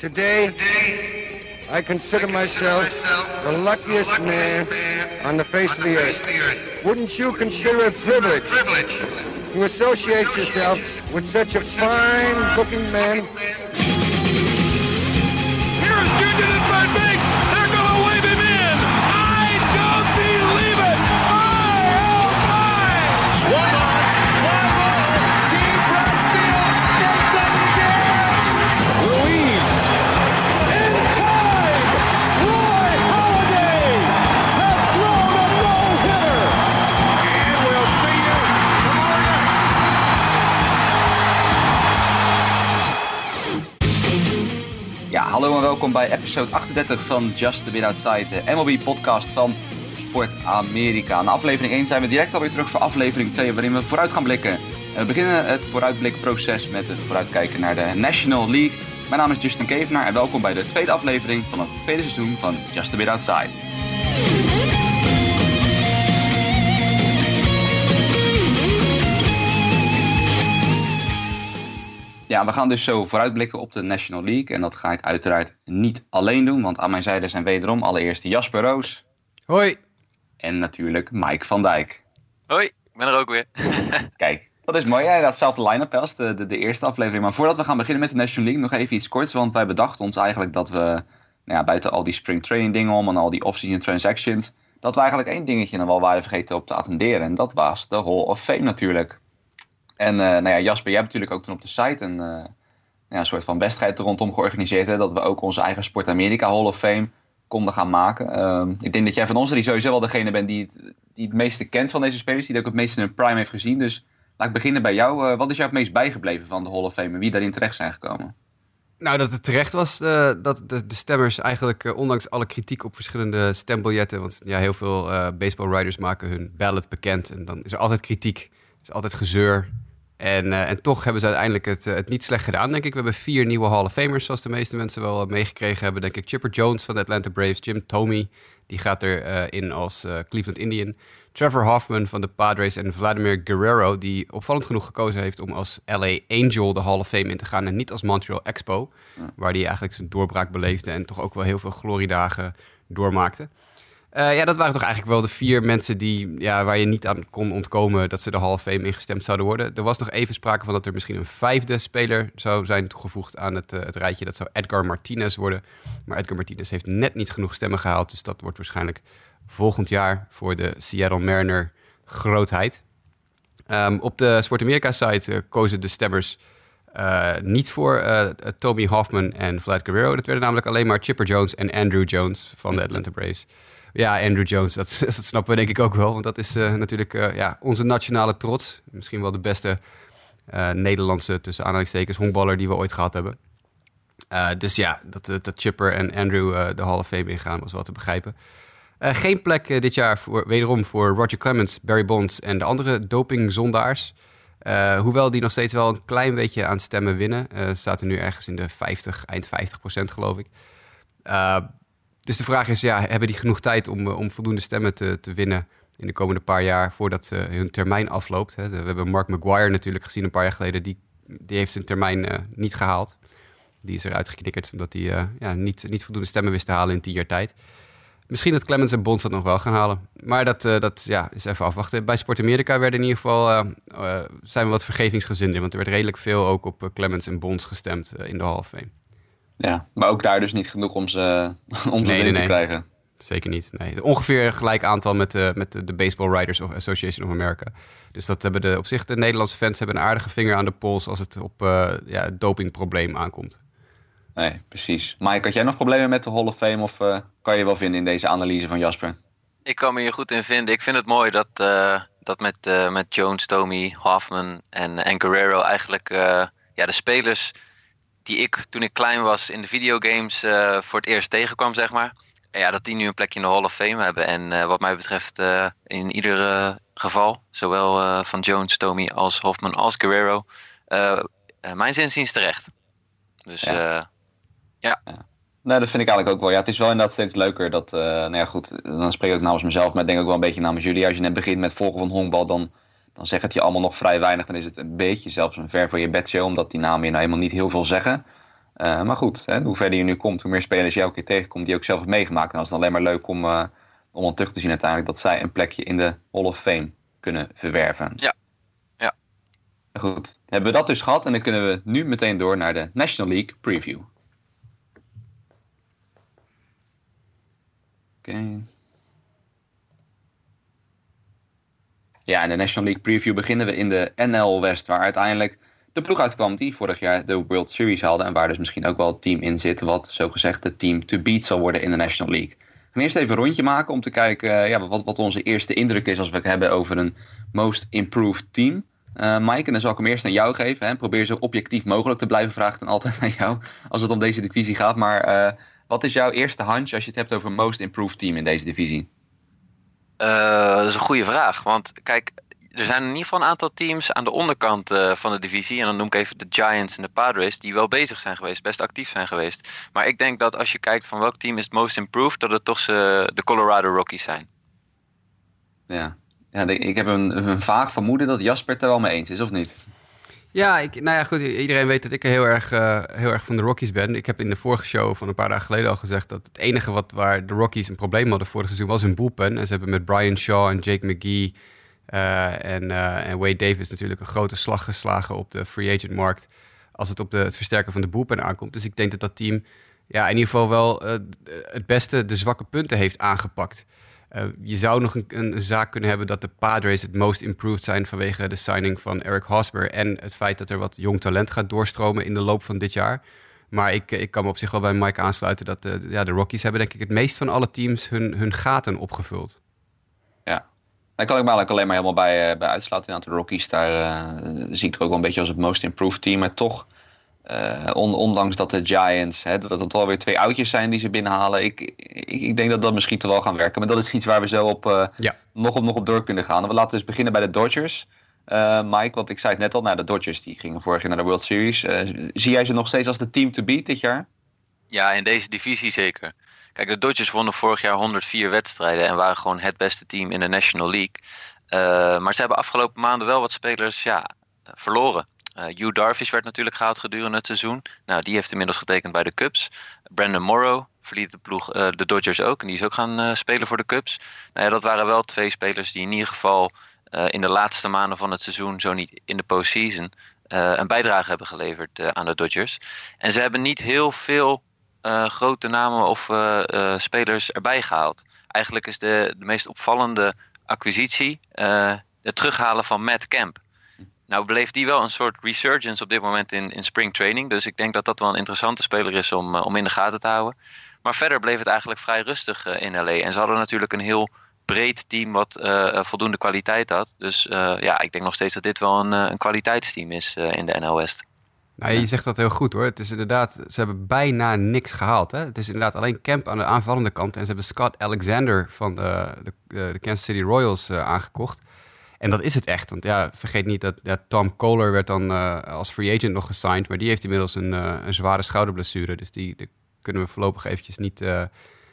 Today, I consider myself the luckiest man on the face of the earth. Wouldn't you consider it a privilege to associate yourself with such a fine looking man? Welkom bij episode 38 van Just the Bit Outside, de MLB-podcast van Sport Amerika. Na aflevering 1 zijn we direct alweer terug voor aflevering 2, waarin we vooruit gaan blikken. En we beginnen het vooruitblikproces met het vooruitkijken naar de National League. Mijn naam is Justin Kevenaar en welkom bij de tweede aflevering van het tweede seizoen van Just the Bit Outside. Ja, we gaan dus zo vooruitblikken op de National League. En dat ga ik uiteraard niet alleen doen, want aan mijn zijde zijn wederom allereerst Jasper Roos Hoi. en natuurlijk Mike van Dijk. Hoi, ik ben er ook weer. Kijk, dat is mooi. Ja, datzelfde line-up als de, de, de eerste aflevering. Maar voordat we gaan beginnen met de National League, nog even iets korts. Want wij bedachten ons eigenlijk dat we, nou ja, buiten al die spring training dingen om en al die off-season transactions, dat we eigenlijk één dingetje nog wel waren vergeten op te attenderen. En dat was de Hall of Fame natuurlijk. En eh, nou ja, Jasper, jij hebt natuurlijk ook toen op de site een, eh, ja, een soort van wedstrijd er rondom georganiseerd. Hè, dat we ook onze eigen Sport Amerika Hall of Fame konden gaan maken. Ehm, ik denk dat jij van ons drie sowieso wel degene bent die het, die het meeste kent van deze spelers. Die het ook het meeste in hun prime heeft gezien. Dus laat ik beginnen bij jou. Eh, wat is jou het meest bijgebleven van de Hall of Fame en wie daarin terecht zijn gekomen? Nou, dat het terecht was dat de, de stemmers eigenlijk, ondanks alle kritiek op verschillende stembiljetten, want ja, heel veel baseballwriters maken hun ballot bekend en dan is er altijd kritiek, is altijd gezeur. En, eh, en toch hebben ze uiteindelijk het, eh, het niet slecht gedaan, denk ik. We hebben vier nieuwe Hall of Famers, zoals de meeste mensen wel eh, meegekregen hebben. Denk ik Chipper Jones van de Atlanta Braves, Jim Thome, die gaat erin in als Cleveland Indian. Trevor Hoffman van de Padres en Vladimir Guerrero, die opvallend genoeg gekozen heeft om als LA Angel de Hall of Fame in te gaan en niet als Montreal Expo, waar hij eigenlijk zijn doorbraak beleefde en toch ook wel heel veel gloriedagen doormaakte. Eh, ja, dat waren toch eigenlijk wel de vier mensen die, ja, waar je niet aan kon ontkomen dat ze de Hall of Fame ingestemd zouden worden. Er was nog even sprake van dat er misschien een vijfde speler zou zijn toegevoegd aan het, eh, het rijtje. Dat zou Edgar Martinez worden. Maar Edgar Martinez heeft net niet genoeg stemmen gehaald. Dus dat wordt waarschijnlijk volgend jaar voor de Seattle Mariner grootheid. Ehm, op de Sport America site eh, kozen de stemmers niet voor eh, Toby Hoffman en Vlad Guerrero. Dat werden namelijk alleen maar Chipper Jones en Andrew Jones van de Atlanta Braves. Ja, Andrew Jones, dat, snappen we denk ik ook wel. Want dat is eh, natuurlijk eh, ja, onze nationale trots. Misschien wel de beste eh, Nederlandse, tussen aanhalingstekens, honkballer die we ooit gehad hebben. Dus ja, dat, dat Chipper en Andrew de Hall of Fame ingaan was wel te begrijpen. Geen plek dit jaar wederom voor Roger Clemens, Barry Bonds en de andere dopingzondaars. Hoewel die nog steeds wel een klein beetje aan stemmen winnen. Eh zaten nu ergens in de 50, eind 50 procent geloof ik. Dus de vraag is, ja, hebben die genoeg tijd om, eh, om voldoende stemmen te, te winnen in de komende paar jaar voordat eh, hun termijn afloopt? Hè? We hebben Mark Maguire natuurlijk gezien een paar jaar geleden. Die, die heeft zijn termijn eh, niet gehaald. Die is eruit geknikkerd omdat hij ja, niet, niet voldoende stemmen wist te halen in tien jaar tijd. Misschien dat Clemens en Bonds dat nog wel gaan halen. Maar dat, dat ja, is even afwachten. Bij Sport Amerika werden in ieder geval, zijn we wat vergevingsgezind in. Want er werd redelijk veel ook op Clemens en Bonds gestemd in de Fame. Ja, maar ook daar dus niet genoeg om ze, om ze Nee, nee, te nee. krijgen. Zeker niet. Nee. Ongeveer een gelijk aantal met, de met de, Baseball Writers of Association of America. Dus dat hebben de, op zich de Nederlandse fans hebben een aardige vinger aan de pols als het op eh, ja, het dopingprobleem aankomt. Nee, precies. Mike, had jij nog problemen met de Hall of Fame of eh, kan je wel vinden in deze analyse van Jasper? Ik kan me hier goed in vinden. Ik vind het mooi dat, eh, dat met, eh, met Jones, Tommy, Hoffman en, en Guerrero eigenlijk eh, ja, de spelers die ik toen ik klein was in de videogames eh, voor het eerst tegenkwam, zeg maar. En ja, dat die nu een plekje in de Hall of Fame hebben. En eh, wat mij betreft eh, in ieder geval, zowel van Jones, Tommy als Hoffman als Guerrero, mijn zinziens terecht. Dus Ja. eh, Nee, dat vind ik eigenlijk ook wel. Ja, het is wel inderdaad steeds leuker dat, nou ja goed, dan spreek ik namens mezelf, maar ik denk ook wel een beetje namens jullie. Als je net begint met volgen van honkbal, dan, dan zegt het je allemaal nog vrij weinig. Dan is het een beetje zelfs een ver van je bedshow, omdat die namen je nou helemaal niet heel veel zeggen. Eh, maar goed, hè, hoe verder je nu komt, hoe meer spelers je elke keer tegenkomt die ook zelf meegemaakt. En dan is het alleen maar leuk om, uh, om dan terug te zien uiteindelijk dat zij een plekje in de Hall of Fame kunnen verwerven. Ja. ja. Goed, hebben we dat dus gehad en dan kunnen we nu meteen door naar de National League Preview. Oké. Ja, in de National League Preview beginnen we in de NL West, waar uiteindelijk de ploeg uitkwam die vorig jaar de World Series haalde. En waar dus misschien ook wel het team in zit, wat zogezegd het team to beat zal worden in de National League. We gaan eerst even een rondje maken om te kijken ja, wat, wat onze eerste indruk is als we het hebben over een most improved team. Uh, Mike, en dan zal ik hem eerst aan jou geven. Hè. Probeer zo objectief mogelijk te blijven vragen en altijd aan jou als het om deze divisie gaat. Maar uh, wat is jouw eerste hunch als je het hebt over most improved team in deze divisie? Uh, dat is een goede vraag. Want kijk, er zijn in ieder geval een aantal teams aan de onderkant uh, van de divisie. En dan noem ik even de Giants en de Padres. Die wel bezig zijn geweest, best actief zijn geweest. Maar ik denk dat als je kijkt van welk team is het most improved. Dat het toch ze, de Colorado Rockies zijn. Ja, ja ik heb een, een vaag vermoeden dat Jasper het er wel mee eens is, of niet? Ja, ik, nou ja, goed. Iedereen weet dat ik heel erg, uh, heel erg van de Rockies ben. Ik heb in de vorige show van een paar dagen geleden al gezegd dat het enige wat, waar de Rockies een probleem hadden vorig seizoen was hun bullpen. En ze hebben met Brian Shaw en Jake McGee uh, en, uh, en Wade Davis natuurlijk een grote slag geslagen op de free agent markt. Als het op de, het versterken van de bullpen aankomt. Dus ik denk dat dat team ja, in ieder geval wel het beste de zwakke punten heeft aangepakt. Uh, je zou nog een, een, zaak kunnen hebben dat de Padres het most improved zijn vanwege de signing van Eric Hosmer en het feit dat er wat jong talent gaat doorstromen in de loop van dit jaar. Maar ik, ik kan me op zich wel bij Mike aansluiten dat de, ja, de Rockies hebben denk ik het meest van alle teams hun, hun gaten opgevuld. Ja, daar kan ik me eigenlijk alleen maar helemaal bij, bij uitsluiten. De Rockies, daar uh, zie ik er ook wel een beetje als het most improved team. Maar toch uh, on, ondanks dat de Giants, hè, dat het alweer twee oudjes zijn die ze binnenhalen. Ik, ik, ik, denk dat dat misschien toch wel gaan werken. Maar dat is iets waar we zo op, uh, ja. nog, op, nog op door kunnen gaan. we laten dus beginnen bij de Dodgers. Uh, Mike, want ik zei het net al, nou, de Dodgers die gingen vorig jaar naar de World Series. zie jij ze nog steeds als de team to beat dit jaar? Ja, in deze divisie zeker. Kijk, de Dodgers wonnen vorig jaar 104 wedstrijden en waren gewoon het beste team in de National League. maar ze hebben afgelopen maanden wel wat spelers ja, verloren. Uh, Hugh Darvish werd natuurlijk gehaald gedurende het seizoen. Nou, die heeft inmiddels getekend bij de Cubs. Brandon Morrow verliet de ploeg, uh, de Dodgers ook. En die is ook gaan uh, spelen voor de Cubs. Nou ja, dat waren wel twee spelers die in ieder geval in de laatste maanden van het seizoen, zo niet in de postseason, een bijdrage hebben geleverd aan de Dodgers. En ze hebben niet heel veel grote namen of spelers erbij gehaald. Eigenlijk is de, de meest opvallende acquisitie het terughalen van Matt Camp. Nou beleeft die wel een soort resurgence op dit moment in, in spring training. Dus ik denk dat dat wel een interessante speler is om, uh, om in de gaten te houden. Maar verder bleef het eigenlijk vrij rustig uh, in LA. En ze hadden natuurlijk een heel breed team wat uh, voldoende kwaliteit had. Dus ja, ik denk nog steeds dat dit wel een, een kwaliteitsteam is in de NL West. Nou, je zegt dat heel goed hoor. Het is inderdaad, ze hebben bijna niks gehaald. Hè? Het is inderdaad alleen Camp aan de aanvallende kant. En ze hebben Scott Alexander van de, de, de Kansas City Royals aangekocht. En dat is het echt. Want ja, vergeet niet dat Tom Kohler werd dan uh, als free agent nog gesigned. Maar die heeft inmiddels een, uh, een zware schouderblessure. Dus die, die, kunnen we voorlopig eventjes niet, uh,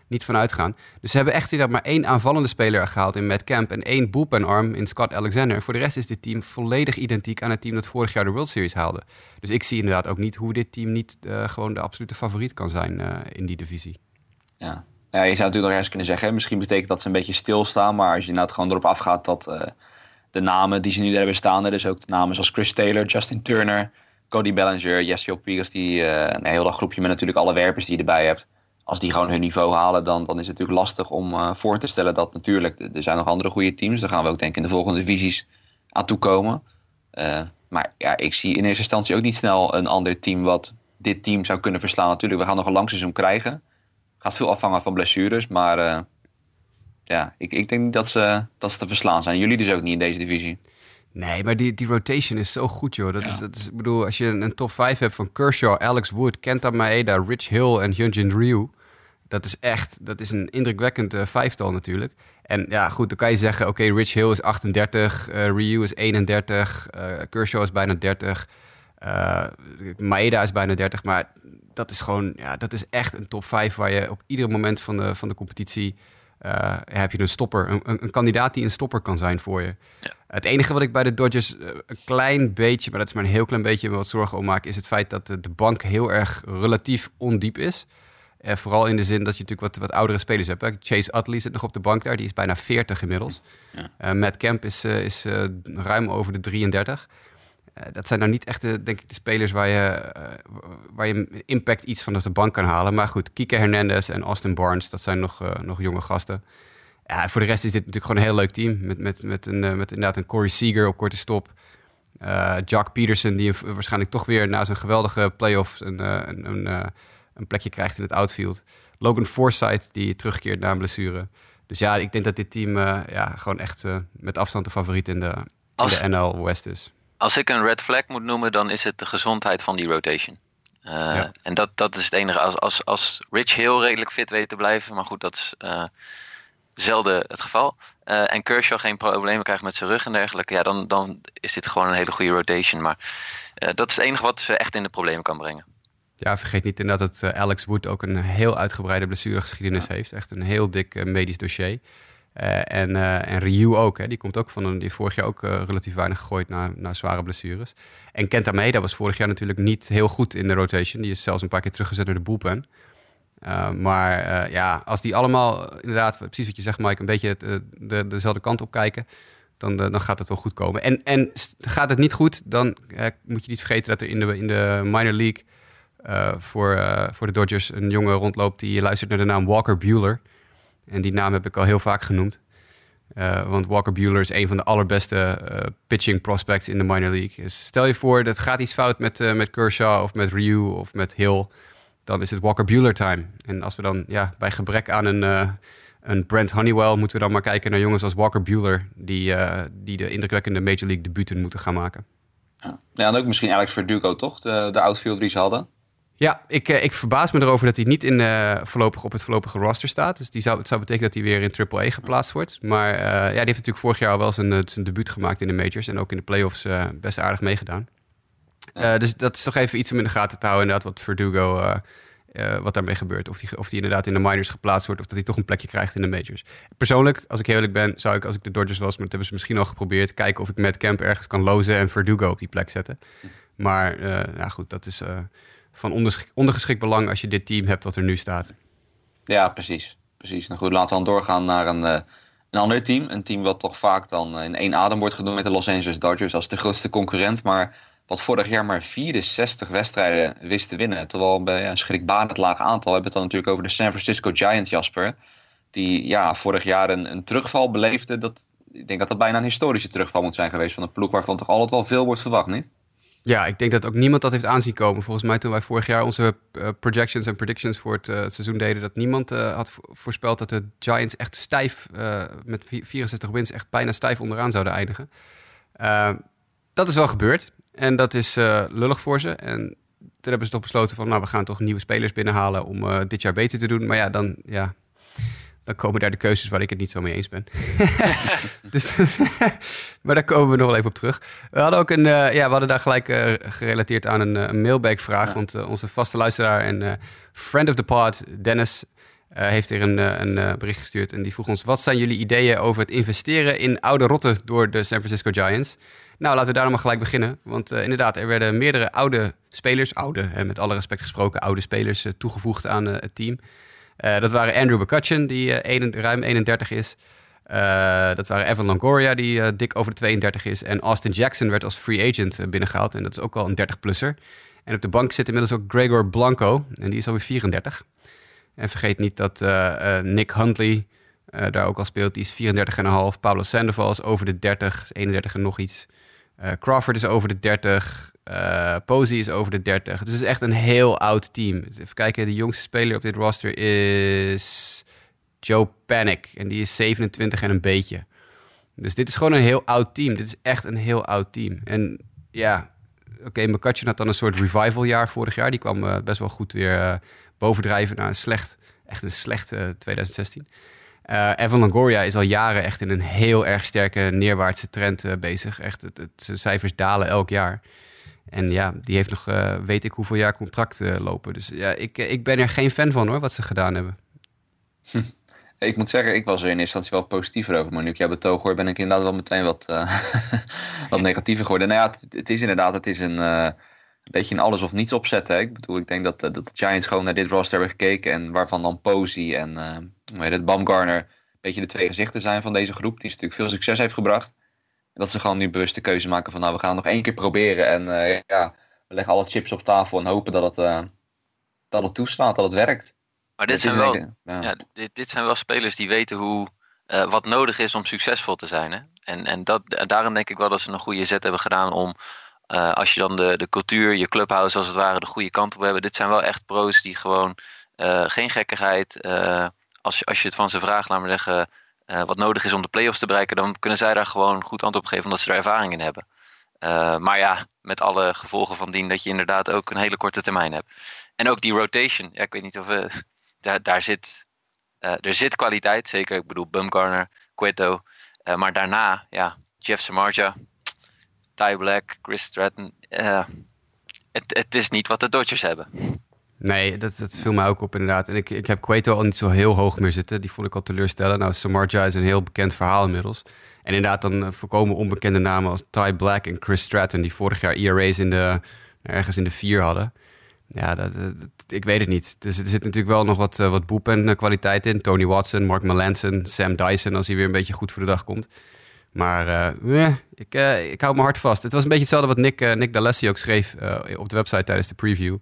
niet van uitgaan. Dus ze hebben echt inderdaad maar één aanvallende speler gehaald in Matt Camp. En één bullpen-arm in Scott Alexander. Voor de rest is dit team volledig identiek aan het team dat vorig jaar de World Series haalde. Dus ik zie inderdaad ook niet hoe dit team niet gewoon de absolute favoriet kan zijn in die divisie. Ja. ja, je zou natuurlijk nog ergens kunnen zeggen. Misschien betekent dat ze een beetje stilstaan. Maar als je nou gewoon erop afgaat dat de namen die ze nu hebben staan. Dus ook de namen zoals Chris Taylor, Justin Turner, Cody Bellinger, Jesse Piers. Die, uh, een heel dat groepje met natuurlijk alle werpers die je erbij hebt. Als die gewoon hun niveau halen, dan, dan is het natuurlijk lastig om uh, voor te stellen dat natuurlijk er zijn nog andere goede teams. Daar gaan we ook denk ik in de volgende divisies aan toekomen. Uh, maar ja, ik zie in eerste instantie ook niet snel een ander team wat dit team zou kunnen verslaan. Natuurlijk, we gaan nog een lang seizoen krijgen. Gaat veel afhangen van blessures, maar ja, ik, ik denk niet dat ze, dat ze te verslaan zijn. Jullie dus ook niet in deze divisie. Nee, maar die, die rotation is zo goed, joh. Dat ja. is, dat is, ik bedoel, als je een, een top 5 hebt van Kershaw, Alex Wood, Kenta Maeda, Rich Hill en Hyunjin Ryu. Dat is echt, dat is een indrukwekkend uh, vijftal natuurlijk. En ja, goed, dan kan je zeggen, oké, okay, Rich Hill is 38, uh, Ryu is 31, uh, Kershaw is bijna 30, Maeda is bijna 30. Maar dat is gewoon, ja, dat is echt een top 5 waar je op ieder moment van de, van de competitie eh, heb je een stopper, een, een, kandidaat die een stopper kan zijn voor je. Ja. Het enige wat ik bij de Dodgers eh, een klein beetje, maar dat is maar een heel klein beetje wat zorgen om maak, is het feit dat de, de bank heel erg relatief ondiep is. Eh, vooral in de zin dat je natuurlijk wat, wat oudere spelers hebt. Hè. Chase Utley zit nog op de bank daar, die is bijna 40 inmiddels. Ja. Eh, Matt Kemp is, is ruim over de 33. Eh, dat zijn nou niet echt, de, denk ik, de spelers waar je, eh, waar je impact iets van op de bank kan halen. Maar goed, Kike Hernandez en Austin Barnes, dat zijn nog, eh, nog jonge gasten. Ja, voor de rest is dit natuurlijk gewoon een heel leuk team. Met, met, met, een, met inderdaad een Corey Seager op korte stop. Eh Jock Peterson, die waarschijnlijk toch weer na zijn geweldige playoffs een, een, een, een plekje krijgt in het outfield. Logan Forsythe, die terugkeert na een blessure. Dus ja, ik denk dat dit team ja, gewoon echt met afstand de favoriet in de, in de NL West is. Als ik een red flag moet noemen, dan is het de gezondheid van die rotation. Eh, Ja. En dat, dat is het enige. Als, als, als Rich heel redelijk fit weet te blijven, maar goed, dat is eh, zelden het geval. Eh, en Kershaw geen problemen krijgt met zijn rug en dergelijke, ja, dan, dan is dit gewoon een hele goede rotation. Maar dat is het enige wat ze echt in de problemen kan brengen. Ja, vergeet niet inderdaad dat Alex Wood ook een heel uitgebreide blessuregeschiedenis heeft. Echt een heel dik medisch dossier. Eh, en, eh, en Ryu ook, hè, die komt ook van een, die vorig jaar ook eh, relatief weinig gegooid na, na zware blessures. En Kenta Maeda was vorig jaar natuurlijk niet heel goed in de rotation. Die is zelfs een paar keer teruggezet door de. Eh, maar ja, als die allemaal inderdaad, precies wat je zegt Mike, een beetje het, de, dezelfde kant op kijken, dan, dan gaat het wel goed komen. En, en gaat het niet goed, dan moet je niet vergeten dat er in de, in de minor league voor, voor de Dodgers een jongen rondloopt die luistert naar de naam Walker Bueller. En die naam heb ik al heel vaak genoemd. Eh, want Walker Bueller is een van de allerbeste eh, pitching prospects in de minor league. Dus stel je voor, dat gaat iets fout met, eh, met Kershaw of met Ryu of met Hill. Dan is het Walker Bueller time. En als we dan ja, bij gebrek aan een, een Brent Honeywell... moeten we dan maar kijken naar jongens als Walker Bueller... die, die de indrukwekkende Major League debuten moeten gaan maken. Ja. en ook misschien Alex Verdugo, toch? De, de outfielder die ze hadden. Ja, ik, eh, ik verbaas me erover dat hij niet in, eh, voorlopig op het voorlopige roster staat. Dus die zou, het zou betekenen dat hij weer in AAA geplaatst wordt. Maar eh, ja, die heeft natuurlijk vorig jaar al wel zijn, zijn debuut gemaakt in de majors. En ook in de playoffs best aardig meegedaan. Dus dat is toch even iets om in de gaten te houden. Inderdaad, wat Verdugo, wat daarmee gebeurt. Of die, of die inderdaad in de minors geplaatst wordt. Of dat hij toch een plekje krijgt in de majors. Persoonlijk, als ik heel eerlijk ben, zou ik als ik de Dodgers was... maar dat hebben ze misschien al geprobeerd... kijken of ik met Camp ergens kan lozen en Verdugo op die plek zetten. Maar eh, ja, goed, dat is... van ondergeschikt belang als je dit team hebt wat er nu staat. Ja, precies. precies. Nou goed, laten we dan doorgaan naar een, eh, een ander team. Een team wat toch vaak dan eh, in één adem wordt genoemd met de Los Angeles Dodgers als de grootste concurrent. Maar wat vorig jaar maar 64 wedstrijden wist te winnen. Terwijl bij ja, een schrikbarend laag aantal hebben het dan natuurlijk over de San Francisco Giants, Jasper. Die ja, vorig jaar een, een terugval beleefde. Dat, ik denk dat dat bijna een historische terugval moet zijn geweest van een ploeg waarvan toch altijd wel veel wordt verwacht, niet? Ja, ik denk dat ook niemand dat heeft aanzien komen. Volgens mij toen wij vorig jaar onze eh, projections en predictions voor het, eh, seizoen deden... dat niemand eh, had vo- voorspeld dat de Giants echt stijf, met vi- 64 wins... echt bijna stijf onderaan zouden eindigen. Dat is wel gebeurd. En dat is lullig voor ze. En toen hebben ze toch besloten van... nou, we gaan toch nieuwe spelers binnenhalen om dit jaar beter te doen. Maar ja, dan... Ja, dan komen daar de keuzes waar ik het niet zo mee eens ben. dus, maar daar komen we nog wel even op terug. We hadden ook een, eh, ja, we hadden daar gelijk eh, gerelateerd aan een, eh, een mailback-vraag. Ja. Want onze vaste luisteraar en friend of the pod, Dennis, heeft hier een, een bericht gestuurd. En die vroeg ons: wat zijn jullie ideeën over het investeren in oude rotten door de San Francisco Giants? Nou, laten we daar dan maar gelijk beginnen. Want inderdaad, er werden meerdere oude spelers, oude, hè, met alle respect gesproken, oude spelers toegevoegd aan het team. Eh, dat waren Andrew McCutcheon, die eh, een- ruim 31 is. Eh, dat waren Evan Longoria, die eh, dik over de 32 is. En Austin Jackson werd als free agent eh, binnengehaald. En dat is ook al een 30-plusser. En op de bank zit inmiddels ook Gregor Blanco. En die is alweer 34. En vergeet niet dat eh, eh, Nick Huntley eh, daar ook al speelt. Die is 34,5. Pablo Sandoval is over de 30. Is 31 en nog iets. Eh, Crawford is over de 30. Posey is over de 30. Het is echt een heel oud team. Even kijken, de jongste speler op dit roster is Joe Panic. En die is 27 en een beetje. Dus dit is gewoon een heel oud team. Dit is echt een heel oud team. En ja, oké, McCutcheon had dan een soort revival jaar vorig jaar. Die kwam eh, best wel goed weer eh, bovendrijven naar een slecht, echt een slecht eh, 2016. Eh, Evan Longoria is al jaren echt in een heel erg sterke neerwaartse trend bezig. Echt, het, het, zijn cijfers dalen elk jaar. En ja, die heeft nog, eh, weet ik hoeveel jaar contract eh, lopen. Dus ja, ik, eh, ik ben er geen fan van hoor, wat ze gedaan hebben. Ik moet zeggen, ik was er in eerste instantie wel positiever over. Maar nu ik jou betoog hoor, ben ik inderdaad wel meteen wat, wat negatiever geworden. Nou ja, het, is inderdaad het is een, beetje een alles of niets opzetten. Ik bedoel, ik denk dat, dat de Giants gewoon naar dit roster hebben gekeken. En waarvan dan Posey en hoe heet het, Baumgartner een beetje de twee gezichten zijn van deze groep. Die natuurlijk veel succes heeft gebracht. En dat ze gewoon nu bewust de keuze maken van nou, we gaan het nog één keer proberen. En ja, we leggen alle chips op tafel en hopen dat het, dat het toeslaat, dat het werkt. Maar dit, zijn wel, ja. dit, dit, zijn wel spelers die weten hoe, uh, wat nodig is om succesvol te zijn. Hè? En, en dat, daarom denk ik wel dat ze een goede zet hebben gedaan om, uh, als je dan de, de cultuur, je clubhouse als het ware, de goede kant op hebben. Dit zijn wel echt pro's die gewoon uh, geen gekkigheid. als, je, als je het van ze vraagt, laat maar zeggen, wat nodig is om de play-offs te bereiken, dan kunnen zij daar gewoon goed antwoord op geven omdat ze er ervaring in hebben. maar ja, met alle gevolgen van dien dat je inderdaad ook een hele korte termijn hebt. En ook die rotation. Ja, ik weet niet of we daar, daar zit, er zit kwaliteit, zeker. Ik bedoel, Bumgarner, Cueto. Maar daarna, ja, Jeff Samarja, Ty Black, Chris Stratton. Het, het is niet wat de Dodgers hebben. Nee, dat, dat viel mij ook op inderdaad. En ik, ik heb Cueto al niet zo heel hoog meer zitten. Die vond ik al teleurstellend. Nou, Samarja is een heel bekend verhaal inmiddels. En inderdaad dan voorkomen onbekende namen als Ty Black en Chris Stratton... die vorig jaar ERA's in de, ergens in de vier hadden. Ja, dat, ik weet het niet. Dus er zit natuurlijk wel nog wat, uh, wat boep en uh, kwaliteit in. Tony Watson, Mark Melanson, Sam Dyson als hij weer een beetje goed voor de dag komt. Maar uh, ik, ik hou me hard vast. Het was een beetje hetzelfde wat Nick, Nick D'Alessi ook schreef op de website tijdens de preview.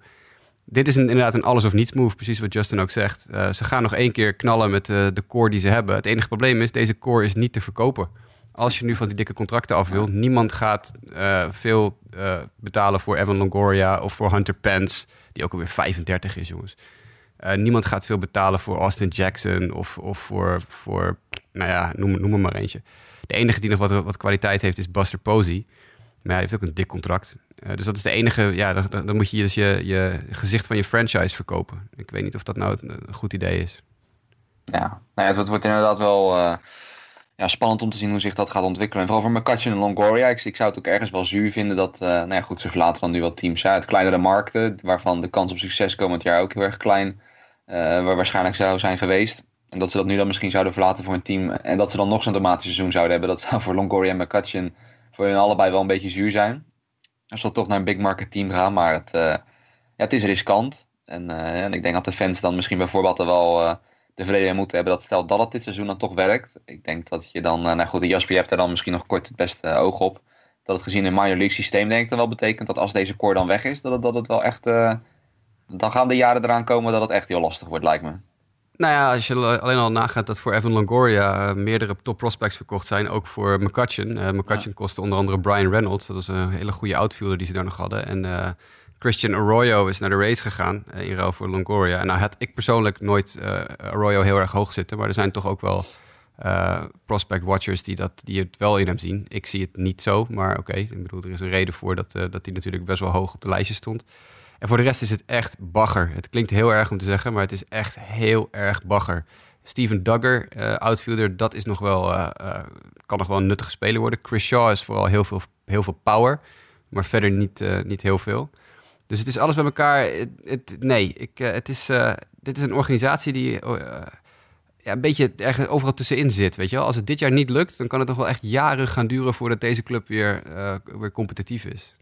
Dit is een, inderdaad een alles of niets move, precies wat Justin ook zegt. ze gaan nog één keer knallen met de core die ze hebben. Het enige probleem is, deze core is niet te verkopen als je nu van die dikke contracten af wil, niemand gaat uh, veel betalen voor Evan Longoria of voor Hunter Pence, die ook alweer 35 is, jongens. Niemand gaat veel betalen voor Austin Jackson of, of voor, voor, nou ja, noem, noem er maar eentje. De enige die nog wat, wat kwaliteit heeft is Buster Posey. Maar hij heeft ook een dik contract. Dus dat is de enige, ja, dan, moet je dus je, je gezicht van je franchise verkopen. Ik weet niet of dat nou een, goed idee is. Ja, nou ja het wordt inderdaad wel ja, spannend om te zien hoe zich dat gaat ontwikkelen. En vooral voor McCutcheon en Longoria. Ik, ik, zou het ook ergens wel zuur vinden dat, uh, nou ja, goed, ze verlaten dan nu wat teams uit. Kleinere markten, waarvan de kans op succes komend jaar ook heel erg klein waar waarschijnlijk zou zijn geweest. En dat ze dat nu dan misschien zouden verlaten voor een team. En dat ze dan nog zo'n dramatisch seizoen zouden hebben. Dat zou voor Longoria en McCutcheon voor hun allebei wel een beetje zuur zijn. Als ze toch naar een big market team gaan. Maar het, uh, ja, het is riskant. En, en ik denk dat de fans dan misschien bijvoorbeeld er wel tevreden moeten hebben dat stel dat het dit seizoen dan toch werkt. Ik denk dat je dan, nou goed, Jasper, hebt daar dan misschien nog kort het beste oog op. Dat het gezien een minor league systeem denk ik dan wel betekent dat als deze core dan weg is, dat het, dat het wel echt, dan gaan de jaren eraan komen dat het echt heel lastig wordt, lijkt me. Nou ja, als je alleen al nagaat dat voor Evan Longoria uh, meerdere top prospects verkocht zijn, ook voor McCutcheon. Uh, McCutcheon ja. kostte onder andere Brian Reynolds, dat was een hele goede outfielder die ze daar nog hadden. En Christian Arroyo is naar de race gegaan uh, in ruil voor Longoria. En nou had ik persoonlijk nooit uh, Arroyo heel erg hoog zitten. Maar er zijn toch ook wel prospect watchers die, dat, die het wel in hem zien. Ik zie het niet zo, maar oké. Okay. Ik bedoel, er is een reden voor dat, dat hij natuurlijk best wel hoog op de lijstje stond. En voor de rest is het echt bagger. Het klinkt heel erg om te zeggen, maar het is echt heel erg bagger. Steven Duggar, outfielder, dat is nog wel, kan nog wel een nuttige speler worden. Chris Shaw is vooral heel veel, heel veel power, maar verder niet, niet heel veel. Dus het is alles bij elkaar. Het, nee, ik, het is, dit is een organisatie die ja, een beetje ergens overal tussenin zit. Weet je wel? Als het dit jaar niet lukt, dan kan het nog wel echt jaren gaan duren voordat deze club weer, weer competitief is.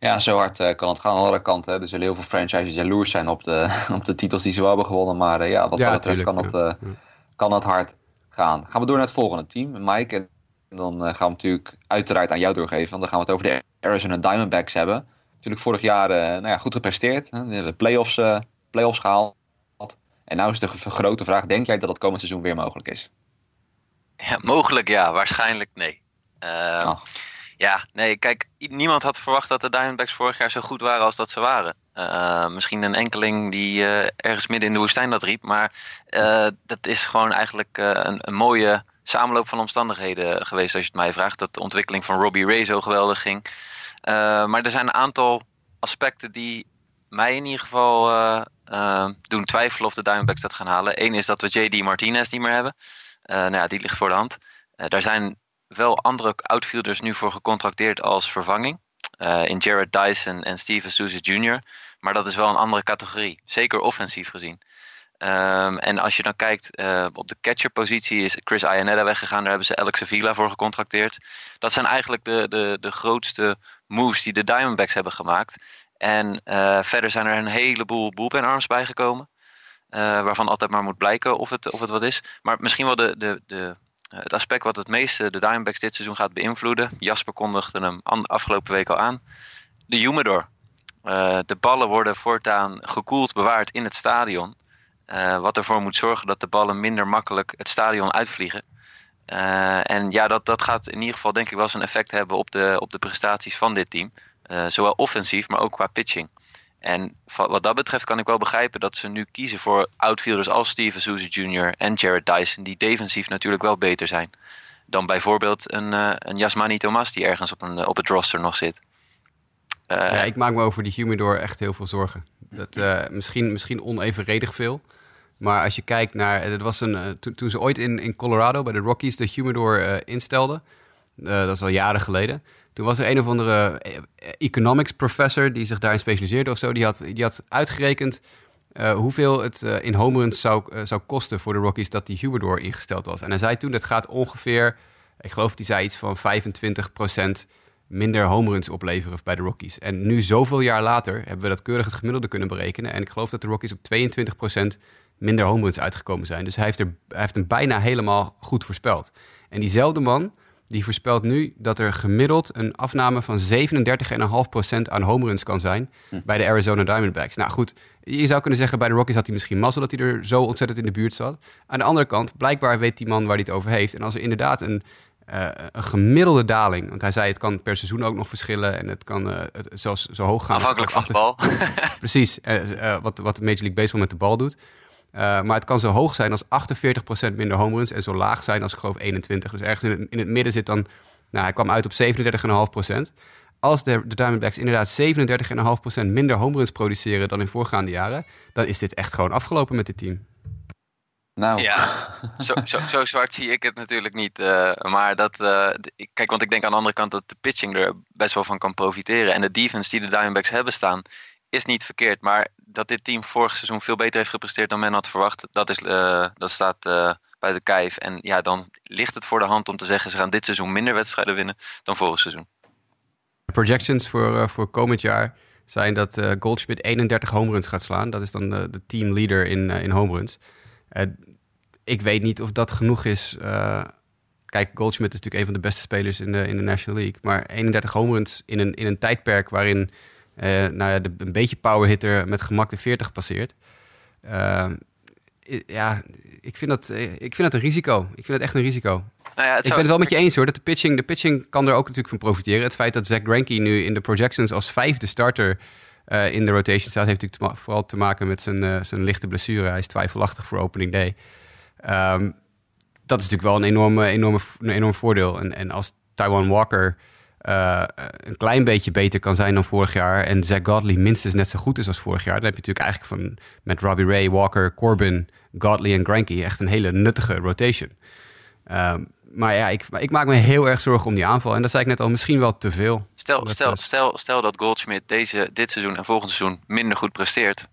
Ja, zo hard kan het gaan. Aan de andere kant, hè, er zullen heel veel franchises jaloers zijn op de, op de titels die ze wel hebben gewonnen. Maar ja, wat ja, dat betreft kan, het, ja. kan het hard gaan. Gaan we door naar het volgende team, Mike. En dan gaan we natuurlijk uiteraard aan jou doorgeven. Want dan gaan we het over de Arizona Diamondbacks hebben natuurlijk vorig jaar uh, nou ja, goed gepresteerd. Hè? De playoffs, uh, playoffs gehaald. En nu is de grote vraag, denk jij dat het komend seizoen weer mogelijk is? Ja, mogelijk ja, waarschijnlijk nee. Uh, oh. Ja, nee, kijk, niemand had verwacht dat de Diamondbacks vorig jaar zo goed waren als dat ze waren. Uh, misschien een enkeling die uh, ergens midden in de woestijn dat riep. Maar uh, dat is gewoon eigenlijk een, een, mooie samenloop van omstandigheden geweest als je het mij vraagt. Dat de ontwikkeling van Robbie Ray zo geweldig ging. Maar er zijn een aantal aspecten die mij in ieder geval doen twijfelen of de Diamondbacks dat gaan halen. Eén is dat we JD Martinez niet meer hebben. nou ja, die ligt voor de hand. daar zijn wel andere outfielders nu voor gecontracteerd als vervanging. in Jared Dyson en Steven Souza Jr. Maar dat is wel een andere categorie. Zeker offensief gezien. Ehm, en als je dan kijkt eh, op de catcherpositie is Chris Iannetta weggegaan. Daar hebben ze Alex Avila voor gecontracteerd. Dat zijn eigenlijk de, de, de grootste moves die de Diamondbacks hebben gemaakt. En eh, verder zijn er een heleboel bullpen arms bijgekomen. eh, waarvan altijd maar moet blijken of het, of het wat is. Maar misschien wel de, de, de, het aspect wat het meeste de Diamondbacks dit seizoen gaat beïnvloeden. Jasper kondigde hem afgelopen week al aan. De humidor. Eh, de ballen worden voortaan gekoeld bewaard in het stadion. Eh, wat ervoor moet zorgen dat de ballen minder makkelijk het stadion uitvliegen. Eh, en ja, dat, dat gaat in ieder geval denk ik wel zijn effect hebben op de, op de prestaties van dit team. Eh, zowel offensief, maar ook qua pitching. En wat dat betreft kan ik wel begrijpen dat ze nu kiezen voor outfielders als Steven Souza Jr. en Jared Dyson, die defensief natuurlijk wel beter zijn dan bijvoorbeeld een, eh een Thomas die ergens op, een, op het roster nog zit. Eh, Ja, ik maak me over die humidor echt heel veel zorgen. Dat, eh, misschien, misschien onevenredig veel. Maar als je kijkt naar... Er was een, eh, toen, ze ooit in, in Colorado bij de Rockies de humidor eh, instelden... eh, dat is al jaren geleden... Toen was er een of andere eh, economics professor... die zich daarin specialiseerde of zo. Die had, die had uitgerekend eh, hoeveel het eh, in home runs zou, zou kosten voor de Rockies... dat die humidor ingesteld was. En hij zei toen, dat gaat ongeveer... Ik geloof dat hij zei iets van 25% minder home runs opleveren bij de Rockies. En nu, zoveel jaar later, hebben we dat keurig het gemiddelde kunnen berekenen. En ik geloof dat de Rockies op 22% minder home runs uitgekomen zijn. Dus hij heeft, er, hij heeft hem bijna helemaal goed voorspeld. En diezelfde man, die voorspelt nu dat er gemiddeld een afname van 37,5% aan home runs kan zijn bij de Arizona Diamondbacks. Nou goed, je zou kunnen zeggen bij de Rockies had hij misschien mazzel dat hij er zo ontzettend in de buurt zat. Aan de andere kant, blijkbaar weet die man waar hij het over heeft. En als er inderdaad een, eh, een gemiddelde daling, want hij zei het kan per seizoen ook nog verschillen en het kan eh, het, zelfs zo hoog gaan. afhankelijk van de bal. Precies, eh, wat, wat de Major League Baseball met de bal doet. Eh, maar het kan zo hoog zijn als 48% minder home runs en zo laag zijn als ik geloof 21. Dus ergens in het, in het midden zit dan, nou hij kwam uit op 37,5%. Als de, de Diamondbacks inderdaad 37,5% minder home runs produceren dan in voorgaande jaren, dan is dit echt gewoon afgelopen met dit team. Nou, Ja, zo, zo, zo zwart zie ik het natuurlijk niet. eh, maar dat, eh, kijk, want ik denk aan de andere kant dat de pitching er best wel van kan profiteren. En de defense die de Diamondbacks hebben staan, is niet verkeerd. Maar dat dit team vorig seizoen veel beter heeft gepresteerd dan men had verwacht, dat, is, eh, dat staat eh buiten kijf. En ja, dan ligt het voor de hand om te zeggen, ze gaan dit seizoen minder wedstrijden winnen dan vorig seizoen. De projections voor, eh, voor komend jaar zijn dat Goldschmidt 31 home runs gaat slaan. Dat is dan de, de teamleader in, in home runs. Eh, ik weet niet of dat genoeg is. Kijk, Goldschmidt is natuurlijk een van de beste spelers in de, in de National League. Maar 31 home runs in een, in een tijdperk waarin nou ja, de, een beetje power hitter met gemak de 40 passeert. Eh, i- ja, ik vind, dat, eh, ik vind dat een risico. Ik vind het echt een risico. Nou ja, Ik ben het wel met je eens hoor. Dat de pitching, de pitching kan er ook natuurlijk van profiteren. Het feit dat Zach Greinke nu in de projections als vijfde starter eh, in de rotation staat, heeft natuurlijk te vooral te maken met zijn, eh, zijn lichte blessure. Hij is twijfelachtig voor opening day. Ehm, dat is natuurlijk wel een, enorme, enorme, een enorm voordeel. En, en als Taiwan Walker eh, een klein beetje beter kan zijn dan vorig jaar en Zach Godley minstens net zo goed is als vorig jaar, dan heb je natuurlijk eigenlijk van met Robbie Ray, Walker, Corbin, Godley en Greinke echt een hele nuttige rotation. Ehm, maar ja, ik, ik maak me heel erg zorgen om die aanval. En dat zei ik net al, misschien wel te veel. Stel, Dat stel, was- stel, stel dat Goldschmidt deze, dit seizoen en volgend seizoen minder goed presteert.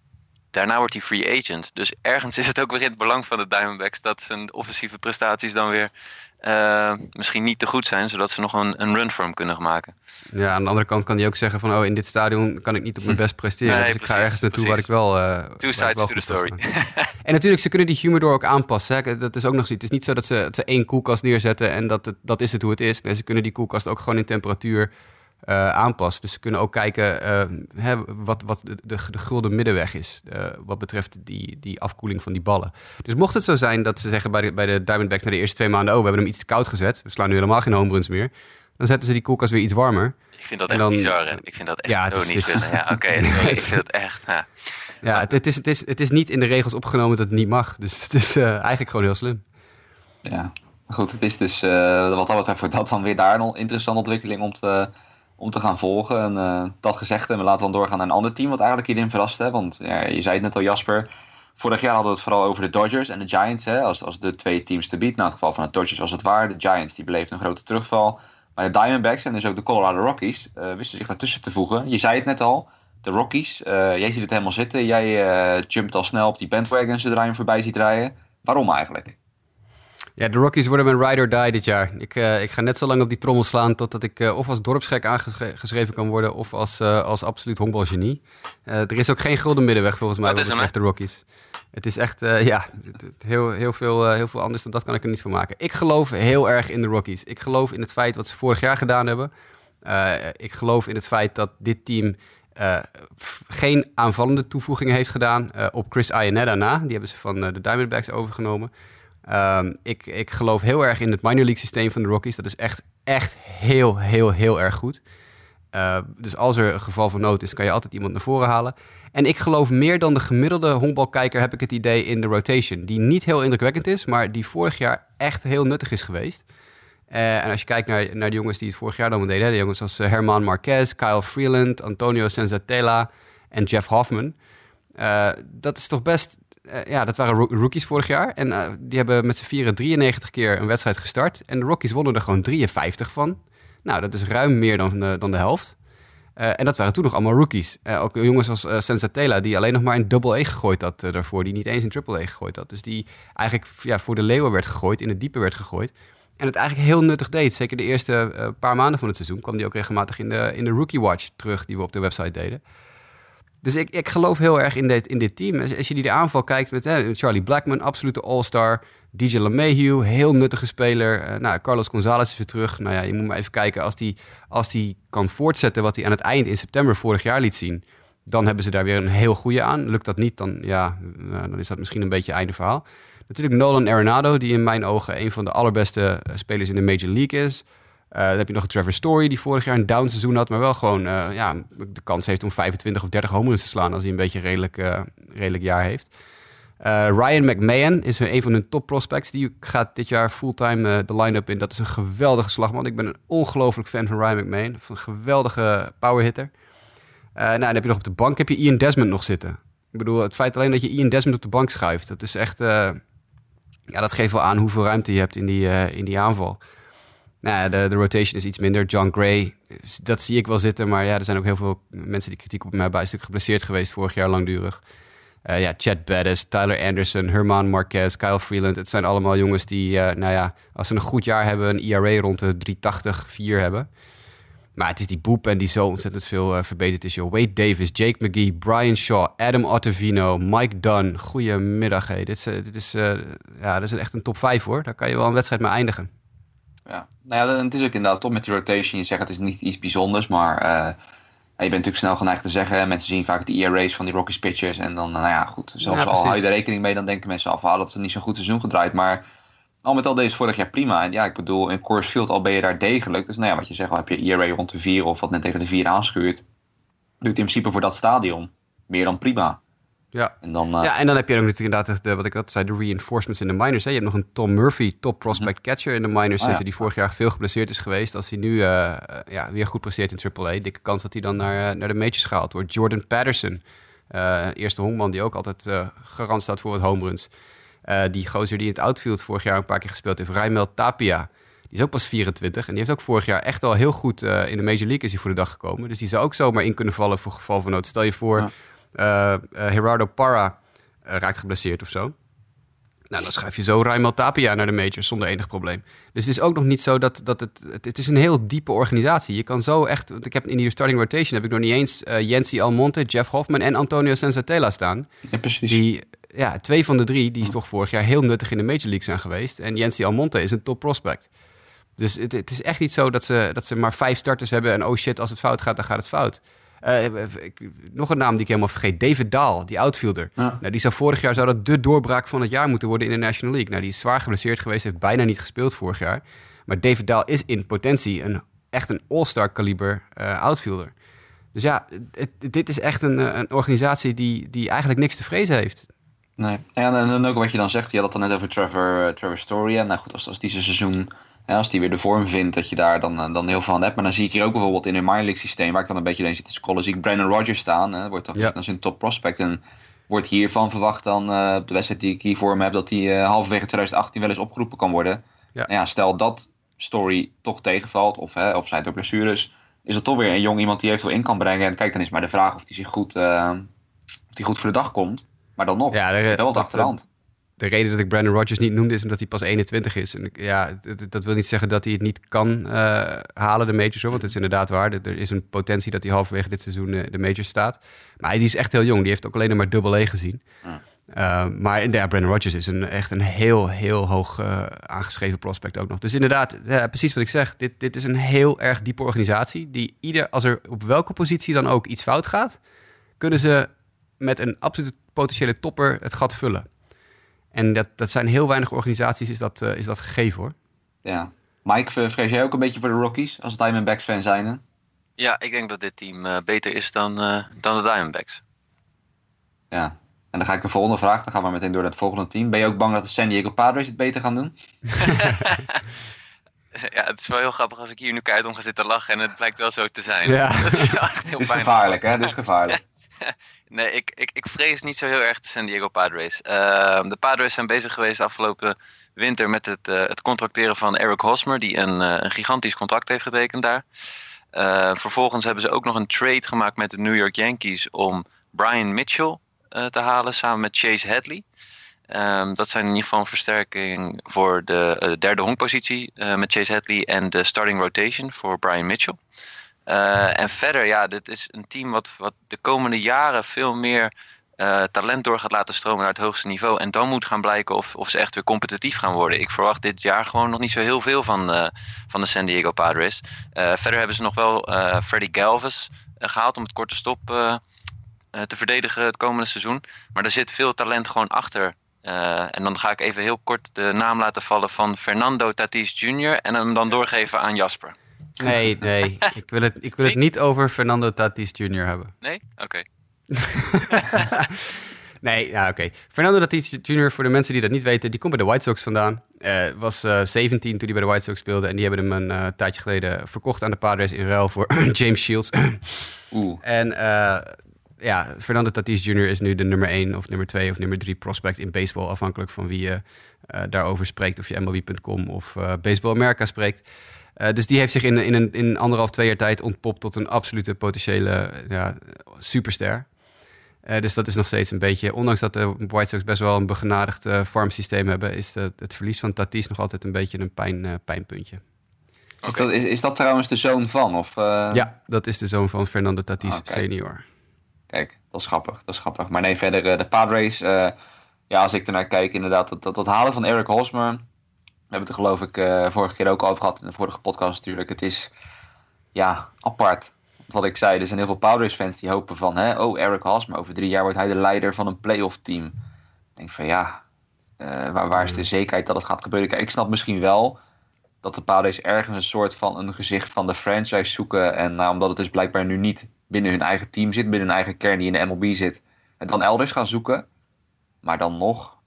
Daarna wordt hij free agent. Dus ergens is het ook weer in het belang van de Diamondbacks dat zijn offensieve prestaties dan weer eh, misschien niet te goed zijn, zodat ze nog een, een run voor hem kunnen maken. Ja, aan de andere kant kan hij ook zeggen van... oh, in dit stadion kan ik niet op mijn best presteren. Nee, dus ik ga ergens naartoe precies. waar ik wel... eh, Two sides wel to the story. En natuurlijk, ze kunnen die humidor ook aanpassen. Hè. Dat is ook nog zoiets. Het is niet zo dat ze, dat ze één koelkast neerzetten... en dat, het, dat is het hoe het is. Nee, ze kunnen die koelkast ook gewoon in temperatuur eh, aanpassen. Dus ze kunnen ook kijken eh, hè, wat, wat de, de, de gulden middenweg is... eh, wat betreft die, die afkoeling van die ballen. Dus mocht het zo zijn dat ze zeggen bij de, bij de Diamondbacks... na de eerste twee maanden... oh, we hebben hem iets te koud gezet. We slaan nu helemaal geen home runs meer. Dan zetten ze die koelkast weer iets warmer... Ik vind dat echt dan- bizar. Hè? Ik vind dat echt Ja, zo is- niet het is- kunnen. Ja, oké, ik vind het echt. Ja. Ja, het, het, is, het, is, het is niet in de regels opgenomen dat het niet mag. Dus het is eh, eigenlijk gewoon heel slim. Ja, goed. Het is dus eh, wat dat betreft voor dat dan weer daar een interessante ontwikkeling om te, om te gaan volgen. En eh, dat gezegd, en we laten dan doorgaan naar een ander team wat eigenlijk hierin verrast. Hè? Want ja, je zei het net al, Jasper. Vorig jaar hadden we het vooral over de Dodgers en de Giants hè? Als, als de twee teams te bieden. Nou, in het geval van de Dodgers was het waar. De Giants die beleefden een grote terugval. Maar de Diamondbacks en dus ook de Colorado Rockies eh, wisten zich daartussen te voegen. Je zei het net al. de Rockies. Eh, jij ziet het helemaal zitten. Jij jumpt al snel op die bandwagon zodra je hem voorbij ziet rijden. Waarom eigenlijk? Ja, de Rockies worden mijn ride or die dit jaar. Ik, uh, ik ga net zo lang op die trommel slaan totdat ik uh, of als dorpsgek aangeschreven kan worden of als, uh, als absoluut honkbalgenie. er is ook geen gulden middenweg volgens mij wat betreft de Rockies. Het is echt, ja, heel, heel, veel, heel veel anders dan dat kan ik er niet van maken. Ik geloof heel erg in de Rockies. Ik geloof in het feit wat ze vorig jaar gedaan hebben. ik geloof in het feit dat dit team geen aanvallende toevoegingen heeft gedaan op Chris Iannetta na. Die hebben ze van de Diamondbacks overgenomen. Um, ik, ik geloof heel erg in het minor league systeem van de Rockies. Dat is echt, echt heel, heel, heel erg goed. Uh, dus als er een geval van nood is, kan je altijd iemand naar voren halen. En ik geloof meer dan de gemiddelde honkbalkijker, heb ik het idee, in de rotation. Die niet heel indrukwekkend is, maar die vorig jaar echt heel nuttig is geweest. Uh, en als je kijkt naar, naar de jongens die het vorig jaar dan deden, de jongens als uh, Herman Marquez, Kyle Freeland, Antonio Senzatela en Jeff Hoffman. Uh, dat is toch best ja, dat waren rookies vorig jaar. En uh, die hebben met z'n vieren 93 keer een wedstrijd gestart. En de Rockies wonnen er gewoon 53 van. Nou, dat is ruim meer dan, uh, dan de helft. en dat waren toen nog allemaal rookies. ook jongens als Sensatela, die alleen nog maar in double E gegooid had daarvoor. Die niet eens in triple E gegooid had. Dus die eigenlijk ja, voor de leeuwen werd gegooid, in het diepe werd gegooid. En het eigenlijk heel nuttig deed. Zeker de eerste paar maanden van het seizoen kwam die ook regelmatig in de, in de Rookie Watch terug, die we op de website deden. Dus ik, ik geloof heel erg in dit, in dit team. Als je die de aanval kijkt met Charlie Blackman, absolute all-star. DJ LeMahieu, heel nuttige speler. Uh, nou, Carlos Gonzalez is weer terug. Nou ja, je moet maar even kijken. Als die, als die kan voortzetten wat hij aan het eind in september vorig jaar liet zien... dan hebben ze daar weer een heel goede aan. Lukt dat niet, dan, ja, uh, dan is dat misschien een beetje einde verhaal. Natuurlijk Nolan Arenado, die in mijn ogen een van de allerbeste spelers in de Major League is... Uh, dan heb je nog Trevor Story, die vorig jaar een down seizoen had, maar wel gewoon uh, ja, de kans heeft om 25 of 30 home runs te slaan als hij een beetje redelijk, uh, redelijk jaar heeft. Ryan McMahon is een van hun top prospects. Die gaat dit jaar fulltime de line-up in. Dat is een geweldige slagman. Ik ben een ongelooflijk fan van Ryan McMahon. Een geweldige powerhitter. nou, dan heb je nog op de bank heb je Ian Desmond nog zitten. Ik bedoel, het feit alleen dat je Ian Desmond op de bank schuift, dat is echt. ja, dat geeft wel aan hoeveel ruimte je hebt in die, in die aanval. Nou, de, rotation is iets minder. John Gray, dat zie ik wel zitten. Maar ja, er zijn ook heel veel mensen die kritiek op mij hebben. Hij is natuurlijk geblesseerd geweest vorig jaar langdurig. Uh, ja, Chad Bettis, Tyler Anderson, Herman Marquez, Kyle Freeland. Het zijn allemaal jongens die, uh, nou ja, als ze een goed jaar hebben... een ERA rond de 380, 4 hebben. Maar het is die boep en die zo ontzettend veel uh, verbeterd is. Joh. Wade Davis, Jake McGee, Brian Shaw, Adam Ottavino, Mike Dunn. Goedemiddag. Hey. Dit, is, dit, is, ja, dit is echt een top 5 hoor. Daar kan je wel een wedstrijd mee eindigen ja. Nou ja, het is ook inderdaad toch met die rotation. Je zegt het is niet iets bijzonders, maar uh, je bent natuurlijk snel geneigd te zeggen. Mensen zien vaak de ERA's van die Rockies pitchers. En dan, nou ja, goed. Zelfs ja, al hou je er rekening mee, dan denken mensen af ah, dat ze niet zo'n goed seizoen gedraaid. Maar al met al deze vorig jaar prima. En ja, ik bedoel, in Coors Field al ben je daar degelijk. Dus nou ja, wat je zegt, al heb je ERA rond de 4 of wat net tegen de 4 aanschuurt. Doet in principe voor dat stadion meer dan prima. Ja. En dan, uh... ja, en dan heb je ook natuurlijk inderdaad, de, wat ik had zei, de reinforcements in de minors. Hè. Je hebt nog een Tom Murphy, top prospect catcher in de minors oh, zitten, die vorig jaar veel geblesseerd is geweest. Als hij nu uh, ja, weer goed presteert in AAA, dikke kans dat hij dan naar, naar de majors gehaald wordt. Jordan Patterson, uh, eerste honkman die ook altijd garant staat voor wat home runs. die gozer die in het outfield vorig jaar een paar keer gespeeld heeft, Raimel Tapia. Die is ook pas 24 en die heeft ook vorig jaar echt al heel goed in de Major League is hij voor de dag gekomen. Dus die zou ook zomaar in kunnen vallen voor geval van nood. Stel je voor... Ja Gerardo Parra uh, raakt geblesseerd of zo. Nou, dan schuif je zo Raimel Tapia naar de majors zonder enig probleem. Dus het is ook nog niet zo dat, dat het, het... Het is een heel diepe organisatie. Je kan zo echt... Want ik heb in die starting rotation heb ik nog niet eens uh, Jensi Almonte, Jeff Hoffman en Antonio Sensatella staan. Ja, precies. Die, ja, twee van de drie, die is toch vorig jaar heel nuttig in de Major League zijn geweest. En Jensi Almonte is een top prospect. Dus het, het, is echt niet zo dat ze, dat ze maar vijf starters hebben en oh shit, als het fout gaat, dan gaat het fout. Uh, nog een naam die ik helemaal vergeet. David Dahl, die outfielder. Nou, die zou vorig jaar zou dat de doorbraak van het jaar moeten worden in de National League. Nou, die is zwaar geblesseerd geweest, heeft bijna niet gespeeld vorig jaar. Maar David Dahl is in potentie een, echt een all-star kaliber uh, outfielder. Dus ja, het, dit is echt een, een organisatie die, die eigenlijk niks te vrezen heeft. Nee, ja, en, ook wat je dan zegt, je had het dan net over Trevor, uh, Trevor Story. En nou goed, als, als die seizoen ja, als die weer de vorm vindt, dat je daar dan, eh, dan heel veel aan hebt. Maar dan zie ik hier ook bijvoorbeeld in een minor league systeem, waar ik dan een beetje in zit te scrollen, zie ik Brandon Rogers staan. Hè, wordt ja. als een top prospect. En wordt hiervan verwacht dan, uh, op de wedstrijd die ik hier voor me heb, dat hij uh, halverwege 2018 wel eens opgeroepen kan worden. Ja. Nou ja, stel dat Story toch tegenvalt, of, hè, of zijn ook blessures, is dat toch weer een jong iemand die eventueel in kan brengen. En kijk, dan is maar de vraag of hij zich goed, eh, of hij goed voor de dag komt. Maar dan nog, Ja, de- wel wat dat, achter de reden dat ik Brandon Rodgers niet noemde is omdat hij pas 21 is. En ja, dat wil niet zeggen dat hij het niet kan eh, halen, de majors. Hoor, want het is inderdaad waar. Er is een potentie dat hij halverwege dit seizoen eh, de majors staat. Maar hij die is echt heel jong. Die heeft ook alleen maar double A gezien. Ja. Uh, maar ja, Brandon Rodgers is een, echt een heel, heel hoog eh, aangeschreven prospect ook nog. Dus inderdaad, ja, precies wat ik zeg. Dit, dit is een heel erg diepe organisatie. Die ieder, als er op welke positie dan ook iets fout gaat, kunnen ze met een absolute potentiële topper het gat vullen. En dat, dat zijn heel weinig organisaties, is dat, eh, is dat gegeven hoor. Ja. Mike, v- vrees jij ook een beetje voor de Rockies als Diamondbacks fan zijn? hè? Ja, ik denk dat dit team eh, beter is dan, eh, dan de Diamondbacks. Ja. En dan ga ik de volgende vraag. Dan gaan we meteen door naar het volgende team. Ben je ook bang dat de San Diego Padres het beter gaan doen? Ja, het is wel heel grappig als ik hier nu keihard om ga zitten lachen en het blijkt wel zo te zijn. Ja. Dat is wel echt heel Dus pijnlijk. gevaarlijk, hè? Dus gevaarlijk. Nee, ik, ik, ik vrees niet zo heel erg de San Diego Padres. Eh, de Padres zijn bezig geweest afgelopen winter met het, eh, het contracteren van Eric Hosmer, die een, eh, een gigantisch contract heeft getekend daar. Eh, vervolgens hebben ze ook nog een trade gemaakt met de New York Yankees om Brian Mitchell eh, te halen samen met Chase Hadley. Ehm, dat zijn in ieder geval een versterking voor de derde honkpositie met Chase Hadley en de starting rotation voor Brian Mitchell. Eh, en verder, ja, dit is een team wat, wat de komende jaren veel meer eh, talent door gaat laten stromen naar het hoogste niveau. En dan moet gaan blijken of, of ze echt weer competitief gaan worden. Ik verwacht dit jaar gewoon nog niet zo heel veel van, eh, van de San Diego Padres. Verder hebben ze nog wel Freddy Galvis eh, gehaald om het korte stop te verdedigen het komende seizoen. Maar er zit veel talent gewoon achter. En dan ga ik even heel kort de naam laten vallen van Fernando Tatis Jr. en hem dan doorgeven aan Jasper. Nee, nee. ik wil het, ik wil het niet over Fernando Tatis Jr. hebben. Nee? Oké. Nee, ja, oké. Fernando Tatis Jr., voor de mensen die dat niet weten, die komt bij de White Sox vandaan. Eh, was eh 17 toen hij bij de White Sox speelde. En die hebben hem een eh, tijdje geleden verkocht aan de Padres in ruil voor James Shields. Oeh. en ja, Fernando Tatis Jr. is nu de nummer 1 of nummer 2 of nummer 3 prospect in baseball. Afhankelijk van wie je daarover spreekt. Of je MLB.com of Baseball America spreekt. Eh, dus die heeft zich in, in, een, in anderhalf, twee jaar tijd ontpopt tot een absolute potentiële ja, superster. Eh, dus dat is nog steeds een beetje, ondanks dat de White Sox best wel een begenadigd eh, farmsysteem hebben, is de- het verlies van Tatis nog altijd een beetje een pijn, eh, pijnpuntje. Is, dat, is, is dat trouwens de zoon van? Of, eh, Ja, dat is de zoon van Fernando Tatis Oké. senior. Kijk, dat is grappig. Dat is grappig. Maar nee, verder eh, de Padres. eh, ja, als ik ernaar kijk, inderdaad, dat, dat, dat halen van Eric Hosmer. We hebben het er geloof ik eh, vorige keer ook over gehad in de vorige podcast natuurlijk. Het is ja, apart. Wat ik zei, er zijn heel veel Padres-fans die hopen van, hè, oh, Eric Hosmer, over drie jaar wordt hij de leider van een playoff team. Ik denk van ja, eh, waar, waar is de zekerheid dat het gaat gebeuren? Kijk, ik snap misschien wel dat de Padres ergens een soort van een gezicht van de franchise zoeken. En nou, omdat het dus blijkbaar nu niet binnen hun eigen team zit, binnen hun eigen kern die in de MLB zit, en dan elders gaan zoeken. Maar dan nog,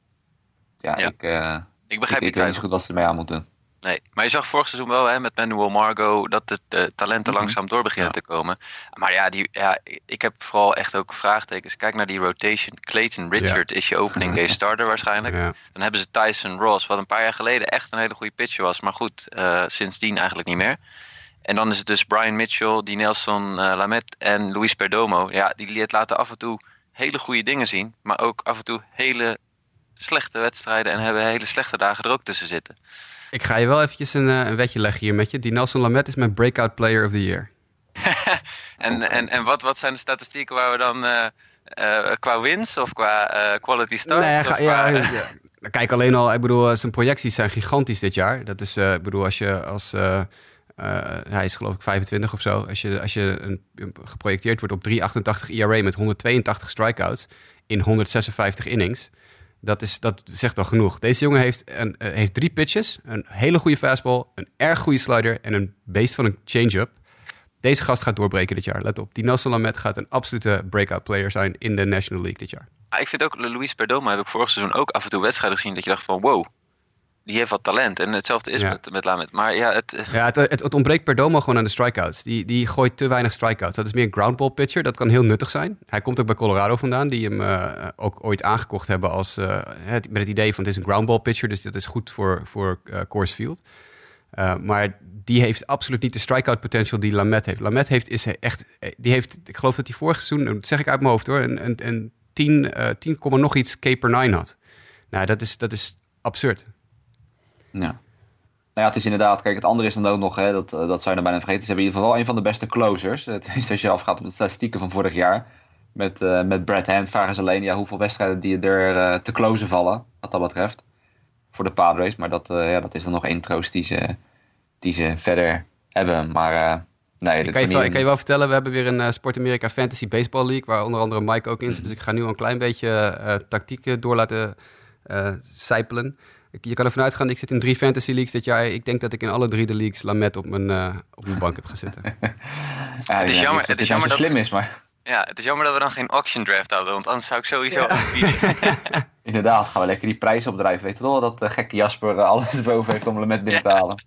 ja, Ja. ik, eh, Ik begrijp ik je weet niet zo goed wat ze ermee aan moeten. Nee, maar je zag vorig seizoen wel hè, met Manuel Margot dat de, de talenten Mhm. langzaam door beginnen te komen. Maar ja, die, ja, ik heb vooral echt ook vraagtekens. Kijk naar die rotation. Clayton Richard is je opening day starter waarschijnlijk. Dan hebben ze Tyson Ross, wat een paar jaar geleden echt een hele goede pitcher was. Maar goed, eh, sindsdien eigenlijk niet meer. En dan is het dus Brian Mitchell, die Nelson eh, Lamet en Luis Perdomo. Ja, die liet laten af en toe hele goede dingen zien. Maar ook af en toe hele slechte wedstrijden. En hebben hele slechte dagen er ook tussen zitten. Ik ga je wel eventjes een, eh, een wetje leggen hier met je. Die Nelson Lamet is mijn breakout player of the year. En, en, en wat, wat zijn de statistieken waar we dan eh, eh, qua wins of qua quality start? Nee, ga, ja, ja. Kijk alleen al, ik bedoel, zijn projecties zijn gigantisch dit jaar. Dat is, ik bedoel, als je als. hij is geloof ik 25 of zo. Als je, als je een, geprojecteerd wordt op 3,88 ERA met 182 strikeouts in 156 innings. Dat, is, dat zegt al genoeg. Deze jongen heeft, een, eh, heeft drie pitches. Een hele goede fastball, een erg goede slider en een beest van een change-up. Deze gast gaat doorbreken dit jaar. Let op, die Nelson Lamet gaat een absolute breakout player zijn in de National League dit jaar. Ah, ik vind ook Luis Perdomo heb ik vorig seizoen ook af en toe wedstrijden gezien dat je dacht van wow, die heeft wat talent. En hetzelfde is Ja. met, met Lamet. Maar ja, het, eh, Ja, het, het, het ontbreekt Perdomo gewoon aan de strikeouts. Die, die gooit te weinig strikeouts. Dat is meer een groundball pitcher. Dat kan heel nuttig zijn. Hij komt ook bij Colorado vandaan, die hem eh, ook ooit aangekocht hebben als, eh, met het idee van het is een groundball pitcher, dus dat is goed voor, voor Coors Field. Maar die heeft absoluut niet de strikeout potential die Lamet heeft. Lamet heeft is echt, die heeft, ik geloof dat hij vorig seizoen, dat zeg ik uit mijn hoofd hoor, een, een, een 10, uh, 10, nog iets K per 9 had. Nou, dat is, dat is absurd. Ja. Nou ja, het is inderdaad, kijk, het andere is dan ook nog, hè, dat, dat zou je dan bijna vergeten. Ze hebben in ieder geval een van de beste closers. Het is als je afgaat op de statistieken van vorig jaar. Met, uh, met Brad Hand vragen ze alleen ja, hoeveel wedstrijden die er uh, te closen vallen, wat dat betreft. Voor de Padres. Maar dat, uh, ja, dat is dan nog één troost die ze, die ze verder hebben. Maar nee, ik kan, je wel, ik kan je wel vertellen, we hebben weer een Sport America Fantasy Baseball League, waar onder andere Mike ook in zit. Dus ik ga nu een klein beetje tactieken door laten sijpelen. Je kan ervan uitgaan, ik zit in drie fantasy leagues dit jaar. Ik denk dat ik in alle drie de leagues Lamet op mijn, uh, op mijn bank heb gezeten. ja, het is jammer, het is jammer dat het slim is, maar... Ja, het is jammer dat we dan geen auction draft hadden, want anders zou ik sowieso ja. Inderdaad, gaan we lekker die prijs opdrijven. Weet je wel dat uh, gekke Jasper uh, alles boven heeft om Lamet binnen te halen.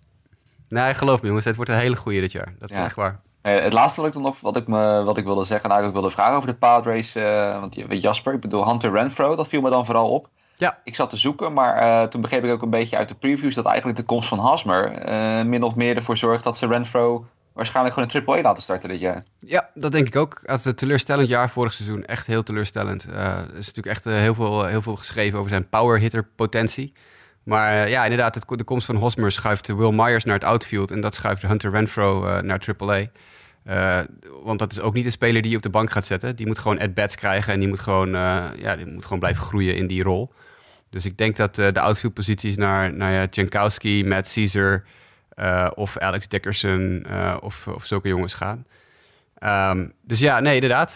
Nee, geloof me jongens, het wordt een hele goede dit jaar. Dat is echt waar. het laatste wat ik dan nog, wat ik, me, wat ik wilde zeggen, ik wilde vragen over de Padres. want Jasper, ik bedoel Hunter Renfro, dat viel me dan vooral op. Ja. Ik zat te zoeken, maar uh, toen begreep ik ook een beetje uit de previews dat eigenlijk de komst van Hasmer uh, min of meer ervoor zorgt dat ze Renfro waarschijnlijk gewoon een triple A laten starten dit jaar. Ja, dat denk ik ook. Het is een teleurstellend jaar vorig seizoen. Echt heel teleurstellend. Uh, er is natuurlijk echt heel, veel, heel veel geschreven over zijn power hitter potentie. Maar ja, inderdaad, het, de komst van Hosmer schuift Will Myers naar het outfield. En dat schuift Hunter Renfro naar AAA. Uh, want dat is ook niet een speler die je op de bank gaat zetten. Die moet gewoon at-bats krijgen en die moet gewoon, uh, ja, die moet gewoon blijven groeien in die rol. Dus ik denk dat uh, de outfield-posities naar, naar ja, Jankowski, Matt Caesar uh, of Alex Dickerson uh, of, of zulke jongens gaan. Um, dus ja, nee, inderdaad.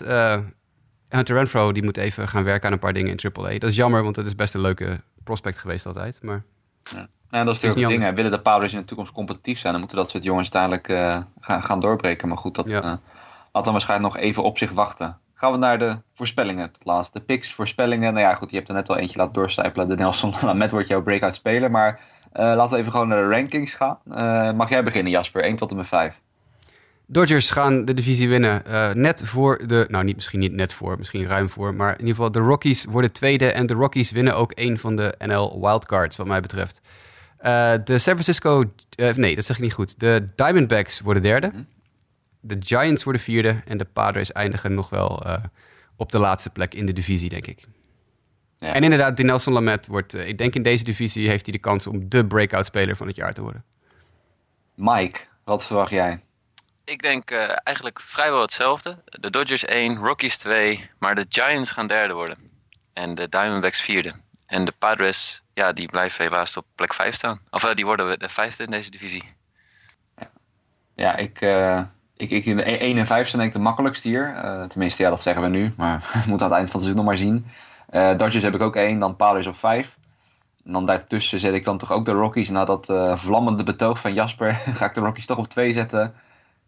Hunter Renfro die moet even gaan werken aan een paar dingen in AAA. Dat is jammer, want dat is best een leuke prospect geweest altijd. Maar... Ja. Ja, dat is natuurlijk het ding. Hè. Willen de Padres in de toekomst competitief zijn, dan moeten dat soort jongens uiteindelijk gaan, gaan doorbreken. Maar goed, dat ja. had dan waarschijnlijk nog even op zich wachten gaan we naar de voorspellingen. Het laatste. De picks, voorspellingen. Nou ja, goed, je hebt er net al eentje laten doorstijpelen. De Nelson met wordt jouw breakout speler. Maar uh, laten we even gewoon naar de rankings gaan. Uh, mag jij beginnen, Jasper? 1 tot en met 5. Dodgers gaan de divisie winnen. Uh, net voor de. Nou, niet, misschien niet net voor, misschien ruim voor. Maar in ieder geval, de Rockies worden tweede. En de Rockies winnen ook een van de NL Wildcards, wat mij betreft. de San Francisco. nee, dat zeg ik niet goed. De Diamondbacks worden derde. Hm de Giants worden vierde en de Padres eindigen nog wel uh, op de laatste plek in de divisie, denk ik. Ja. En inderdaad, Dinelson Lamet wordt, uh, ik denk in deze divisie heeft hij de kans om de breakout speler van het jaar te worden. Mike, wat verwacht jij? Ik denk uh, eigenlijk vrijwel hetzelfde. De Dodgers 1, Rockies 2, maar de Giants gaan derde worden. En de Diamondbacks vierde. En de Padres, ja, die blijven helaas op plek 5 staan. Of die worden de vijfde in deze divisie. Ja, ja ik, ik, ik, 1 en 5 zijn denk ik de makkelijkste hier. Uh, tenminste, ja, dat zeggen we nu. Maar we moeten aan het eind van het seizoen nog maar zien. Uh, Dodgers heb ik ook 1, dan Padres op 5. En dan daartussen zet ik dan toch ook de Rockies. Na dat uh, vlammende betoog van Jasper ga ik de Rockies toch op 2 zetten.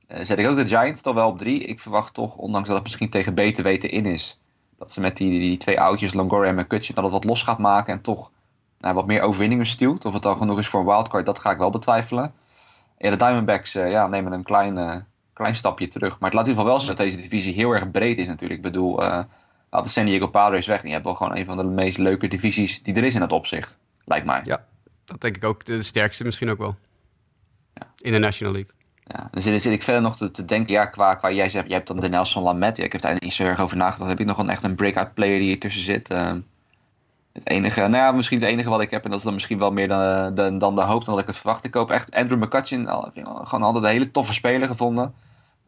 zet ik ook de Giants toch wel op 3. Ik verwacht toch, ondanks dat het misschien tegen beter weten in is... dat ze met die, die twee oudjes, Longoria en McCutcheon, dat het wat los gaat maken... en toch nou, wat meer overwinningen stuurt. Of het dan genoeg is voor een wildcard, dat ga ik wel betwijfelen. Ja, de Diamondbacks ja, nemen een klein klein stapje terug. Maar het laat in ieder geval wel zien dat deze divisie heel erg breed is natuurlijk. Ik bedoel, uh, laat de San Diego Padres weg. Je hebt wel gewoon een van de meest leuke divisies die er is in het opzicht. Lijkt mij. Ja, dat denk ik ook. De sterkste misschien ook wel. Ja. In de National League. Ja, dan zit, zit ik verder nog te, te, denken, ja, qua, qua jij zegt, jij hebt dan de Nelson Lamet. Ja, ik heb daar niet zo erg over nagedacht. Heb ik nog een echt een breakout player die hier tussen zit? Uh, het enige, nou ja, misschien het enige wat ik heb, en dat is dan misschien wel meer dan, dan, dan de hoop dan dat ik het verwacht. Ik koop echt Andrew McCutcheon, gewoon altijd een hele toffe speler gevonden.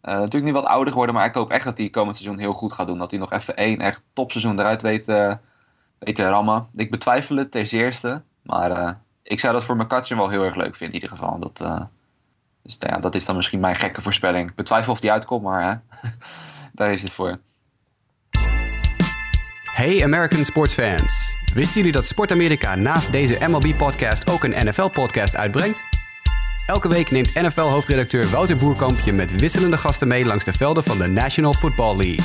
Uh, natuurlijk niet wat ouder geworden, maar ik hoop echt dat hij komend seizoen heel goed gaat doen. Dat hij nog even één echt topseizoen eruit weet, uh, weet te rammen. Ik betwijfel het ten eerste, maar uh, ik zou dat voor McCutcheon wel heel erg leuk vinden in ieder geval. Dat, dus ja, dat is dan misschien mijn gekke voorspelling. Ik betwijfel of die uitkomt, maar daar is het voor. Hey American sports fans. Wisten jullie dat Sport Amerika naast deze MLB-podcast ook een NFL-podcast uitbrengt? Elke week neemt NFL-hoofdredacteur Wouter Boerkamp je met wisselende gasten mee langs de velden van de National Football League.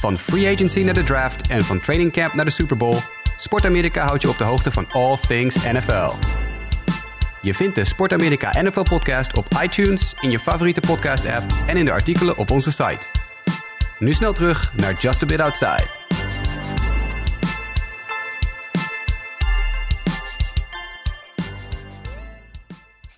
Van free agency naar de draft en van training camp naar de Super Bowl, Sport Amerika houdt je op de hoogte van all things NFL. Je vindt de Sport Amerika NFL podcast op iTunes, in je favoriete podcast app en in de artikelen op onze site. Nu snel terug naar Just a Bit Outside.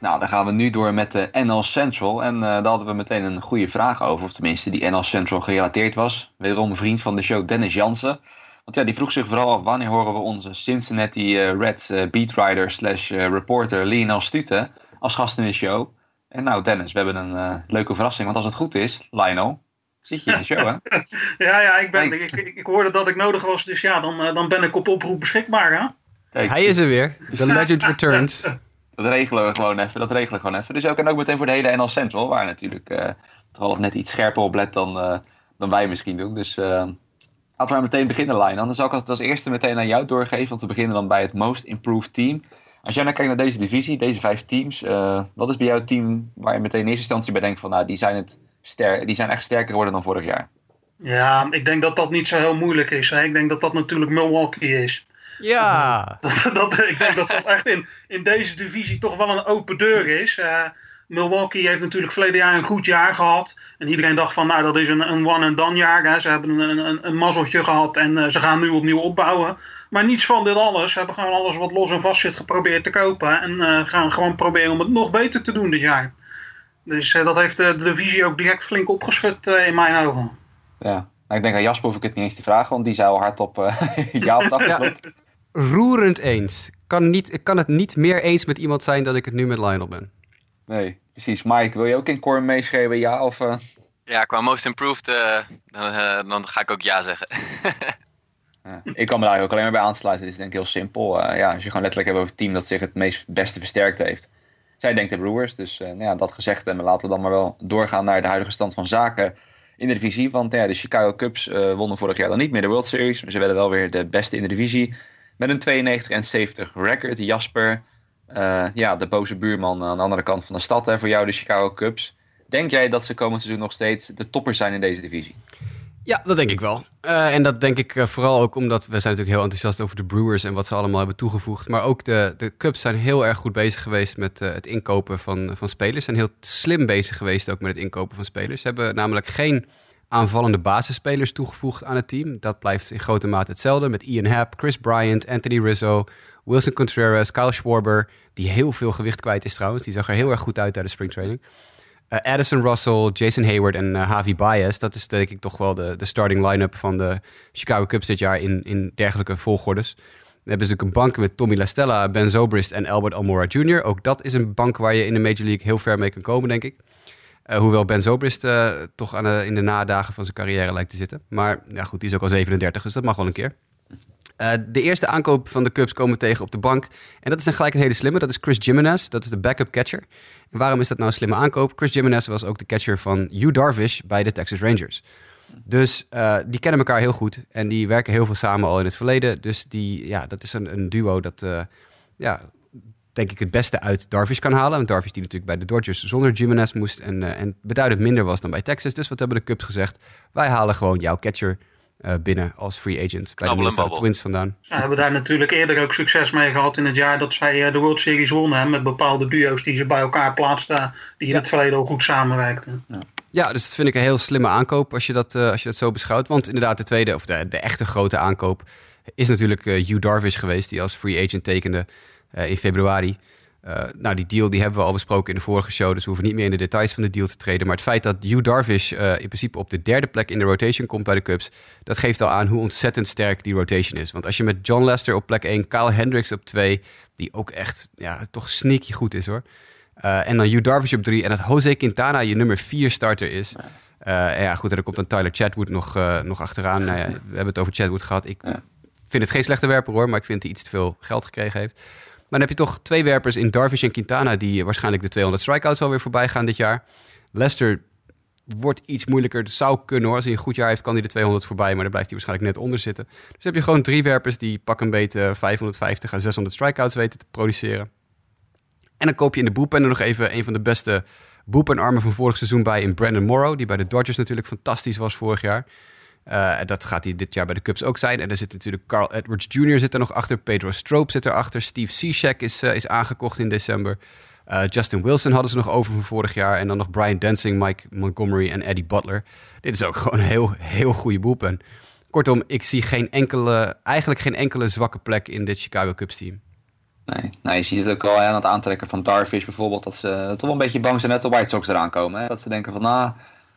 Nou, dan gaan we nu door met de NL Central. En eh, daar hadden we meteen een goede vraag over. Of tenminste, die NL Central gerelateerd was. Wederom een vriend van de show, Dennis Jansen. Want ja, die vroeg zich vooral af, wanneer horen we onze Cincinnati eh, Reds uh, beatwriter slash reporter Lionel Stute als gast in de show. En nou Dennis, we hebben een leuke verrassing. Want als het goed is, Lionel, zit je in de show hè? ja, ja, ik, ben, ik, ik, ik, hoorde dat ik nodig was. Dus ja, dan, dan ben ik op oproep beschikbaar hè? Kijk, Hij is er weer. The legend returns. Dat regelen we gewoon even. Dat regelen we gewoon even. Dus ook, en ook meteen voor de hele NL Central, waar natuurlijk uh, toch net iets scherper op let dan, uh, dan wij misschien doen. Dus uh, laten we maar meteen beginnen, Line. Dan zal ik het als eerste meteen aan jou doorgeven, want we beginnen dan bij het Most Improved Team. Als jij nou kijkt naar deze divisie, deze vijf teams, wat is bij jou het team waar je meteen in eerste instantie bij denkt van, nou, die zijn, het ster die zijn echt sterker geworden dan vorig jaar? Ja, ik denk dat dat niet zo heel moeilijk is. Hè? Ik denk dat dat natuurlijk Milwaukee is. Ja. Dat, dat, ik denk dat dat echt in, in deze divisie toch wel een open deur is. Uh, Milwaukee heeft natuurlijk verleden jaar een goed jaar gehad. En iedereen dacht van, nou dat is een, een one-and-done jaar. Hè. Ze hebben een, een, een mazzeltje gehad en uh, ze gaan nu opnieuw opbouwen. Maar niets van dit alles. Ze hebben gewoon alles wat los en vast zit geprobeerd te kopen. En uh, gaan gewoon proberen om het nog beter te doen dit jaar. Dus dat heeft de, de divisie ook direct flink opgeschud in mijn ogen. Ja, nou, ik denk aan Jasper hoef ik het niet eens te vragen, want die zou hardop uh, ja op ja, roerend eens. Kan niet, ik kan het niet meer eens met iemand zijn dat ik het nu met Lionel ben. Nee, precies. Mike, wil je ook in Core meeschrijven, ja? Of, uh... Ja, qua Most Improved, uh, dan, uh, dan, ga ik ook ja zeggen. ja, ik kan me daar ook alleen maar bij aansluiten. Het is denk ik heel simpel. ja, als je gewoon letterlijk hebt over het team dat zich het meest beste versterkt heeft. Zij denkt de Brewers, dus nou ja, dat gezegd. En laten we dan maar wel doorgaan naar de huidige stand van zaken in de divisie. Want ja, de Chicago Cubs wonnen vorig jaar dan niet meer de World Series. Maar ze werden wel weer de beste in de divisie. Met een 92 en 70 record. Jasper, uh, ja, de boze buurman aan de andere kant van de stad hè, voor jou, de Chicago Cubs. Denk jij dat ze komend seizoen nog steeds de toppers zijn in deze divisie? Ja, dat denk ik wel. Uh, en dat denk ik uh, vooral ook omdat we zijn natuurlijk heel enthousiast over de Brewers en wat ze allemaal hebben toegevoegd. Maar ook de, de Cubs zijn heel erg goed bezig geweest met het inkopen van, van spelers. En heel slim bezig geweest ook met het inkopen van spelers. Ze hebben namelijk geen aanvallende basisspelers toegevoegd aan het team. Dat blijft in grote mate hetzelfde met Ian Happ, Chris Bryant, Anthony Rizzo, Wilson Contreras, Kyle Schwarber, die heel veel gewicht kwijt is trouwens. Die zag er heel erg goed uit tijdens springtraining. Uh, Addison Russell, Jason Hayward en uh, Javi Baez. Dat is denk ik toch wel de, de starting line-up van de Chicago Cubs dit jaar in, in dergelijke volgordes. Dan hebben natuurlijk een bank met Tommy LaStella, Ben Zobrist en Albert Almora Jr. Ook dat is een bank waar je in de Major League heel ver mee kan komen, denk ik. Uh, hoewel Ben Zobrist uh, toch aan de, in de nadagen van zijn carrière lijkt te zitten. Maar ja, goed, die is ook al 37, dus dat mag wel een keer. Uh, de eerste aankoop van de Cubs komen tegen op de bank. En dat is dan gelijk een hele slimme. Dat is Chris Jimenez. Dat is de backup catcher. En waarom is dat nou een slimme aankoop? Chris Jimenez was ook de catcher van Hugh Darvish bij de Texas Rangers. Dus die kennen elkaar heel goed. En die werken heel veel samen al in het verleden. Dus die, ja, dat is een, een duo dat ja, denk ik het beste uit Darvish kan halen. Want Darvish die natuurlijk bij de Dodgers zonder Jimenez moest en, uh, en beduidend minder was dan bij Texas. Dus wat hebben de Cubs gezegd? Wij halen gewoon jouw catcher uh, binnen als free agent bij de Minnesota Twins vandaan. Ze hebben daar natuurlijk eerder ook succes mee gehad in het jaar dat zij uh, de World Series wonnen. met bepaalde duo's die ze bij elkaar plaatsten, die in ja. het verleden al goed samenwerkten. Ja. Ja, dus dat vind ik een heel slimme aankoop als je dat, als je dat zo beschouwt. Want inderdaad, de tweede, of de, de echte grote aankoop, is natuurlijk Hugh Darvish geweest, die als free agent tekende in februari. Uh, nou, die deal die hebben we al besproken in de vorige show, dus we hoeven niet meer in de details van de deal te treden. Maar het feit dat Hugh Darvish uh, in principe op de derde plek in de rotation komt bij de Cubs, dat geeft al aan hoe ontzettend sterk die rotation is. Want als je met John Lester op plek 1, Kyle Hendricks op 2, die ook echt ja, toch sneaky goed is hoor. Uh, en dan Hugh Darvish op 3 en dat Jose Quintana je nummer 4 starter is. en ja, goed, en dan komt dan Tyler Chadwood nog, nog achteraan. Nou ja, we hebben het over Chadwood gehad. Ik vind het geen slechte werper hoor, maar ik vind dat hij iets te veel geld gekregen heeft. Maar dan heb je toch twee werpers in Darvish en Quintana... die waarschijnlijk de 200 strikeouts alweer voorbij gaan dit jaar. Lester wordt iets moeilijker. Het zou kunnen hoor. Als hij een goed jaar heeft, kan hij de 200 voorbij. Maar dan blijft hij waarschijnlijk net onder zitten. Dus heb je gewoon drie werpers die pak een beetje 550 à 600 strikeouts weten te produceren. En dan koop je in de boepen nog even een van de beste boepenarmen van vorig seizoen bij in Brandon Morrow. Die bij de Dodgers natuurlijk fantastisch was vorig jaar. Uh, dat gaat hij dit jaar bij de Cubs ook zijn. En er zit natuurlijk Carl Edwards Jr. zit er nog achter. Pedro Stroop zit erachter. Steve Cishek is, uh, is aangekocht in december. Uh, Justin Wilson hadden ze nog over van vorig jaar. En dan nog Brian Dancing, Mike Montgomery en Eddie Butler. Dit is ook gewoon een heel, heel goede boepen. Kortom, ik zie geen enkele, eigenlijk geen enkele zwakke plek in dit Chicago Cubs team. Nee, nou, je ziet het ook wel aan het aantrekken van Darvish bijvoorbeeld. Dat ze toch wel een beetje bang zijn net de White Sox eraan komen. Hè? Dat ze denken van, nou, we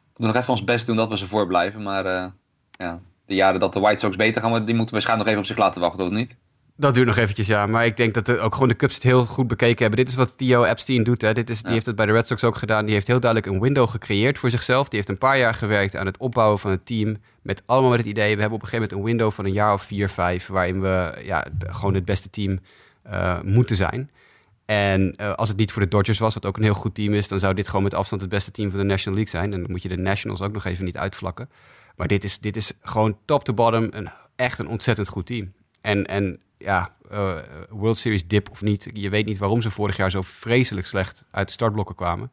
moeten nog even ons best doen dat we ze voorblijven. Maar ja, de jaren dat de White Sox beter gaan, die moeten waarschijnlijk nog even op zich laten wachten, of niet? Dat duurt nog eventjes, ja. Maar ik denk dat de, ook gewoon de Cubs het heel goed bekeken hebben. Dit is wat Theo Epstein doet. Hè. Dit is, Die heeft het bij de Red Sox ook gedaan. Die heeft heel duidelijk een window gecreëerd voor zichzelf. Die heeft een paar jaar gewerkt aan het opbouwen van het team. Met allemaal met het idee, we hebben op een gegeven moment een window van een jaar of vier, vijf... waarin we ja, gewoon het beste team uh, moeten zijn. En uh, als het niet voor de Dodgers was, wat ook een heel goed team is... dan zou dit gewoon met afstand het beste team van de National League zijn. En dan moet je de Nationals ook nog even niet uitvlakken. Maar dit is, dit is gewoon top to bottom een, echt een ontzettend goed team. En, en ja, uh, World Series dip of niet. Je weet niet waarom ze vorig jaar zo vreselijk slecht uit de startblokken kwamen.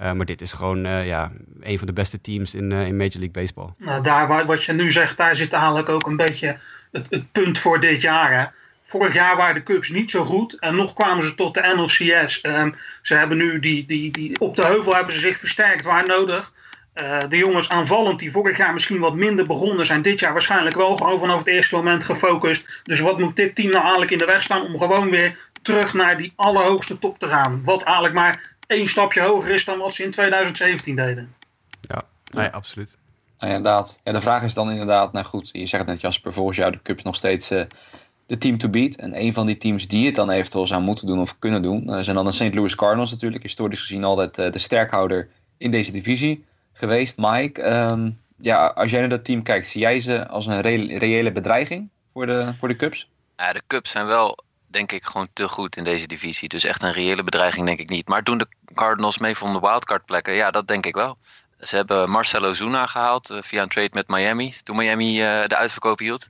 Uh, maar dit is gewoon ja, een van de beste teams in, in Major League Baseball. Nou, daar wat je nu zegt, daar zit eigenlijk ook een beetje het, het punt voor dit jaar. Hè? Vorig jaar waren de Cubs niet zo goed en nog kwamen ze tot de NLCS. Um, ze hebben nu die, die, die, op de heuvel hebben ze zich versterkt waar nodig. Uh, de jongens aanvallend die vorig jaar misschien wat minder begonnen zijn dit jaar waarschijnlijk wel gewoon vanaf het eerste moment gefocust. Dus wat moet dit team nou eigenlijk in de weg staan om gewoon weer terug naar die allerhoogste top te gaan? Wat eigenlijk maar één stapje hoger is dan wat ze in 2017 deden. Ja, nee, absoluut. Nou, inderdaad. Ja, de vraag is dan inderdaad, nou goed, je zegt het net Jasper, volgens jou de Cubs nog steeds uh, de team to beat. En een van die teams die het dan eventueel zou moeten doen of kunnen doen, uh, zijn dan de St. Louis Cardinals natuurlijk. Historisch gezien altijd de sterkhouder in deze divisie geweest. Mike, um, ja, als jij naar dat team kijkt, zie jij ze als een re reële bedreiging voor de, voor de Cubs? Ja, de Cubs zijn wel, denk ik, gewoon te goed in deze divisie. Dus echt een reële bedreiging denk ik niet. Maar doen de Cardinals mee van de wildcard plekken? Ja, dat denk ik wel. Ze hebben Marcelo Zuna gehaald uh, via een trade met Miami. Toen Miami uh, de uitverkoop hield.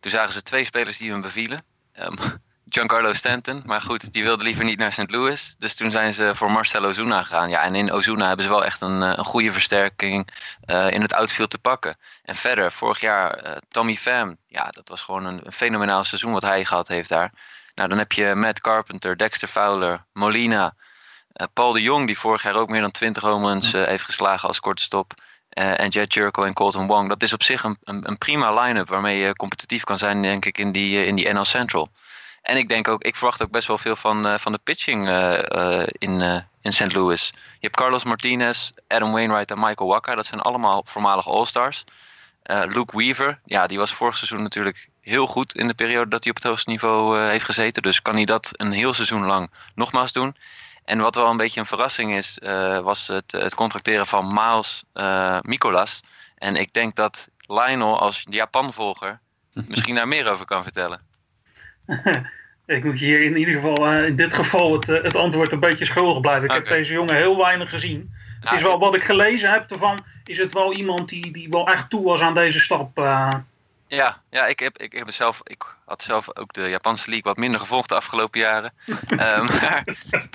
Toen zagen ze twee spelers die hun bevielen. Um, Giancarlo Stanton. Maar goed, die wilde liever niet naar St. Louis. Dus toen zijn ze voor Marcelo Ozuna gegaan. Ja, en in Ozuna hebben ze wel echt een, een goede versterking uh, in het outfield te pakken. En verder, vorig jaar uh, Tommy Pham. Ja, dat was gewoon een, een, fenomenaal seizoen wat hij gehad heeft daar. Nou, dan heb je Matt Carpenter, Dexter Fowler, Molina. Uh, Paul de Jong, die vorig jaar ook meer dan 20 home heeft geslagen als korte stop. en Jet Jerko en Colton Wong. Dat is op zich een, een, een prima line-up waarmee je competitief kan zijn, denk ik, in die, in die NL Central. En ik denk ook, ik verwacht ook best wel veel van, uh, van de pitching uh, uh, in, in St. Louis. Je hebt Carlos Martinez, Adam Wainwright en Michael Waka. Dat zijn allemaal voormalige All-Stars. Luke Weaver, ja, die was vorig seizoen natuurlijk heel goed in de periode dat hij op het hoogste niveau heeft gezeten. Dus kan hij dat een heel seizoen lang nogmaals doen. En wat wel een beetje een verrassing is, was het, het contracteren van Miles Mikolas. En ik denk dat Lionel als Japan-volger misschien daar meer over kan vertellen. ik moet je hier in ieder geval, uh, in dit geval, het, uh, het antwoord een beetje schuldig blijven. Ik okay. heb deze jongen heel weinig gezien. Nou, is wel wat ik gelezen heb ervan, is het wel iemand die, die wel echt toe was aan deze stap. Uh... Ja, ja ik, heb, ik, heb zelf, ik had zelf ook de Japanse league wat minder gevolgd de afgelopen jaren. maar,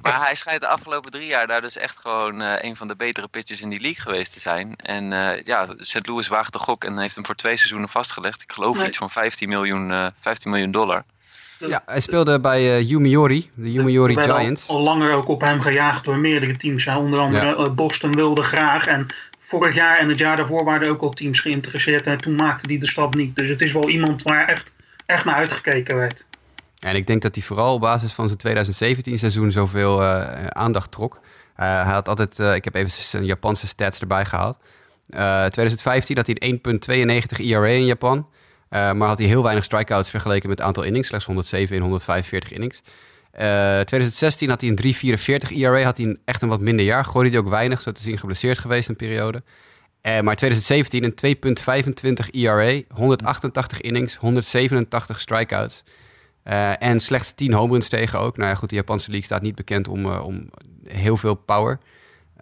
maar, hij schijnt de afgelopen drie jaar daar dus echt gewoon een van de betere pitchers in die league geweest te zijn. En ja, St. Louis waagt de gok en heeft hem voor twee seizoenen vastgelegd. Ik geloof nee. iets van 15 miljoen, 15 miljoen dollar. Ja, hij speelde bij uh, Yumiori, de Yumiori Giants. Al, al, langer ook op hem gejaagd door meerdere teams. Hè. Onder andere ja. Boston wilde graag. En vorig jaar en het jaar daarvoor waren er ook al teams geïnteresseerd. En toen maakte hij de stap niet. Dus het is wel iemand waar echt, echt naar uitgekeken werd. En ik denk dat hij vooral op basis van zijn 2017 seizoen zoveel uh, aandacht trok. Uh, hij had altijd, ik heb even zijn Japanse stats erbij gehaald. 2015 had hij een 1,92 ERA in Japan. Uh, maar had hij heel weinig strikeouts vergeleken met het aantal innings. Slechts 107 in 145 innings. Uh, 2016 had hij een 3,44 ERA. Had hij echt een wat minder jaar. Gooide hij ook weinig, zo te zien geblesseerd geweest een periode. Uh, maar 2017 een 2,25 ERA. 188 innings, 187 strikeouts. En slechts 10 home runs tegen ook. Nou ja, goed, de Japanse league staat niet bekend om, om heel veel power.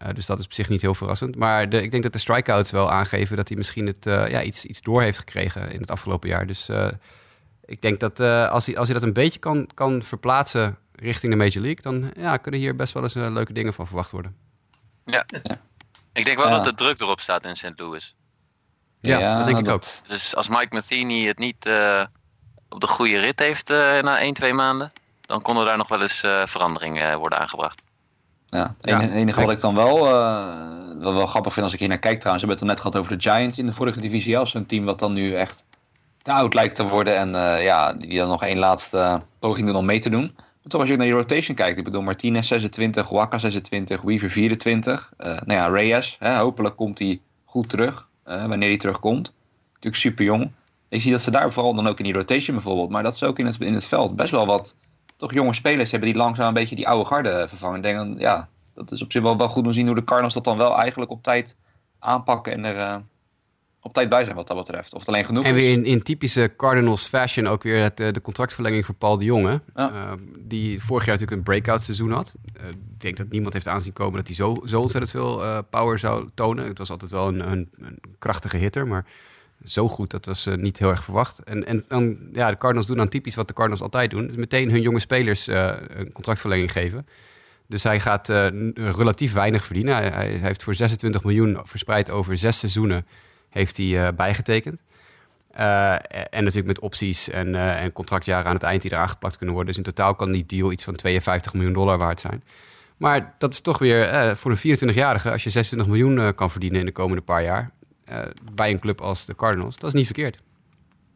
Uh, dus dat is op zich niet heel verrassend. Maar de, ik denk dat de strikeouts wel aangeven dat hij misschien het, uh, ja, iets, iets door heeft gekregen in het afgelopen jaar. Dus uh, ik denk dat als, hij, als hij dat een beetje kan, kan verplaatsen richting de Major League, dan ja, kunnen hier best wel eens leuke dingen van verwacht worden. Ja, ja. ik denk wel ja. dat de druk erop staat in St. Louis. Ja, ja, dat denk ik ook. Dus als Mike Matheny het niet op de goede rit heeft na 1, 2 maanden, dan konden daar nog wel eens veranderingen worden aangebracht. Ja, het enige, enige wat ik dan wel, uh, wel, wel grappig vind als ik hier naar kijk trouwens. We hebben het net gehad over de Giants in de vorige divisie. Als een team wat dan nu echt te oud lijkt te worden. En uh, ja, die dan nog één laatste poging doen om mee te doen. toch als je naar je rotation kijkt, ik bedoel Martinez 26, Waka 26, Weaver 24. Uh, nou ja, Reyes, hè, hopelijk komt hij goed terug, wanneer hij terugkomt. Natuurlijk super jong. Ik zie dat ze daar vooral dan ook in die rotation bijvoorbeeld, maar dat ze ook in het, in het veld best wel wat toch jonge spelers hebben die langzaam een beetje die oude garde vervangen. Ik denk dan, ja, dat is op zich wel, wel goed om te zien hoe de Cardinals dat dan wel eigenlijk op tijd aanpakken en er uh, op tijd bij zijn wat dat betreft. Of het alleen genoeg En weer in, in typische Cardinals fashion ook weer het, eh, de contractverlenging voor Paul de Jonge. Ja. Uh, die vorig jaar natuurlijk een breakout seizoen had. Uh, ik denk dat niemand heeft aanzien komen dat hij zo, zo ontzettend veel power zou tonen. Het was altijd wel een, een, een krachtige hitter, maar zo goed, dat was uh, niet heel erg verwacht. En, en dan, ja, de Cardinals doen dan typisch wat de Cardinals altijd doen. Dus meteen hun jonge spelers uh, een contractverlenging geven. Dus hij gaat uh, relatief weinig verdienen. Hij, heeft voor 26 miljoen verspreid over zes seizoenen heeft hij bijgetekend. en natuurlijk met opties en, en, contractjaren aan het eind die er aangeplakt kunnen worden. Dus in totaal kan die deal iets van 52 miljoen dollar waard zijn. Maar dat is toch weer voor een 24-jarige, als je 26 miljoen kan verdienen in de komende paar jaar, bij een club als de Cardinals. Dat is niet verkeerd.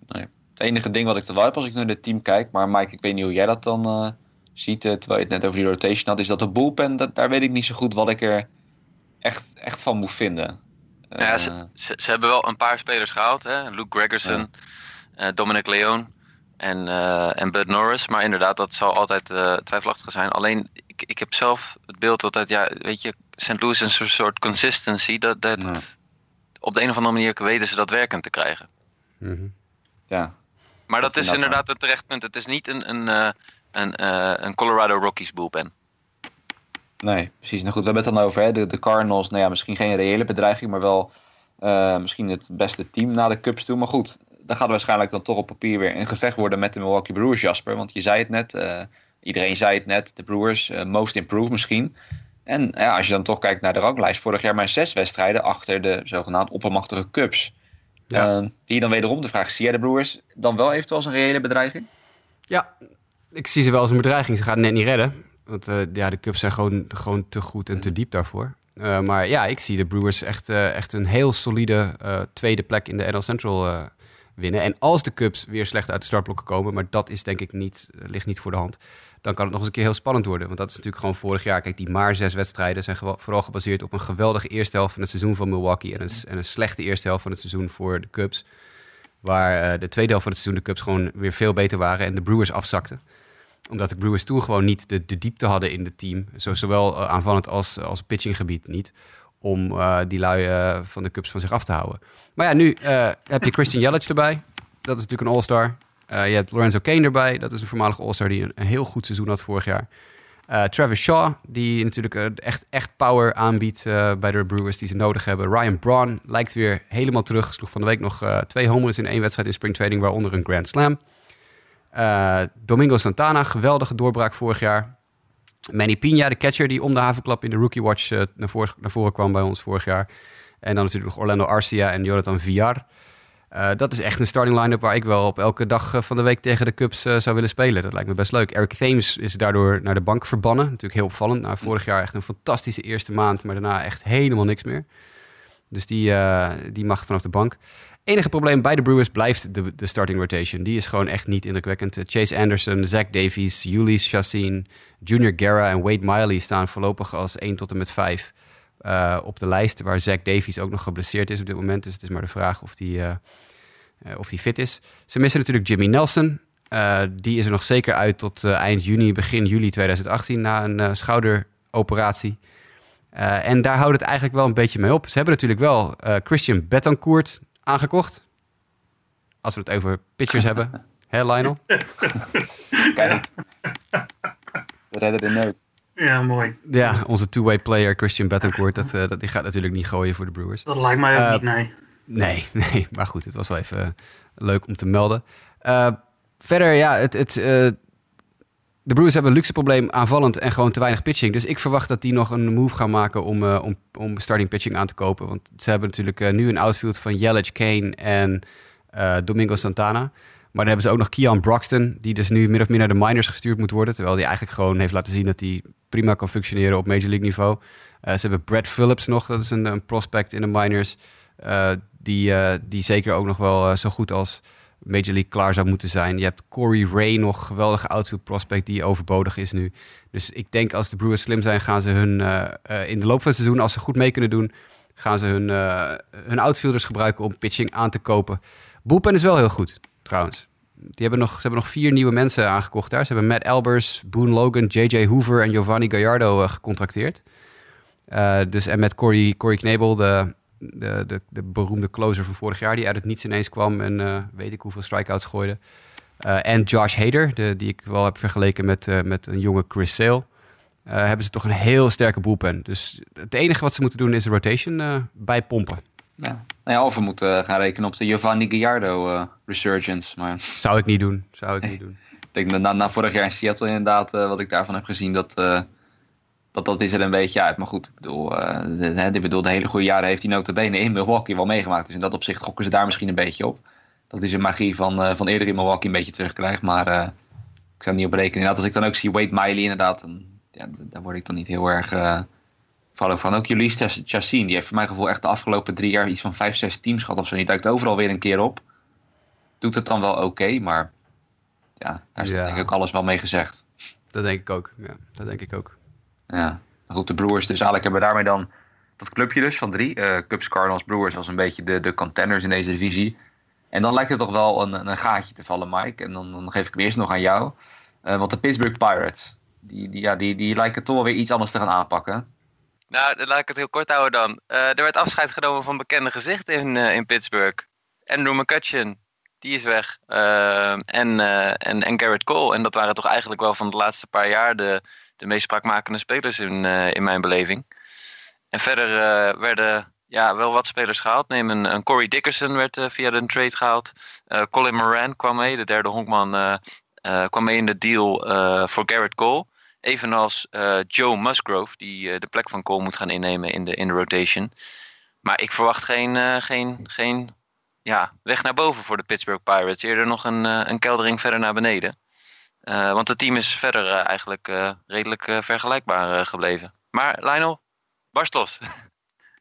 Nee. Het enige ding wat ik er wel heb als ik naar het team kijk, maar Mike, ik weet niet hoe jij dat dan uh, ziet, uh, terwijl je het net over die rotation had, is dat de bullpen, dat, daar weet ik niet zo goed wat ik er echt, echt van moet vinden. Ja, ze, ze, ze, hebben wel een paar spelers gehaald, hè? Luke Gregerson, ja. Dominic Leon en, en Bud Norris, maar inderdaad, dat zal altijd twijfelachtig zijn. Alleen, ik, ik heb zelf het beeld altijd, ja, weet je, St. Louis is een soort consistency, dat, dat, ja op de een of andere manier weten ze dat werkend te krijgen. Mm -hmm. Ja. Maar dat, dat is inderdaad een terecht punt. Het is niet een, een, uh, een, uh, een Colorado Rockies bullpen. Nee, precies. Nou goed, we hebben het dan over hè? De, de Cardinals. Nou ja, misschien geen reële bedreiging, maar wel uh, misschien het beste team na de Cubs toe. Maar goed, dan gaat er waarschijnlijk dan toch op papier weer een gevecht worden met de Milwaukee Brewers, Jasper. Want je zei het net, iedereen zei het net, de Brewers, most improved misschien. En ja, als je dan toch kijkt naar de ranglijst, vorig jaar maar zes wedstrijden achter de zogenaamd oppermachtige Cubs. Ja. Uh, die dan wederom de vraag, zie jij de Brewers dan wel eventueel als een reële bedreiging? Ja, ik zie ze wel als een bedreiging. Ze gaan het net niet redden. Want uh, ja, de Cubs zijn gewoon, gewoon te goed en te diep daarvoor. Uh, maar ja, ik zie de Brewers echt, uh, echt een heel solide tweede plek in de NL Central winnen. En als de Cubs weer slecht uit de startblokken komen, maar dat is denk ik niet, ligt niet voor de hand, dan kan het nog eens een keer heel spannend worden. Want dat is natuurlijk gewoon vorig jaar. Kijk, die maar zes wedstrijden zijn vooral gebaseerd op een geweldige eerste helft van het seizoen van Milwaukee en een, en een slechte eerste helft van het seizoen voor de Cubs. Waar uh, de tweede helft van het seizoen de Cubs gewoon weer veel beter waren en de Brewers afzakten. Omdat de Brewers toen gewoon niet de, de diepte hadden in het team. Zo, zowel uh, aanvallend als, als pitchinggebied niet. Om uh, die lui van de Cubs van zich af te houden. Maar ja, nu heb je Christian Yelich erbij. Dat is natuurlijk een all-star. Uh, je hebt Lorenzo Kane erbij. Dat is een voormalige All-Star die een, heel goed seizoen had vorig jaar. Uh, Travis Shaw, die natuurlijk uh, echt, echt power aanbiedt bij de Brewers die ze nodig hebben. Ryan Braun lijkt weer helemaal terug. Sloeg van de week nog twee homers in één wedstrijd in spring training, waaronder een Grand Slam. Domingo Santana, geweldige doorbraak vorig jaar. Manny Pina, de catcher die om de havenklap in de Rookie Watch naar, voren, naar voren kwam bij ons vorig jaar. En dan natuurlijk nog Orlando Arcia en Jonathan Villar. Uh, dat is echt een starting line-up waar ik wel op elke dag uh, van de week tegen de Cubs uh, zou willen spelen. Dat lijkt me best leuk. Eric Thames is daardoor naar de bank verbannen. Natuurlijk heel opvallend. Nou, vorig jaar echt een fantastische eerste maand, maar daarna echt helemaal niks meer. Dus die, die mag vanaf de bank. Enige probleem bij de Brewers blijft de, de starting rotation. Die is gewoon echt niet indrukwekkend. Chase Anderson, Zach Davies, Julius Chassin, Junior Guerra en Wade Miley staan voorlopig als 1 tot en met 5 uh, op de lijst. Waar Zach Davies ook nog geblesseerd is op dit moment. Dus het is maar de vraag of die, of die fit is. Ze missen natuurlijk Jimmy Nelson. die is er nog zeker uit tot eind juni, begin juli 2018 na een schouderoperatie. en daar houdt het eigenlijk wel een beetje mee op. Ze hebben natuurlijk wel Christian Betancourt aangekocht. Als we het over pitchers hebben. Hè, Lionel? Kijk, we redden de nood. Ja, mooi. Ja, onze two-way player Christian Betancourt, dat, uh, dat, die gaat natuurlijk niet gooien voor de Brewers. Dat lijkt mij ook uh, niet, nee. Nee, nee, maar goed, het was wel even uh, leuk om te melden. Uh, verder, ja, het, het, de Brewers hebben een luxe probleem aanvallend en gewoon te weinig pitching. Dus ik verwacht dat die nog een move gaan maken om, om, om starting pitching aan te kopen. Want ze hebben natuurlijk nu een outfield van Yelich, Kane en Domingo Santana. Maar dan hebben ze ook nog Keon Broxton, die dus nu min of meer naar de minors gestuurd moet worden. Terwijl hij eigenlijk gewoon heeft laten zien dat hij prima kan functioneren op Major League niveau. Ze hebben Brad Phillips nog, dat is een, een prospect in de minors. Die, uh, die zeker ook nog wel zo goed als Major League klaar zou moeten zijn. Je hebt Corey Ray nog, geweldige outfield prospect die overbodig is nu. Dus ik denk als de Brewers slim zijn, gaan ze hun eh, eh, in de loop van het seizoen, als ze goed mee kunnen doen, gaan ze hun, eh, hun outfielders gebruiken om pitching aan te kopen. Bullpen is wel heel goed, trouwens. Die hebben nog, ze hebben nog vier nieuwe mensen aangekocht daar. Ze hebben Matt Albers, Boone Logan, J.J. Hoover en Giovanni Gallardo gecontracteerd. Dus, en met Corey, Corey Knebel, de, de, de, de, beroemde closer van vorig jaar... die uit het niets ineens kwam en uh, weet ik hoeveel strikeouts gooide. en Josh Hader, de, die ik wel heb vergeleken met, met een jonge Chris Sale... hebben ze toch een heel sterke bullpen. Dus het enige wat ze moeten doen is de rotation bijpompen. Ja. Nou ja, of we moeten gaan rekenen op de Giovanni Gallardo resurgence. Maar... Zou ik niet doen. Zou ik niet doen. Ik denk na, na vorig jaar in Seattle inderdaad, wat ik daarvan heb gezien, dat, dat dat is er een beetje uit. Maar goed, ik bedoel, de, de, bedoel, de hele goede jaren heeft hij notabene in Milwaukee wel meegemaakt. Dus in dat opzicht gokken ze daar misschien een beetje op. Dat is een magie van, van eerder in Milwaukee een beetje terugkrijgt. Maar ik zou niet op rekenen. Inderdaad, als ik dan ook zie Wade Miley inderdaad, dan, ja, daar word ik dan niet heel erg vallen van. Ook Julisse Chassin, die heeft voor mijn gevoel echt de afgelopen drie jaar iets van vijf, zes teams gehad of zo. Die duikt overal weer een keer op. Doet het dan wel oké, okay, maar ja, daar is ja. denk ik ook alles wel mee gezegd. Dat denk ik ook, ja. Dat denk ik ook. Ja, goed, de Brewers dus eigenlijk hebben daarmee dan dat clubje dus van drie. Uh, Cubs, Cardinals, Brewers als een beetje de, de contenders in deze divisie. En dan lijkt het toch wel een, een gaatje te vallen, Mike. En dan, dan geef ik hem eerst nog aan jou. Uh, want de Pittsburgh Pirates, die, die, ja, die, die lijken toch wel weer iets anders te gaan aanpakken. Nou, dan laat ik het heel kort houden dan. Uh, er werd afscheid genomen van bekende gezichten in, in Pittsburgh. Andrew McCutcheon, die is weg. En, en, en Garrett Cole. En dat waren toch eigenlijk wel van de laatste paar jaar de, de meest spraakmakende spelers in, in mijn beleving. En verder werden ja, wel wat spelers gehaald. Neem een, Corey Dickerson werd via de trade gehaald. Colin Moran kwam mee, de derde honkman, kwam mee in de deal voor Garrett Cole. Evenals Joe Musgrove, die de plek van Cole moet gaan innemen in de, in de rotation. Maar ik verwacht geen, geen, geen ja, weg naar boven voor de Pittsburgh Pirates. Eerder nog een, een keldering verder naar beneden. Want het team is verder eigenlijk redelijk vergelijkbaar gebleven. Maar Lionel, barst los.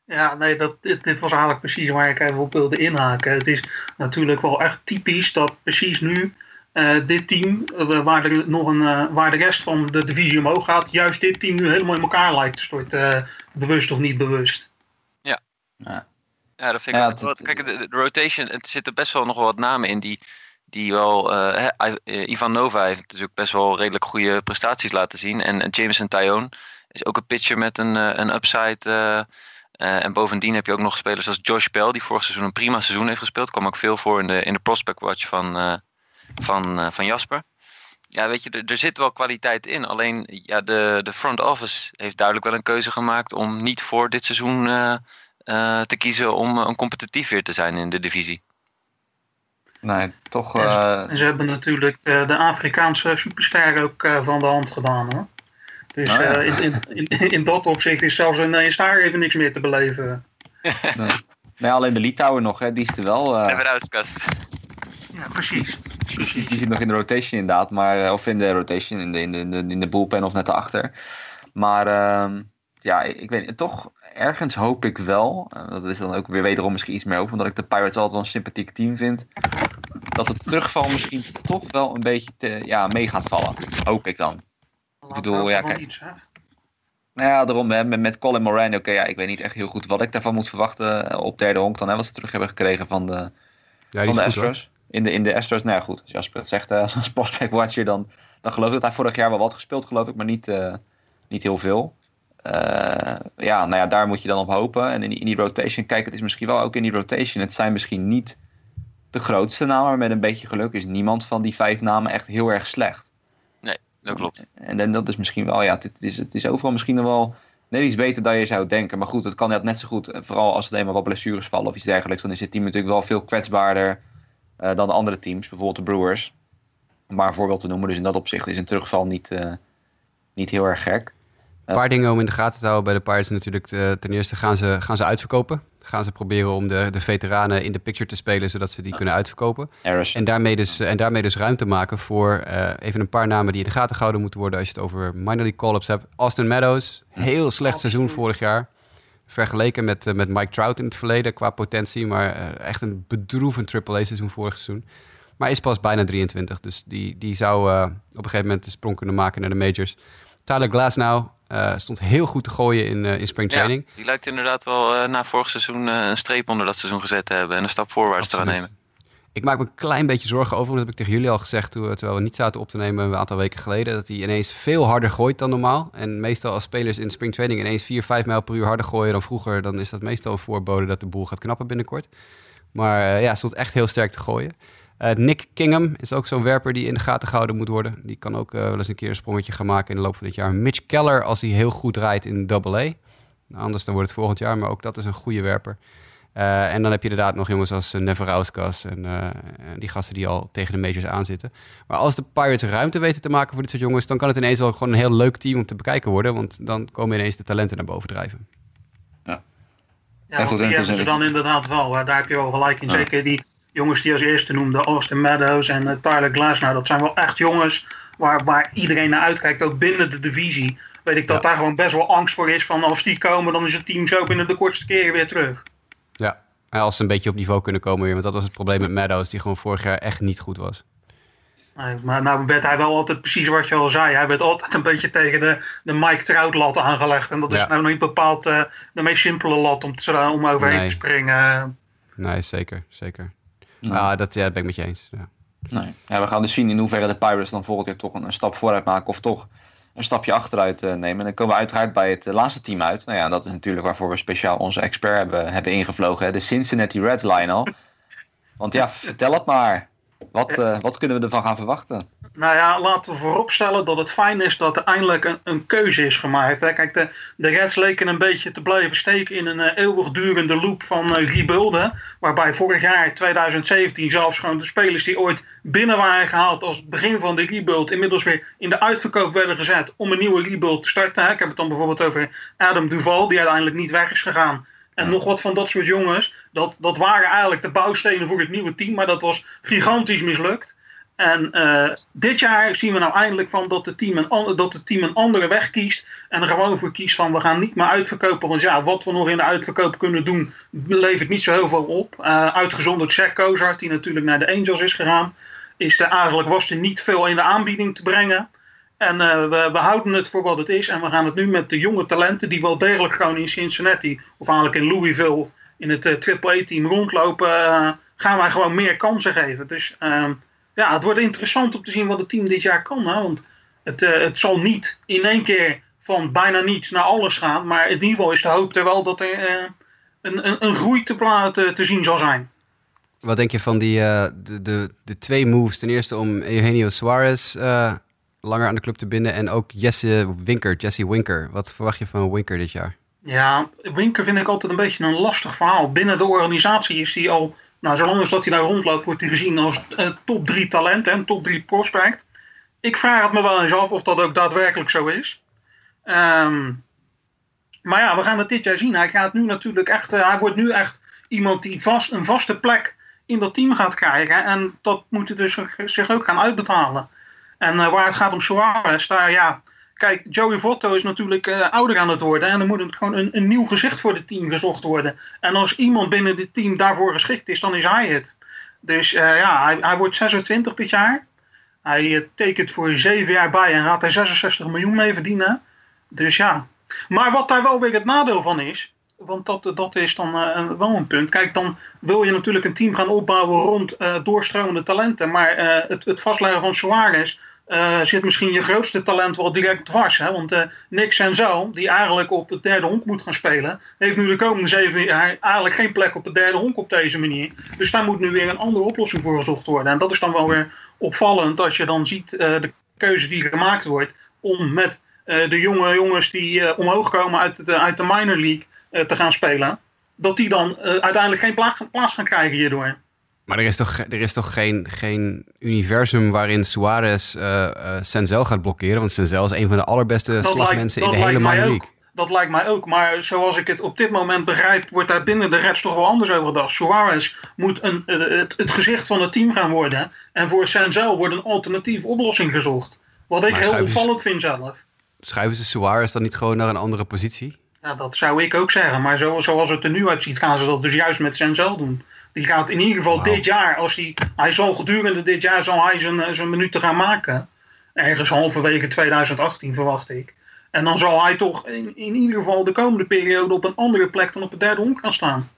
Ja, nee, dat, dit, dit, was eigenlijk precies waar ik even op wilde inhaken. Het is natuurlijk wel echt typisch dat precies nu uh, dit team, uh, waar, er nog een, uh, waar de rest van de divisie omhoog gaat, juist dit team nu helemaal in elkaar lijkt te storten. bewust of niet bewust. Ja. Ja, ja dat vind ik ja, ook. Het, kijk, de, de, rotation, het zitten best wel nog wel wat namen in die, die wel. Ivan Nova heeft natuurlijk best wel redelijk goede prestaties laten zien. En Jameson Tyone is ook een pitcher met een, een upside. en bovendien heb je ook nog spelers als Josh Bell, die vorig seizoen een prima seizoen heeft gespeeld. Kwam ook veel voor in de, in de prospect watch van van, uh, van Jasper. Ja, weet je, er, er, zit wel kwaliteit in. Alleen ja, de, de front office heeft duidelijk wel een keuze gemaakt om niet voor dit seizoen uh, uh, te kiezen om een competitief weer te zijn in de divisie. Nee, toch. En ze, en ze hebben natuurlijk de, de Afrikaanse superster ook van de hand gedaan hoor. Dus oh, ja. in, in, in, in, dat opzicht is zelfs in Staar even niks meer te beleven. nee. nee, alleen de Litouwen nog, hè, die is er wel. Uh... Even uitskast. Ja, precies. Die, die zit nog in de rotation inderdaad, maar, of in de rotation, in de, in de, in de bullpen of net erachter. Maar uh, ja, ik weet toch ergens hoop ik wel, uh, dat is dan ook weer wederom misschien iets meer over, omdat ik de Pirates altijd wel een sympathiek team vind, dat het terugval misschien toch wel een beetje te, ja, mee gaat vallen. Hoop ik dan. ik bedoel, ja, kijk. Iets, nou ja, daarom hè, met, met Colin Moran, oké, okay, ja, ik weet niet echt heel goed wat ik daarvan moet verwachten eh, op derde honk dan, hè, wat ze terug hebben gekregen van de, ja, van de Astros in de, in de Astros, nou ja, goed, als Jasper het zegt uh, als prospect watcher, dan, dan geloof ik dat hij vorig jaar wel wat gespeeld, geloof ik, maar niet, uh, niet heel veel. Uh, ja, nou ja, daar moet je dan op hopen. En in die, in die rotation, kijk, het is misschien wel ook in die rotation, het zijn misschien niet de grootste namen, maar met een beetje geluk is niemand van die vijf namen echt heel erg slecht. Nee, dat klopt. En, en dat is misschien wel, ja, het, is, het is overal misschien wel net iets beter dan je zou denken. Maar goed, het kan net zo goed, vooral als er eenmaal wat blessures vallen of iets dergelijks, dan is het team natuurlijk wel veel kwetsbaarder uh, dan de andere teams, bijvoorbeeld de Brewers. Om maar een voorbeeld te noemen. Dus in dat opzicht is een terugval niet, uh, niet heel erg gek. Een paar dingen om in de gaten te houden bij de Pirates natuurlijk. Uh, ten eerste gaan ze, gaan ze uitverkopen. Gaan ze proberen om de, de veteranen in de picture te spelen, zodat ze die kunnen uitverkopen. En daarmee, dus, en daarmee dus ruimte maken voor even een paar namen die in de gaten gehouden moeten worden als je het over minor league call-ups hebt. Austin Meadows, heel slecht seizoen vorig jaar. Vergeleken met, uh, met Mike Trout in het verleden qua potentie. Maar uh, echt een bedroevend AAA-seizoen vorig seizoen. Maar is pas bijna 23. Dus die, die zou eh, op een gegeven moment de sprong kunnen maken naar de majors. Tyler Glasnow uh, stond heel goed te gooien in, uh, in spring training. Ja, die lijkt inderdaad wel uh, na vorig seizoen een streep onder dat seizoen gezet te hebben. En een stap voorwaarts Absoluut. te gaan nemen. Ik maak me een klein beetje zorgen over. Dat heb ik tegen jullie al gezegd toen, terwijl we niet zaten op te nemen een aantal weken geleden. Dat hij ineens veel harder gooit dan normaal. En meestal als spelers in spring training ineens 4, 5 mijl per uur harder gooien dan vroeger. Dan is dat meestal een voorbode dat de boel gaat knappen binnenkort. Maar ja, stond echt heel sterk te gooien. Uh, Nick Kingham is ook zo'n werper die in de gaten gehouden moet worden. Die kan ook uh, wel eens een keer een sprongetje gaan maken in de loop van dit jaar. Mitch Keller, als hij heel goed rijdt in Double A. Nou, anders dan wordt het volgend jaar, maar ook dat is een goede werper. Uh, en dan heb je inderdaad nog jongens als uh, Neverauskas en die gasten die al tegen de majors aanzitten. Maar als de Pirates ruimte weten te maken voor dit soort jongens, dan kan het ineens wel gewoon een heel leuk team om te bekijken worden. Want dan komen ineens de talenten naar boven drijven. Ja, ja want die hebben ze dan inderdaad wel. Daar heb je wel gelijk in. Zeker die jongens die als eerste noemde, Austin Meadows en uh, Tyler Glass. Nou, dat zijn wel echt jongens waar, waar iedereen naar uitkijkt, ook binnen de divisie. Weet ik dat daar gewoon best wel angst voor is van als die komen, dan is het team zo binnen de kortste keren weer terug. Ja, en als ze een beetje op niveau kunnen komen weer. Want dat was het probleem met Meadows, die gewoon vorig jaar echt niet goed was. Nee, maar nou werd hij wel altijd precies wat je al zei. Hij werd altijd een beetje tegen de, de Mike Trout lat aangelegd. En dat is nou niet bepaald uh, de meest simpele lat om, te, om overheen nee. te springen. Nee, zeker, zeker. Ja, dat, ja, dat ben ik met je eens. Ja. Nee. Ja, we gaan dus zien in hoeverre de Pirates dan volgend jaar toch een, een stap vooruit maken of toch een stapje achteruit uh, nemen. En dan komen we uiteraard bij het uh, laatste team uit. Nou ja, dat is natuurlijk waarvoor we speciaal onze expert hebben, hebben ingevlogen. Hè? De Cincinnati Reds, Lionel. Want ja, vertel het maar. Wat, uh, wat kunnen we ervan gaan verwachten? Nou ja, laten we vooropstellen dat het fijn is dat er eindelijk een, een keuze is gemaakt. Hè. Kijk, de, de Reds leken een beetje te blijven steken in een uh, eeuwigdurende loop van uh, rebuilden. Waarbij vorig jaar, 2017, zelfs gewoon de spelers die ooit binnen waren gehaald als het begin van de rebuild, inmiddels weer in de uitverkoop werden gezet om een nieuwe rebuild te starten. Hè. Ik heb het dan bijvoorbeeld over Adam Duval, die uiteindelijk niet weg is gegaan. En nog wat van dat soort jongens. Dat, dat waren eigenlijk de bouwstenen voor het nieuwe team. Maar dat was gigantisch mislukt. En uh, dit jaar zien we nou eindelijk van dat, het team een, dat het team een andere weg kiest. En er gewoon voor kiest van we gaan niet meer uitverkopen. Want ja, wat we nog in de uitverkoop kunnen doen, levert niet zo heel veel op. Uh, uitgezonderd Jack Kozart, die natuurlijk naar de Angels is gegaan. Is er eigenlijk was er niet veel in de aanbieding te brengen. En uh, we, we, houden het voor wat het is. En we gaan het nu met de jonge talenten die wel degelijk gewoon in Cincinnati, of eigenlijk in Louisville, in het uh, AAA-team rondlopen, gaan wij gewoon meer kansen geven. Dus ehm, ja, het wordt interessant om te zien wat het team dit jaar kan. Hè? Want het, het zal niet in één keer van bijna niets naar alles gaan. Maar in ieder geval is de hoop er wel dat er een, een, een, groei te, te, te, zien zal zijn. Wat denk je van die, de, de, de twee moves? Ten eerste om Eugenio Suarez langer aan de club te binden. En ook Jesse Winker, Jesse Winker. Wat verwacht je van Winker dit jaar? Ja, Winker vind ik altijd een beetje een lastig verhaal. Binnen de organisatie is hij al, nou zolang als dat hij daar rondloopt, wordt hij gezien als uh, top 3 talent en top 3 prospect. Ik vraag het me wel eens af of dat ook daadwerkelijk zo is. Um, maar ja, we gaan het dit jaar zien. Hij gaat nu natuurlijk echt, uh, hij wordt nu echt iemand die vast, een vaste plek in dat team gaat krijgen. En dat moet hij dus zich ook gaan uitbetalen. En uh, waar het gaat om Suarez, daar ja. Kijk, Joey Votto is natuurlijk uh, ouder aan het worden. En er moet gewoon een, nieuw gezicht voor het team gezocht worden. En als iemand binnen dit team daarvoor geschikt is, dan is hij het. Dus uh, ja, hij, hij, wordt 26 dit jaar. Hij tekent voor 7 jaar bij en gaat er 66 miljoen mee verdienen. Dus ja. Maar wat daar wel weer het nadeel van is. Want dat, dat is dan wel een punt. Kijk, dan wil je natuurlijk een team gaan opbouwen rond doorstromende talenten. Maar het, het vastleggen van Suarez zit misschien je grootste talent wel direct dwars. Hè? Want Nick Senzel, die eigenlijk op het derde honk moet gaan spelen, heeft nu de komende zeven jaar eigenlijk geen plek op het derde honk op deze manier. Dus daar moet nu weer een andere oplossing voor gezocht worden. En dat is dan wel weer opvallend als je dan ziet de keuze die gemaakt wordt om met de jonge jongens die omhoog komen uit de, uit de minor league eh, te gaan spelen, dat die dan eh, uiteindelijk geen plaats gaan krijgen hierdoor. Maar er is toch, er is toch geen, geen universum waarin Suarez uh, Senzel gaat blokkeren? Want Senzel is een van de allerbeste dat slagmensen in de hele minor league. Dat lijkt mij ook. Maar zoals ik het op dit moment begrijp, wordt daar binnen de Reds toch wel anders over gedacht. Suarez moet een, het, het, gezicht van het team gaan worden. En voor Senzel wordt een alternatieve oplossing gezocht. Wat ik heel opvallend vind zelf. Schuiven ze Suarez dan niet gewoon naar een andere positie? Ja, dat zou ik ook zeggen. Maar zo, zoals het er nu uitziet, gaan ze dat dus juist met Senzel doen. Die gaat in ieder geval dit jaar, als hij, hij zal gedurende dit jaar zal hij zijn, zijn minuten gaan maken. Ergens halverwege 2018 verwacht ik. En dan zal hij toch in, in ieder geval de komende periode op een andere plek dan op het derde honk gaan staan.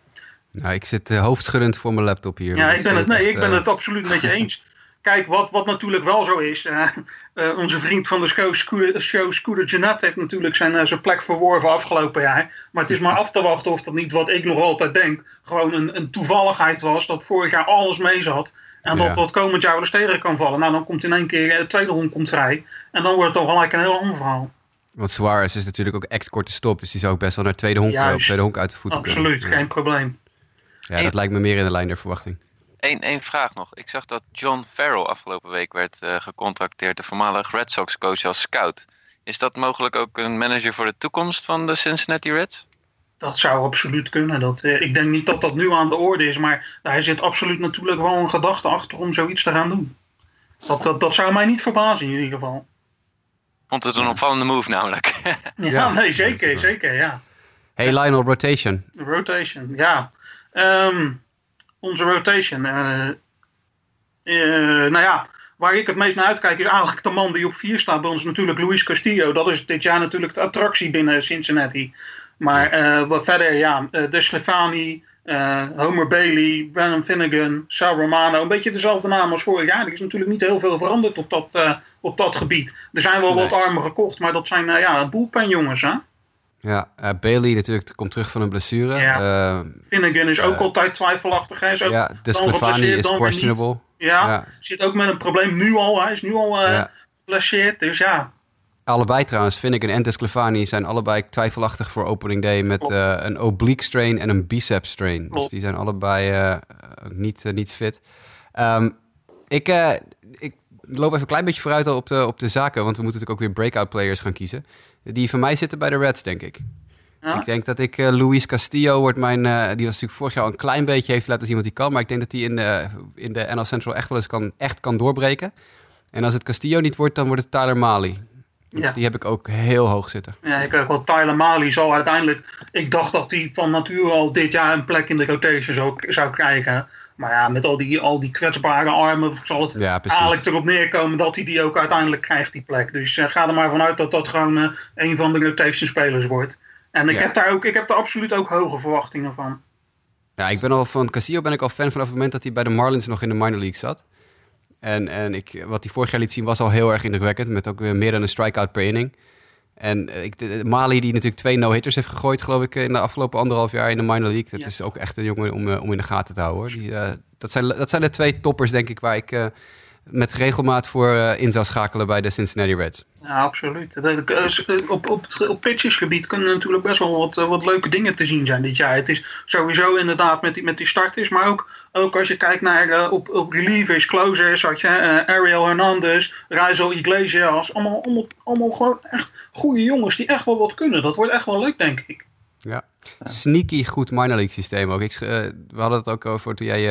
Nou, ik zit uh, hoofdschuddend voor mijn laptop hier. Ja, ik ben, het, nee, ik ben het absoluut met je eens. Kijk, wat, wat natuurlijk wel zo is. Uh, uh, onze vriend van de show, Scooter, show, Scooter Jeanette, heeft natuurlijk zijn, uh, zijn plek verworven afgelopen jaar. Maar het is maar af te wachten of dat niet, wat ik nog altijd denk, gewoon een, een toevalligheid was. Dat vorig jaar alles mee zat. En ja. dat dat komend jaar wel eens tegen kan vallen. Nou, dan komt in één keer de tweede hond komt vrij. En dan wordt het toch gelijk een heel ander verhaal. Want Suarez is natuurlijk ook echt korte stop. Dus die zou ook best wel naar tweede honk, op tweede honk uit de voeten Absoluut, kunnen. Absoluut, geen probleem. Ja, dat lijkt me meer in de lijn der verwachting. Eén één vraag nog. Ik zag dat John Farrell afgelopen week werd uh, gecontracteerd, de voormalige Red Sox coach als scout. Is dat mogelijk ook een manager voor de toekomst van de Cincinnati Reds? Dat zou absoluut kunnen. Dat, uh, ik denk niet dat dat nu aan de orde is, maar daar zit absoluut natuurlijk wel een gedachte achter om zoiets te gaan doen. Dat, dat, dat zou mij niet verbazen in ieder geval. Vond het een opvallende move namelijk. ja, ja, nee, zeker, zeker, ja. Hey Lionel, rotation. Rotation, ja. Um, onze rotation. Uh, uh, nou ja, waar ik het meest naar uitkijk is eigenlijk de man die op 4 staat bij ons natuurlijk Luis Castillo. Dat is dit jaar natuurlijk de attractie binnen Cincinnati. Maar uh, wat verder, ja, De Stefani, Homer Bailey, Brandon Finnegan, Sal Romano. Een beetje dezelfde naam als vorig jaar. Er is natuurlijk niet heel veel veranderd op dat, op dat gebied. Er zijn wel nee. wat armen gekocht, maar dat zijn ja, bullpen jongens hè. Ja, uh, Bailey natuurlijk komt terug van een blessure. Ja. Uh, Finnegan is ook uh, altijd twijfelachtig. Hij is ook ja, De Sclafani is questionable. Ja, ja, zit ook met een probleem nu al. Hij is nu al geblesseerd, dus ja. Allebei trouwens, Finnegan en Desclafani zijn allebei twijfelachtig voor opening day met een oblique strain en een bicep strain. Klopt. Dus die zijn allebei niet, niet fit. Um, ik, ik loop even een klein beetje vooruit al op de, op de zaken, want we moeten natuurlijk ook weer breakout players gaan kiezen. Die van mij zitten bij de Reds, denk ik. Ja? Ik denk dat ik uh, Luis Castillo wordt mijn. Uh, die was natuurlijk vorig jaar al een klein beetje heeft laten zien wat hij kan. Maar ik denk dat hij in de, in de NL Central echt wel eens kan, echt kan doorbreken. En als het Castillo niet wordt, dan wordt het Tyler Mali. Ja. Die heb ik ook heel hoog zitten. Ja, ik heb wel Tyler Mali zal uiteindelijk. Ik dacht dat hij van nature al dit jaar een plek in de rotation zou, zou krijgen. Maar ja, met al die, al die kwetsbare armen zal het ja, eigenlijk erop neerkomen dat hij die ook uiteindelijk krijgt, die plek. Dus uh, ga er maar vanuit dat dat gewoon uh, een van de rotation spelers wordt. En ik, ja. heb daar ook, ik heb daar absoluut ook hoge verwachtingen van. Ja, ik ben al van Castillo ben ik al fan vanaf het moment dat hij bij de Marlins nog in de minor league zat. En, en ik, wat hij vorig jaar liet zien was al heel erg indrukwekkend. Met ook weer meer dan een strikeout per inning. En ik, de, Mali, die natuurlijk twee no-hitters heeft gegooid, geloof ik, in de afgelopen anderhalf jaar in de minor league. Dat ja. is ook echt een jongen om, om in de gaten te houden. Hoor. Die, uh, dat, zijn, dat zijn de twee toppers, denk ik, waar ik uh, met regelmaat voor uh, in zou schakelen bij de Cincinnati Reds. Ja, absoluut. Op, op, op pitchersgebied kunnen natuurlijk best wel wat, wat leuke dingen te zien zijn dit jaar. Het is sowieso inderdaad met die, met die starters, maar ook, ook als je kijkt naar op, op relievers, closers, had je Ariel Hernandez, Rizal Iglesias. Allemaal, allemaal, allemaal gewoon echt goede jongens die echt wel wat kunnen. Dat wordt echt wel leuk, denk ik. Ja. Sneaky goed minor league systeem ook. Ik, uh, we hadden het ook over toen jij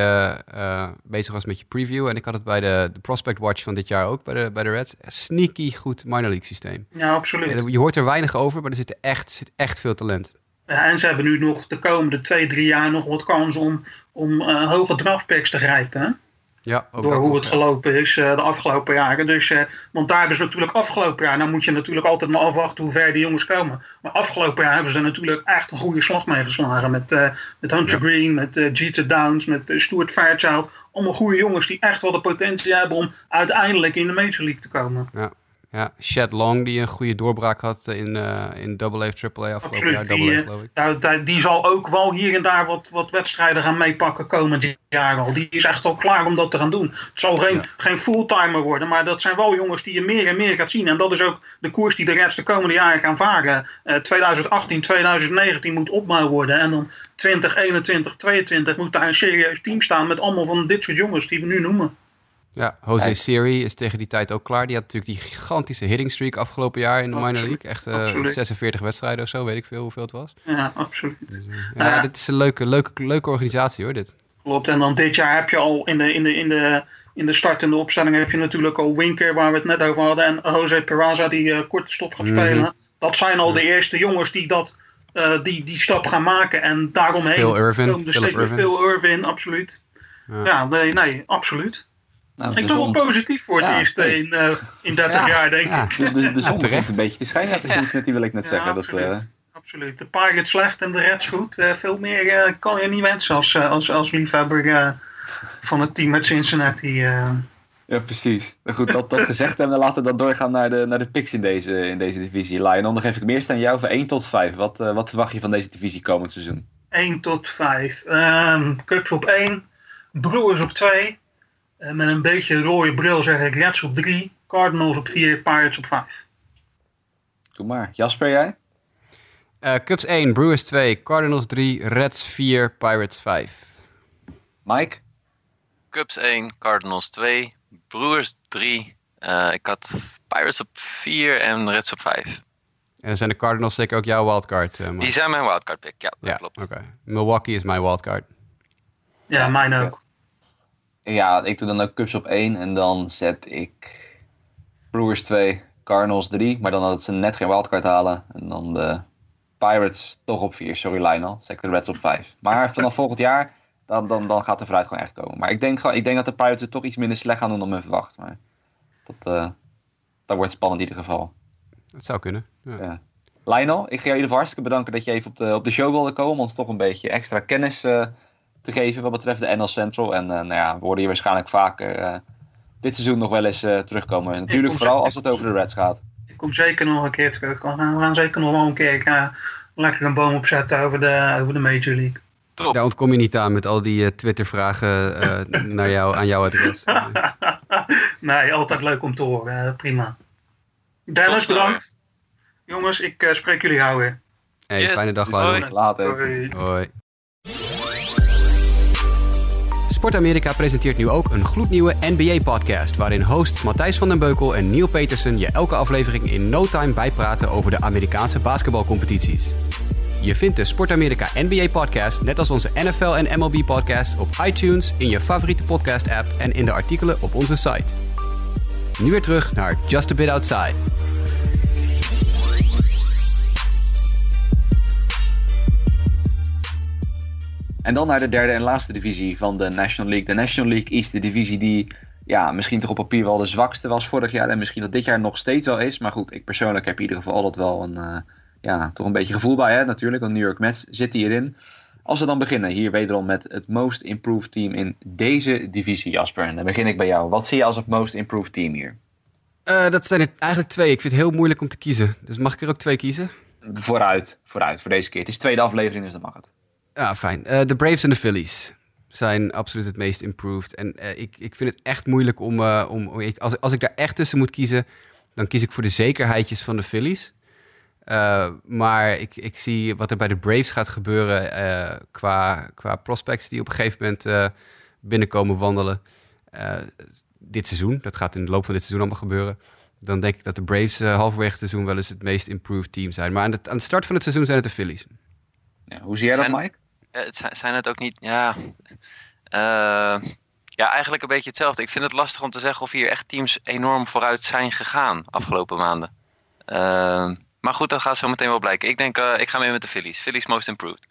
uh, bezig was met je preview. En ik had het bij de, de, Prospect Watch van dit jaar ook, bij de, bij de Reds. Sneaky goed minor league systeem. Ja, absoluut. Je hoort er weinig over, maar er zit echt, zit echt veel talent. Ja, en ze hebben nu nog de komende twee, drie jaar nog wat kans om, om uh, hoge draftpacks te grijpen. Ja, door hoe het gelopen is uh, de afgelopen jaren. Dus, uh, want daar hebben ze natuurlijk afgelopen jaar, nou moet je natuurlijk altijd maar afwachten hoe ver die jongens komen. Maar afgelopen jaar hebben ze natuurlijk echt een goede slag mee geslagen. Met, uh, met Hunter ja. Green, met Jeter Downs, met Stuart Fairchild. Allemaal goede jongens die echt wel de potentie hebben om uiteindelijk in de Major League te komen. Ja. Ja, Shed Long, die een goede doorbraak had in, uh, in Double A, Triple A afgelopen jaar. Die, A, geloof ik. Die, die, die, zal ook wel hier en daar wat, wat wedstrijden gaan meepakken komend jaar al. Die is echt al klaar om dat te gaan doen. Het zal geen, ja. geen fulltimer worden, maar dat zijn wel jongens die je meer en meer gaat zien. En dat is ook de koers die de Reds de komende jaren gaan varen. Uh, 2018, 2019 moet opbouw worden. En dan 2021, 2022 moet daar een serieus team staan met allemaal van dit soort jongens die we nu noemen. Ja, Jose Siri is tegen die tijd ook klaar. Die had natuurlijk die gigantische hitting streak afgelopen jaar in de minor league. Echt uh, 46 wedstrijden of zo, weet ik veel hoeveel het was. Ja, absoluut. Dus, uh, ja, ja, dit is een leuke, leuke, leuke organisatie hoor, dit. Klopt, en dan dit jaar heb je al in de, in de, in de, in de start en de opstelling heb je natuurlijk al Winker, waar we het net over hadden, en Jose Peraza die uh, korte stop gaat spelen. Mm -hmm. Dat zijn al de eerste jongens die dat eh, die die stap gaan maken. En daaromheen Phil Irvin, meer Irvin. Irvin, absoluut. Ja. Ja, nee, nee, absoluut. Nou, ik ben wel positief voor het Ja, eerst nee. in, eh, in 30 Ja, jaar, denk ja. ik. De, de, de zon een beetje te schijnen. Dat is Ja. Cincinnati, wil ik net zeggen. Ja, Dat, absoluut. eh, absoluut. De Pirates slecht en de Reds goed. Eh, veel meer kan je niet wensen als, eh, als, als liefhebber van het team uit Cincinnati. eh. Ja, precies. Goed, dat, dat gezegd hebben, laten we dan doorgaan naar de, naar de picks in deze, in deze divisie. Lionel, dan geef ik hem eerst aan jou van 1 tot 5. Wat, eh, wat verwacht je van deze divisie komend seizoen? 1 tot 5. Ehm Cubs op 1. Brewers op 2. Eh, met een beetje rode bril zeg ik Reds op 3. Cardinals op 4. Pirates op 5. Doe maar. Jasper, jij? Eh, Cubs 1, Brewers 2, Cardinals 3, Reds 4, Pirates 5. Mike? Cubs 1, Cardinals 2, Brewers 3. Eh, ik had Pirates op 4 en Reds op 5. En dan zijn de Cardinals zeker ook jouw wildcard, eh Mike? Die zijn mijn wildcard pick, ja, dat Ja, klopt. oké. Milwaukee is mijn wildcard. Ja, mijn ook. Ja, ik doe dan ook Cubs op 1 en dan zet ik Brewers 2, Cardinals 3. Maar dan dat ze net geen wildcard halen. En dan de Pirates toch op 4. Sorry Lionel, zet ik de Reds op 5. Maar vanaf volgend jaar, dan, dan, dan gaat de vooruitgang echt komen. Maar ik denk, gewoon- ik denk dat de Pirates het toch iets minder slecht gaan doen dan men verwacht. Maar dat, eh, dat wordt spannend in ieder geval. Dat zou kunnen. Ja. Ja. Lionel, ik ga jou in ieder geval hartstikke bedanken dat je even op de, op de show wilde komen. Om ons toch een beetje extra kennis eh, te geven wat betreft de NL Central. En eh, nou ja, we worden hier waarschijnlijk vaker eh, dit seizoen nog wel eens eh, terugkomen. Natuurlijk vooral als het over de Reds gaat. Ik kom zeker nog een keer terug. We gaan, zeker nog wel een keer lekker een boom opzetten over de, over de Major League. Top. Daar ontkom je niet aan met al die eh, Twitter-vragen eh, naar jou, aan jouw adres. nee, altijd leuk om te horen. prima. Dennis, bedankt. Jongens, ik spreek jullie gauw weer. Hey, Yes, fijne dag. Later. Hoi. Hoi. Sport Amerika presenteert nu ook een gloednieuwe NBA-podcast... waarin hosts Matthijs van den Beukel en Neil Petersen... je elke aflevering in no time bijpraten over de Amerikaanse basketbalcompetities. Je vindt de Sport Amerika NBA-podcast, net als onze NFL en MLB-podcast... op iTunes, in je favoriete podcast-app en in de artikelen op onze site. Nu weer terug naar Just a Bit Outside. En dan naar de derde en laatste divisie van de National League. De National League is de divisie die ja, misschien toch op papier wel de zwakste was vorig jaar. En misschien dat dit jaar nog steeds wel is. Maar goed, ik persoonlijk heb in ieder geval altijd wel een, eh, ja, toch een beetje gevoel bij. Hè? Natuurlijk, want New York Mets zitten hierin. Als we dan beginnen, hier wederom met het most improved team in deze divisie, Jasper. En dan begin ik bij jou. Wat zie je als het most improved team hier? Eh, dat zijn er eigenlijk twee. Ik vind het heel moeilijk om te kiezen. Dus mag ik er ook twee kiezen? Vooruit, vooruit, voor deze keer. Het is tweede aflevering, dus dan mag het. Ja, fijn. Eh, de Braves en de Phillies zijn absoluut het meest improved. En eh, ik, ik vind het echt moeilijk om... eh, om om- als, als ik daar echt tussen moet kiezen... dan kies ik voor de zekerheidjes van de Phillies. Eh, maar ik, ik zie wat er bij de Braves gaat gebeuren... eh, qua, qua prospects die op een gegeven moment eh, binnenkomen wandelen. Eh, dit seizoen, dat gaat in de loop van dit seizoen allemaal gebeuren. Dan denk ik dat de Braves halverwege het seizoen wel eens het meest improved team zijn. Maar aan de, aan de start van het seizoen zijn het de Phillies. Ja, hoe zie jij dat, Mike? Eh, het zijn, het ook niet, ja. eh, ja, eigenlijk een beetje hetzelfde. Ik vind het lastig om te zeggen of hier echt teams enorm vooruit zijn gegaan afgelopen maanden. Eh, maar goed, dat gaat zo meteen wel blijken. Ik denk, ik ga mee met de Phillies. Phillies most improved.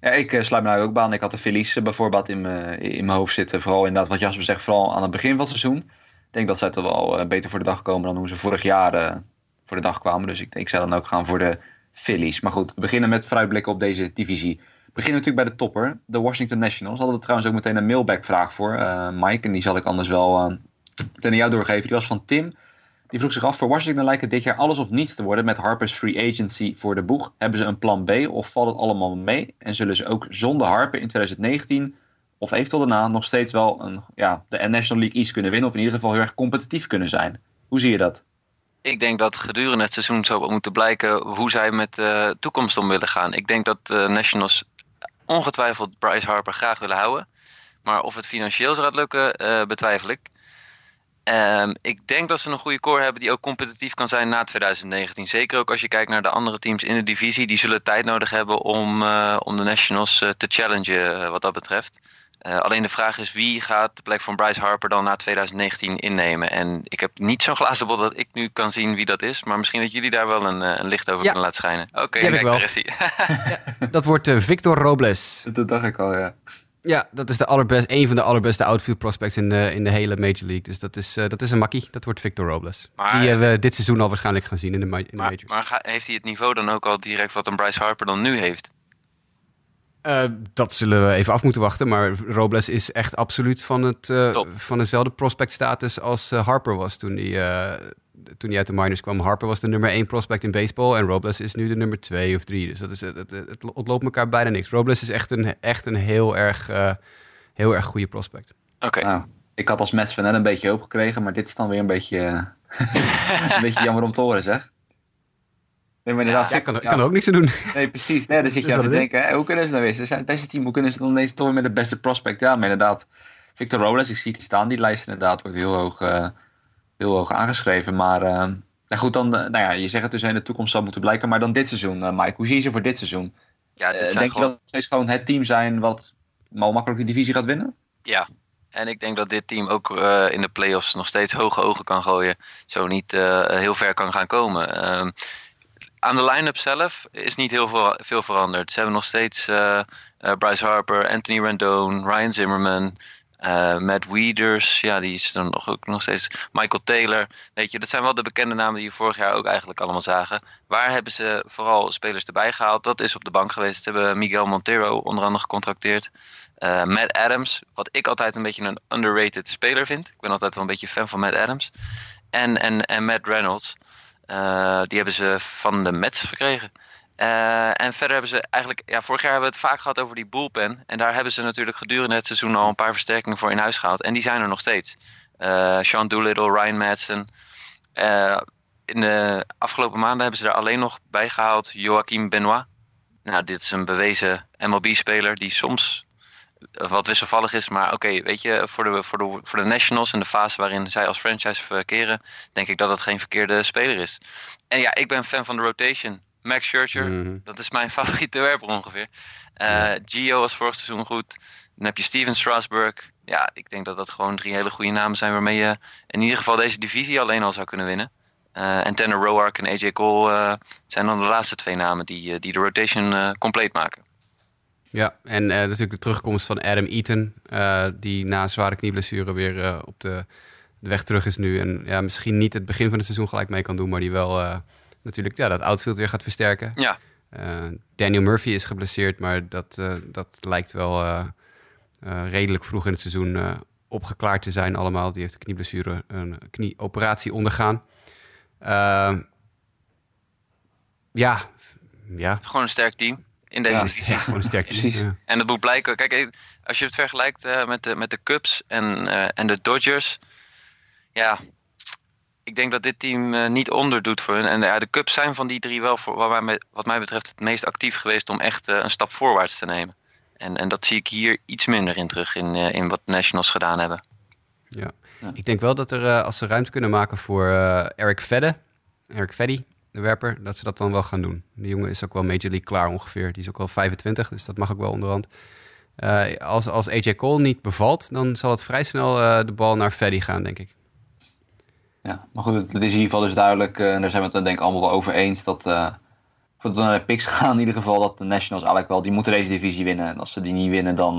Ja, ik eh, sluit me daar ook bij aan. Ik had de Phillies bijvoorbeeld in mijn in mijn hoofd zitten. Vooral inderdaad wat Jasper zegt, vooral aan het begin van het seizoen. Ik denk dat zij toch wel beter voor de dag komen dan hoe ze vorig jaar voor de dag kwamen. Dus ik, ik zou dan ook gaan voor de Phillies. Maar goed, we beginnen met vooruitblikken op deze divisie. We beginnen natuurlijk bij de topper, de Washington Nationals. Hadden we trouwens ook meteen een mailback vraag voor, eh, Mike. En die zal ik anders wel meteen aan jou doorgeven. Die was van Tim. Die vroeg zich af, voor Washington lijkt het dit jaar alles of niets te worden met Harper's free agency voor de boeg. Hebben ze een plan B of valt het allemaal mee? En zullen ze ook zonder Harper in 2019 of eventueel daarna nog steeds wel een, ja, de National League East kunnen winnen? Of in ieder geval heel erg competitief kunnen zijn? Hoe zie je dat? Ik denk dat gedurende het seizoen zou moeten blijken hoe zij met de toekomst om willen gaan. Ik denk dat de Nationals ongetwijfeld Bryce Harper graag willen houden. Maar of het financieel gaat lukken, eh, betwijfel ik. Ehm, ik denk dat ze een goede core hebben die ook competitief kan zijn na 2019. Zeker ook als je kijkt naar de andere teams in de divisie. Die zullen tijd nodig hebben om, eh, om de Nationals eh, te challengen eh, wat dat betreft. Eh, alleen de vraag is wie gaat de plek van Bryce Harper dan na 2019 innemen. En ik heb niet zo'n glazen bol dat ik nu kan zien wie dat is. Maar misschien dat jullie daar wel een, eh, een licht over Ja. kunnen laten schijnen. Oké, heb ik kijk, wel. daar is hij. Dat wordt eh, Victor Robles. Dat dacht ik al, ja. Ja, dat is de allerbest, een van de allerbeste outfield prospects in de, in de hele Major League. Dus dat is, eh, dat is een makkie. Dat wordt Victor Robles. Maar- Die hebben we dit seizoen al waarschijnlijk gaan zien in de, ma- in de Maar, Majors. maar ga- heeft hij het niveau dan ook al direct wat een Bryce Harper dan nu heeft? Eh, dat zullen we even af moeten wachten. Maar Robles is echt absoluut van, het, eh, Top. van dezelfde prospect status als eh, Harper was toen hij, eh, toen hij uit de minors kwam. Harper was de nummer 1 prospect in baseball en Robles is nu de nummer 2 of 3. Dus dat is, het, het, het ontloopt elkaar bijna niks. Robles is echt een, echt een heel, erg, eh, heel erg goede prospect. Oké. Nou, ik had als Mets fan net een beetje hoop gekregen, maar dit is dan weer een beetje, een beetje jammer om te horen, zeg. Nee, maar inderdaad, Ja, ik kan, er- ik kan er ook niks aan doen. Nee, precies. Nee, dan zit je aan te denken, hè, hoe kunnen ze nou weer? Ze zijn het beste team, hoe kunnen ze dan ineens toch weer met de beste prospect? Ja, maar inderdaad, Victor Robles, ik zie het staan, die lijst inderdaad wordt heel hoog, eh, heel hoog aangeschreven. Maar eh, nou goed, dan, eh, nou ja, je zegt het dus in de toekomst zal moeten blijken, maar dan dit seizoen, eh, Mike, hoe zie je ze voor dit seizoen? Ja, dit denk gewoon- je dat ze steeds gewoon het team zijn wat al makkelijk de divisie gaat winnen? Ja, en ik denk dat dit team ook eh, in de playoffs nog steeds hoge ogen kan gooien. Zo niet eh, heel ver kan gaan komen. Aan de line-up zelf is niet heel veel, veel veranderd. Ze hebben nog steeds eh, eh, Bryce Harper, Anthony Rendon, Ryan Zimmerman, eh, Matt Wieters. Ja, die is dan nog, ook nog steeds. Michael Taylor. Weet je, dat zijn wel de bekende namen die we vorig jaar ook eigenlijk allemaal zagen. Waar hebben ze vooral spelers erbij gehaald? Dat is op de bank geweest. Ze hebben Miguel Montero onder andere gecontracteerd. Eh, Matt Adams, wat ik altijd een beetje een underrated speler vind. Ik ben altijd wel een beetje fan van Matt Adams. En, en, en Matt Reynolds. Eh, die hebben ze van de Mets gekregen. Eh, en verder hebben ze eigenlijk, ja, vorig jaar hebben we het vaak gehad over die bullpen. En daar hebben ze natuurlijk gedurende het seizoen al een paar versterkingen voor in huis gehaald. En die zijn er nog steeds. Eh, Sean Doolittle, Ryan Madsen. In de afgelopen maanden hebben ze er alleen nog bij gehaald Joachim Benoit. Nou, dit is een bewezen MLB-speler die soms wat wisselvallig is. Maar oké, weet je, voor de, voor, de, voor de Nationals en de fase waarin zij als franchise verkeren, denk ik dat het geen verkeerde speler is. En ja, ik ben fan van de rotation. Max Scherzer, Mhm. dat is mijn favoriete werper ongeveer. Eh Gio was vorig seizoen goed. Dan heb je Steven Strasburg. Ja, ik denk dat dat gewoon drie hele goede namen zijn waarmee je in ieder geval deze divisie alleen al zou kunnen winnen. Eh, en Tanner Roark en AJ Cole eh, zijn dan de laatste twee namen die, die de rotation compleet maken. Ja, en eh, natuurlijk de terugkomst van Adam Eaton, eh, die na zware knieblessure weer eh, op de, de weg terug is nu. En ja, misschien niet het begin van het seizoen gelijk mee kan doen, maar die wel natuurlijk ja, dat outfield weer gaat versterken. Ja, Daniel Murphy is geblesseerd, maar dat, dat lijkt wel redelijk vroeg in het seizoen opgeklaard te zijn allemaal. Die heeft een knieblessure, een knieoperatie ondergaan. Ja, ja. gewoon een sterk team in deze Ja, divisie. Gewoon een sterk team. Precies. Ja. En dat moet blijken. Kijk, eh, als je het vergelijkt eh, met, de, met de Cubs en, eh, en de Dodgers. Ja, ik denk dat dit team eh, niet onderdoet voor hun. En ja, de Cubs zijn van die drie wel, voor, wat, mij, wat mij betreft, het meest actief geweest om echt eh, een stap voorwaarts te nemen. En, en dat zie ik hier iets minder in terug in, eh, in wat de Nationals gedaan hebben. Ja. Ja. Ik denk wel dat er, eh, als ze ruimte kunnen maken voor eh, Eric Vedde, Eric Veddy, de werper, dat ze dat dan wel gaan doen. Die jongen is ook wel Major League klaar ongeveer. Die is ook al 25, dus dat mag ook wel onderhand. Eh, als, als AJ Cole niet bevalt, dan zal het vrij snel eh, de bal naar Veddy gaan, denk ik. Ja, maar goed, het is in ieder geval dus duidelijk, eh, en daar zijn we het denk ik allemaal wel over eens, dat voordat naar de picks gaan, in ieder geval dat de Nationals eigenlijk wel, die moeten deze divisie winnen. En als ze die niet winnen, dan,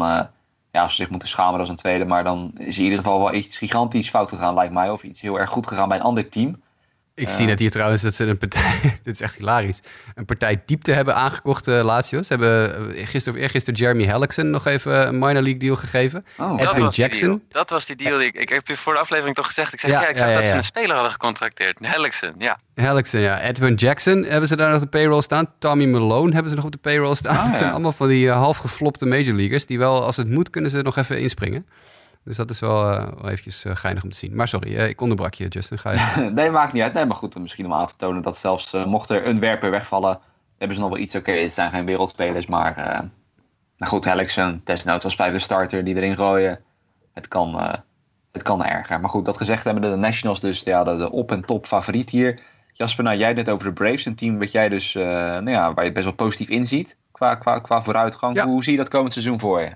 ja, als ze zich moeten schamen, is een tweede. Maar dan is in ieder geval wel iets gigantisch fout gegaan, lijkt mij, of iets heel erg goed gegaan bij een ander team. Ik zie net hier trouwens dat ze een partij, dit is echt hilarisch, een partij diepte hebben aangekocht, uh, Lazio. Ze hebben eh, gisteren of eergisteren Jeremy Hellickson nog even een minor league deal gegeven. Oh, Edwin Jackson. Dat was die deal. Die ik, ik heb je voor de aflevering toch gezegd. Ik zeg, Ja, ja, ik zag ja, ja, dat ze een speler hadden gecontracteerd. Hellickson, ja. Hellickson, ja. Edwin Jackson hebben ze daar nog op de payroll staan. Tommy Malone hebben ze nog op de payroll staan. Ah, Het zijn ja. allemaal van die half geflopte major leaguers... die wel, als het moet, kunnen ze nog even inspringen. Dus dat is wel, uh, wel eventjes uh, geinig om te zien. Maar sorry, uh, ik onderbrak je, Justin. Ga je. nee, maakt niet uit. Nee, maar goed, misschien om aan te tonen dat zelfs mocht er een werper wegvallen, hebben ze nog wel iets. Oké, okay, het zijn geen wereldspelers, maar nou goed, Hellickson, desnoods als vijfde starter die erin gooien. Het kan, het kan erger. Maar goed, dat gezegd hebben de Nationals dus ja, de, de op- en top favoriet hier. Jasper, nou, jij het net over de Braves, een team wat jij dus, nou ja, waar je best wel positief in ziet qua, qua, qua vooruitgang. Ja. Hoe zie je dat komend seizoen voor je?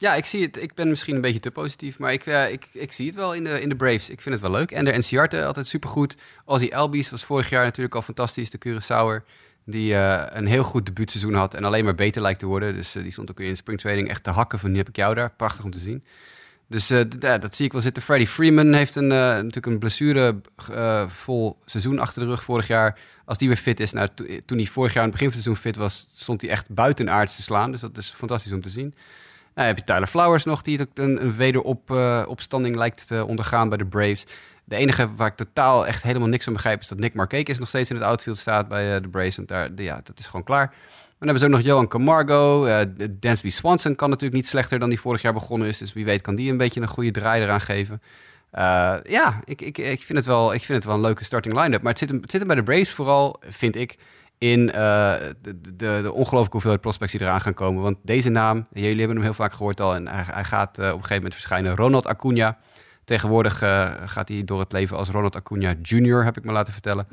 Ja, ik zie het. Ik ben misschien een beetje te positief, maar ik, uh, ik, ik zie het wel in de, in de Braves. Ik vind het wel leuk. En de NCR altijd supergoed. Ozzy Albies was vorig jaar natuurlijk al fantastisch, de Curaçaoer. Die uh, een heel goed debuutseizoen had en alleen maar beter lijkt te worden. Dus uh, die stond ook weer in springtraining echt te hakken van, die heb ik jou daar. Prachtig om te zien. Dus dat zie ik wel zitten. Freddie Freeman heeft een, natuurlijk een blessure vol seizoen achter de rug vorig jaar. Als die weer fit is, nou, to toen hij vorig jaar aan het begin van het seizoen fit was, stond hij echt buitenaards te slaan. Dus dat is fantastisch om te zien. Nou, heb je Tyler Flowers nog, die een, een wederopstanding lijkt te ondergaan bij de Braves. De enige waar ik totaal echt helemaal niks van begrijp... is dat Nick Markakis nog steeds in het outfield staat bij uh, de Braves. Want daar, ja, dat is gewoon klaar. Dan hebben ze ook nog Johan Camargo. Uh, Dansby Swanson kan natuurlijk niet slechter dan die vorig jaar begonnen is. Dus wie weet kan die een beetje een goede draai eraan geven. Uh, ja, ik, ik, ik, vind het wel, ik vind het wel een leuke starting line-up. Maar het zit, het zit hem bij de Braves vooral, vind ik in uh, de, de, de ongelooflijke hoeveelheid prospects die eraan gaan komen. Want deze naam, jullie hebben hem heel vaak gehoord al... en hij, gaat uh, op een gegeven moment verschijnen. Ronald Acuna. Tegenwoordig uh, gaat hij door het leven als Ronald Acuna Jr., heb ik me laten vertellen.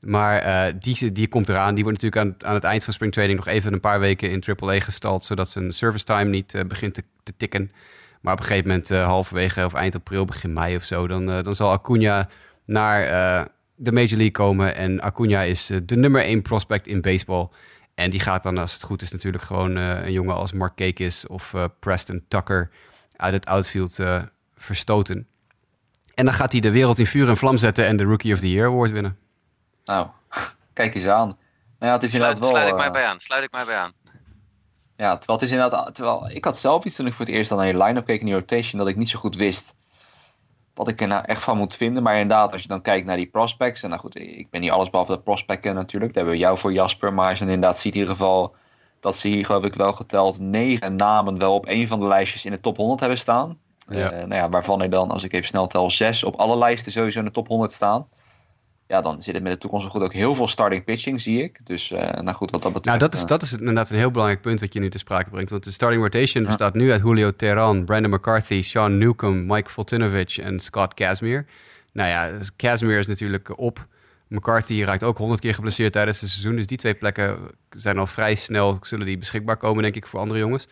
Maar die, die komt eraan. Die wordt natuurlijk aan, aan het eind van springtraining... nog even een paar weken in AAA gestald... zodat zijn service time niet begint te, te, tikken. Maar op een gegeven moment, halverwege of eind april, begin mei of zo... dan, dan zal Acuna naar de Major League komen. En Acuna is de nummer één prospect in baseball. En die gaat dan, als het goed is, natuurlijk gewoon uh, een jongen als Mark Kekis of uh, Preston Tucker uit het outfield uh, verstoten. En dan gaat hij de wereld in vuur en vlam zetten en de Rookie of the Year award winnen. Nou, kijk eens aan. Nou ja, het is sluit, inderdaad wel... Sluit ik mij bij aan, sluit ik mij bij aan. Ja, terwijl het is inderdaad... Terwijl ik had zelf iets toen ik voor het eerst dan naar je line-up keek in die rotation... dat ik niet zo goed wist wat ik er nou echt van moet vinden. Maar inderdaad, als je dan kijkt naar die prospects. En nou goed, ik ben niet alles behalve de prospecten natuurlijk. Daar hebben we jou voor Jasper. Maar als je inderdaad ziet in ieder geval dat ze hier geloof ik wel geteld negen namen wel op een van de lijstjes in de top 100 hebben staan. Ja. Uh, nou ja, waarvan er dan, als ik even snel tel, zes op alle lijsten sowieso in de top 100 staan. Ja, dan zit het met de toekomst goed ook heel veel starting pitching, zie ik. Dus, uh, nou goed, wat dat betreft... Nou, dat is, dat is inderdaad een heel belangrijk punt wat je nu te sprake brengt. Want de starting rotation ja. bestaat nu uit Julio Teheran, Brandon McCarthy, Sean Newcomb, Mike Fultinovich en Scott Casimir. Nou ja, Casimir is natuurlijk op. McCarthy raakt ook honderd keer geblesseerd tijdens het seizoen. Dus die twee plekken zijn al vrij snel, zullen die beschikbaar komen, denk ik, voor andere jongens.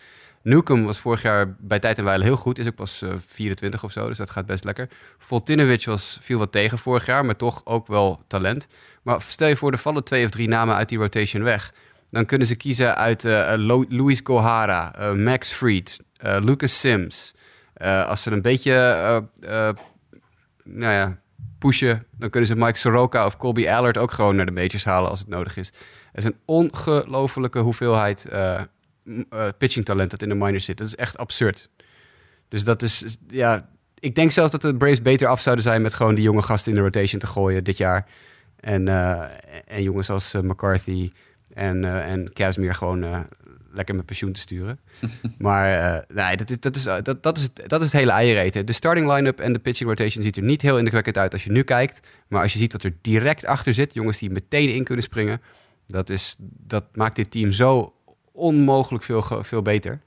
Newcomb was vorig jaar bij tijd en wijle heel goed. Is ook pas uh, 24 of zo, dus dat gaat best lekker. Voltinovic was, viel wat tegen vorig jaar, maar toch ook wel talent. Maar stel je voor, er vallen twee of drie namen uit die rotation weg. Dan kunnen ze kiezen uit uh, Luis Gohara, Max Fried, Lucas Sims. als ze een beetje nou ja, pushen, dan kunnen ze Mike Soroka of Colby Allard ook gewoon naar de majors halen als het nodig is. Er is een ongelofelijke hoeveelheid uh, pitching talent dat in de minors zit. Dat is echt absurd. Dus dat is, ja, ik denk zelfs dat de Braves beter af zouden zijn met gewoon die jonge gasten in de rotation te gooien dit jaar. En, uh, en jongens als uh, McCarthy en, uh, en Casimir gewoon lekker met pensioen te sturen. maar nee, dat is, dat, is, dat, dat, is, dat is het hele eiereten. De starting line-up en de pitching rotation ziet er niet heel indrukwekkend uit als je nu kijkt. Maar als je ziet wat er direct achter zit, jongens die meteen in kunnen springen. Dat, is, dat maakt dit team zo onmogelijk veel, veel beter.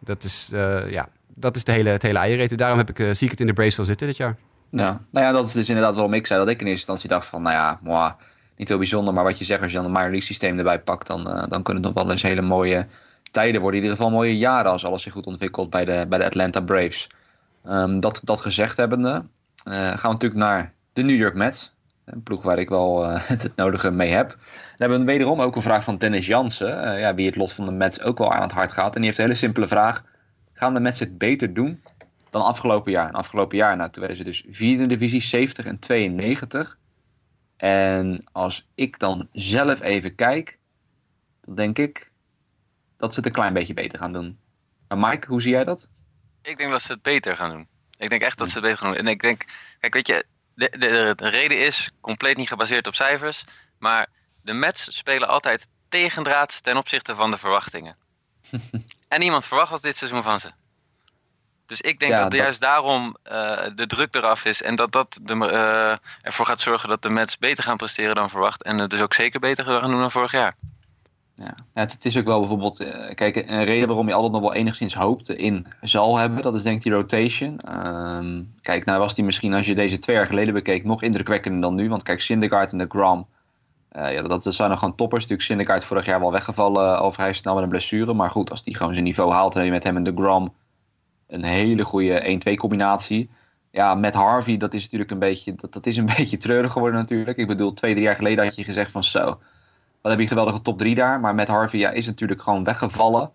Dat is, uh, ja, dat is de hele, het hele. Daarom heb ik, uh, het in de Brace wel zitten dit jaar. Ja, nou ja, dat is dus inderdaad waarom ik zei dat ik in eerste instantie dacht van, nou ja, moi, niet heel bijzonder. Maar wat je zegt, als je dan een minor league systeem erbij pakt, dan, uh, dan kunnen het nog wel eens hele mooie tijden worden. In ieder geval mooie jaren als alles zich goed ontwikkelt bij de, bij de Atlanta Braves. Um, dat, dat gezegd hebbende, gaan we natuurlijk naar de New York Mets. Een ploeg waar ik wel uh, het nodige mee heb. Dan hebben we wederom ook een vraag van Dennis Jansen. Uh, ja, wie het lot van de Mets ook wel aan het hart gaat. En die heeft een hele simpele vraag. Gaan de Mets het beter doen dan afgelopen jaar? En afgelopen jaar, nou, toen werden ze dus vierde divisie, 70 en 92. En als ik dan zelf even kijk, dan denk ik dat ze het een klein beetje beter gaan doen. Maar Mike, hoe zie jij dat? Ik denk dat ze het beter gaan doen. Ik denk echt dat ze het beter gaan doen. En ik denk, kijk, weet je, de, de, de, reden is compleet niet gebaseerd op cijfers. Maar de Mets spelen altijd tegendraads ten opzichte van de verwachtingen. en niemand verwacht was dit seizoen van ze. Dus ik denk ja, dat, dat, juist daarom uh, de druk eraf is. En dat dat de, uh, ervoor gaat zorgen dat de Mets beter gaan presteren dan verwacht. En het dus ook zeker beter gaan doen dan vorig jaar. Ja, het, is ook wel bijvoorbeeld, uh, kijk, een reden waarom je altijd nog wel enigszins hoop in zal hebben, dat is denk ik die rotation. Uh, kijk, nou was die misschien als je deze twee jaar geleden bekeek nog indrukwekkender dan nu, want kijk, Syndergaard en de Gram, uh, ja, dat, dat zijn nog gewoon toppers. Natuurlijk Syndergaard vorig jaar wel weggevallen al vrij snel met een blessure, maar goed, als die gewoon zijn niveau haalt en je met hem en de Gram een hele goede 1-2 combinatie. Ja, met Harvey, dat is natuurlijk een beetje, dat, dat is een beetje treurig geworden natuurlijk. Ik bedoel, twee, drie jaar geleden had je gezegd van zo, wat heb je geweldige top 3 daar. Maar met Harvey ja, is natuurlijk gewoon weggevallen.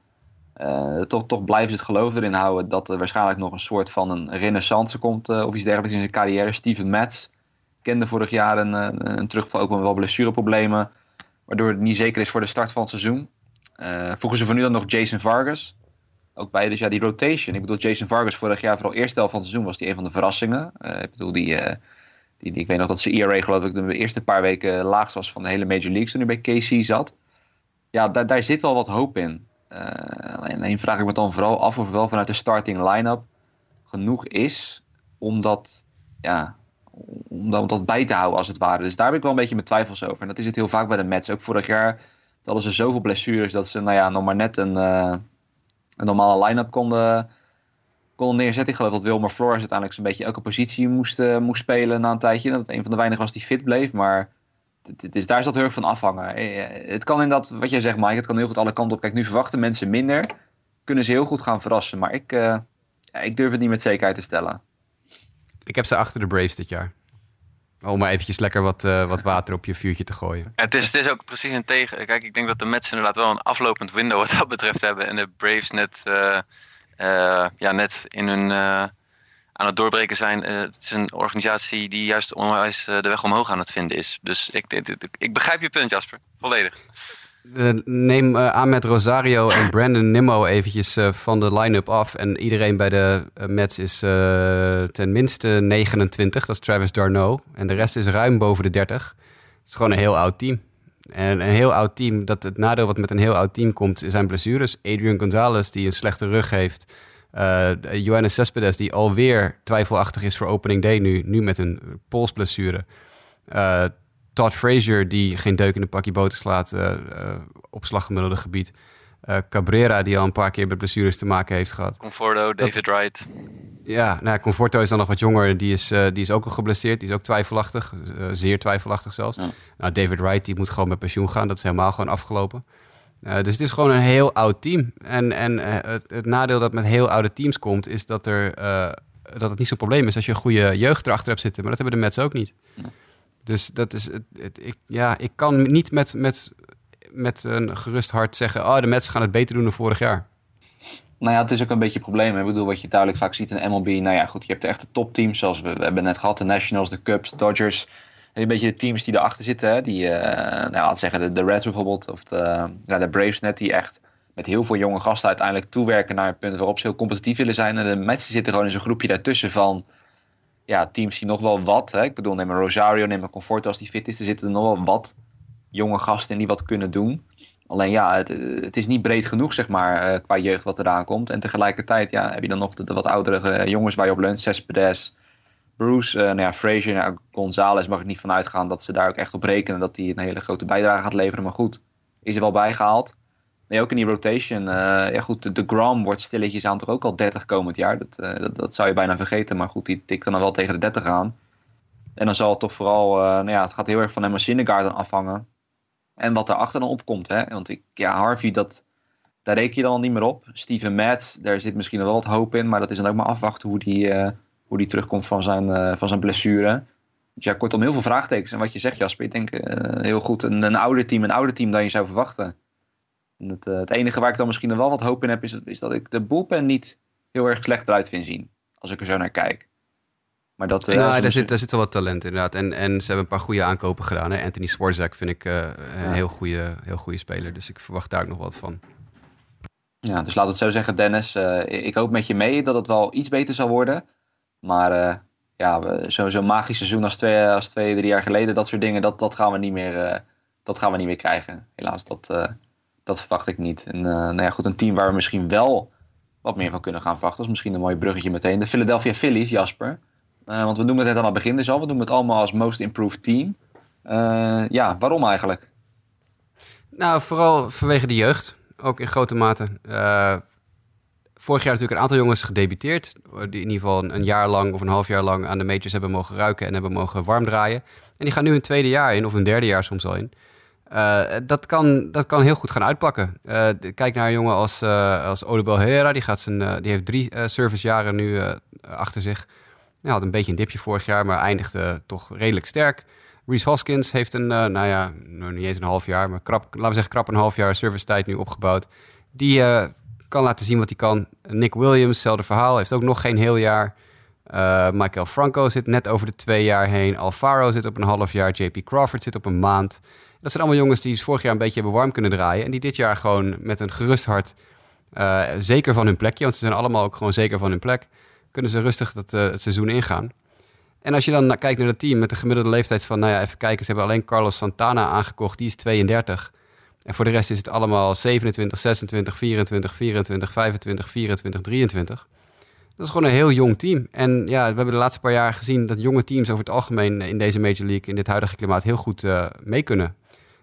Uh, toch, toch blijven ze het geloof erin houden dat er waarschijnlijk nog een soort van een renaissance komt uh, of iets dergelijks in zijn carrière. Steven Metz kende vorig jaar een, een, een terugval, ook met wel blessureproblemen, waardoor het niet zeker is voor de start van het seizoen. Uh, voegen ze van nu dan nog Jason Vargas. Ook bij, dus ja, die rotation. Ik bedoel, Jason Vargas vorig jaar, vooral eerste helft van het seizoen, was die een van de verrassingen. ik bedoel, die, die, ik weet nog dat zijn ERA geloof ik de eerste paar weken laagst was van de hele Major Leagues toen hij bij KC zat. Ja, daar, daar zit wel wat hoop in. Uh, alleen vraag ik me dan vooral af of wel vanuit de starting line-up genoeg is om dat, ja, om dat, bij te houden als het ware. Dus daar heb ik wel een beetje mijn twijfels over. En dat is het heel vaak bij de Mets. Ook vorig jaar hadden ze zoveel blessures dat ze nou ja, nog maar net een, uh, een normale line-up konden, konden neerzetten. Ik geloof dat Wilmer Flores uiteindelijk zo'n beetje elke positie moest, uh, moest spelen na een tijdje. Dat het een van de weinigen was die fit bleef. Maar dus daar is dat heel erg van afhangen. Eh, het kan inderdaad, wat jij zegt Mike, het kan heel goed alle kanten op. Kijk, nu verwachten mensen minder. Kunnen ze heel goed gaan verrassen. Maar ik, uh, ik durf het niet met zekerheid te stellen. Ik heb ze achter de Braves dit jaar. Om maar eventjes lekker wat, uh, wat water op je vuurtje te gooien. Het is, het is ook precies een tegen. Kijk, ik denk dat de Mets inderdaad wel een aflopend window wat dat betreft hebben. En de Braves net, uh, ja, net in hun aan het doorbreken zijn. Uh, het is een organisatie die juist onwijs de weg omhoog aan het vinden is. Dus ik, ik, ik begrijp je punt, Jasper. Volledig. Uh, neem Ahmed Rosario en Brandon Nimmo eventjes van de line-up af. En iedereen bij de Mets is ten minste 29. Dat is Travis Darno. En de rest is ruim boven de 30. Het is gewoon een heel oud team. En een heel oud team, dat het nadeel wat met een heel oud team komt, zijn blessures. Adrian Gonzalez, die een slechte rug heeft. Uh, Johannes Cespedes, die alweer twijfelachtig is voor opening day nu, nu met een polsblessure. Uh, Todd Frazier, die geen deuk in de pakje boter slaat uh, op slaggemiddelde gebied. Cabrera, die al een paar keer met blessures te maken heeft gehad. Conforto, David Dat, Wright. Ja, nou, Conforto is dan nog wat jonger. Die is, die is ook al geblesseerd. Die is ook twijfelachtig. zeer twijfelachtig zelfs. Ja. Nou, David Wright, die moet gewoon met pensioen gaan. Dat is helemaal gewoon afgelopen. Uh, dus het is gewoon een heel oud team. En, en het, het, nadeel dat met heel oude teams komt, is dat, er, dat het niet zo'n probleem is als je een goede jeugd erachter hebt zitten. Maar dat hebben de Mets ook niet. Ja. Dus dat is, het, het, ik, ja, ik kan niet met, met, met een gerust hart zeggen, oh, de Mets gaan het beter doen dan vorig jaar. Nou ja, het is ook een beetje een probleem. Ik bedoel, wat je duidelijk vaak ziet in MLB. Nou ja, goed, je hebt de echte topteams, zoals we, we hebben net gehad. De Nationals, de Cubs, de Dodgers een beetje de teams die erachter zitten. Hè? Die, uh, nou, laten zeggen de, Reds bijvoorbeeld. Of de, ja, de Braves net. Die echt met heel veel jonge gasten uiteindelijk toewerken naar een punt waarop ze heel competitief willen zijn. En de Mets zitten gewoon in zo'n groepje daartussen van ja, teams die nog wel wat. Hè? Ik bedoel, neem een Rosario, neem een Comfort als die fit is. Er zitten nog wel wat jonge gasten in die wat kunnen doen. Alleen ja, het, het is niet breed genoeg, zeg maar, uh, qua jeugd wat eraan komt. En tegelijkertijd ja, heb je dan nog de, wat oudere jongens waar je op leunt. Cespedes, Bruce, uh, nou ja, Frazier, nou, Gonzalez mag ik niet vanuit gaan dat ze daar ook echt op rekenen dat hij een hele grote bijdrage gaat leveren. Maar goed, is er wel bijgehaald. Nee, ook in die rotation. Ja goed, de, Grom wordt stilletjes aan toch ook al 30 komend jaar. Dat, dat, zou je bijna vergeten. Maar goed, die tikt dan wel tegen de 30 aan. En dan zal het toch vooral, nou ja, het gaat heel erg van Emma Syndergaard afhangen. En wat daarachter dan opkomt. Hè? Want ik, ja, Harvey, dat, daar reken je dan niet meer op. Steven Matz, daar zit misschien wel wat hoop in. Maar dat is dan ook maar afwachten hoe die hoe die terugkomt van zijn, uh, van zijn blessure. Dus ja, kortom, heel veel vraagtekens. En wat je zegt, Jasper, ik denk uh, heel goed. Een, een ouder team, een ouder team dan je zou verwachten. En het, het enige waar ik dan misschien wel wat hoop in heb, is, is dat ik de bullpen niet heel erg slecht eruit vind zien. Als ik er zo naar kijk. Maar dat, uh, nou, daar, zit, daar zit wel wat talent inderdaad. En, en ze hebben een paar goede aankopen gedaan. Hè? Anthony Swarzak vind ik uh, een ja. heel goede heel goede speler. Dus ik verwacht daar ook nog wat van. Ja, dus laat het zo zeggen, Dennis. Uh, ik hoop met je mee dat het wel iets beter zal worden. Maar uh, ja, zo'n zo magisch seizoen als twee, als twee, drie jaar geleden, dat soort dingen, dat, dat, gaan, we niet meer, uh, dat gaan we niet meer krijgen. Helaas, dat, dat verwacht ik niet. En nou ja, goed, een team waar we misschien wel wat meer van kunnen gaan verwachten, is misschien een mooi bruggetje meteen. De Philadelphia Phillies, Jasper. Want we noemen het net aan het begin dus al, we noemen het allemaal als Most Improved Team. ja, waarom eigenlijk? Nou, vooral vanwege de jeugd. Ook in grote mate vorig jaar natuurlijk een aantal jongens gedebuteerd. Die in ieder geval een, jaar lang of een half jaar lang aan de majors hebben mogen ruiken en hebben mogen warm draaien. En die gaan nu een tweede jaar in, of een derde jaar soms al in. Dat, kan, dat kan heel goed gaan uitpakken. Kijk naar een jongen als, uh, als Odubel Herrera. Die, gaat zijn, die heeft drie servicejaren nu achter zich. Hij had een beetje een dipje vorig jaar, maar eindigde toch redelijk sterk. Reese Hoskins heeft een, nou ja, niet eens een half jaar, maar krap, laten we zeggen krap een half jaar servicetijd nu opgebouwd. Die kan laten zien wat hij kan. Nick Williams, hetzelfde verhaal, heeft ook nog geen heel jaar. Michael Franco zit net over de twee jaar heen. Alfaro zit op een half jaar. JP Crawford zit op een maand. Dat zijn allemaal jongens die vorig jaar een beetje hebben warm kunnen draaien. En die dit jaar gewoon met een gerust hart, zeker van hun plekje, want ze zijn allemaal ook gewoon zeker van hun plek, kunnen ze rustig dat, uh, het seizoen ingaan. En als je dan kijkt naar het team met de gemiddelde leeftijd van, nou ja, even kijken, ze hebben alleen Carlos Santana aangekocht, die is 32. En voor de rest is het allemaal 27, 26, 24, 24, 25, 24, 23. Dat is gewoon een heel jong team. En ja, we hebben de laatste paar jaar gezien dat jonge teams over het algemeen in deze Major League, in dit huidige klimaat, heel goed uh, mee kunnen.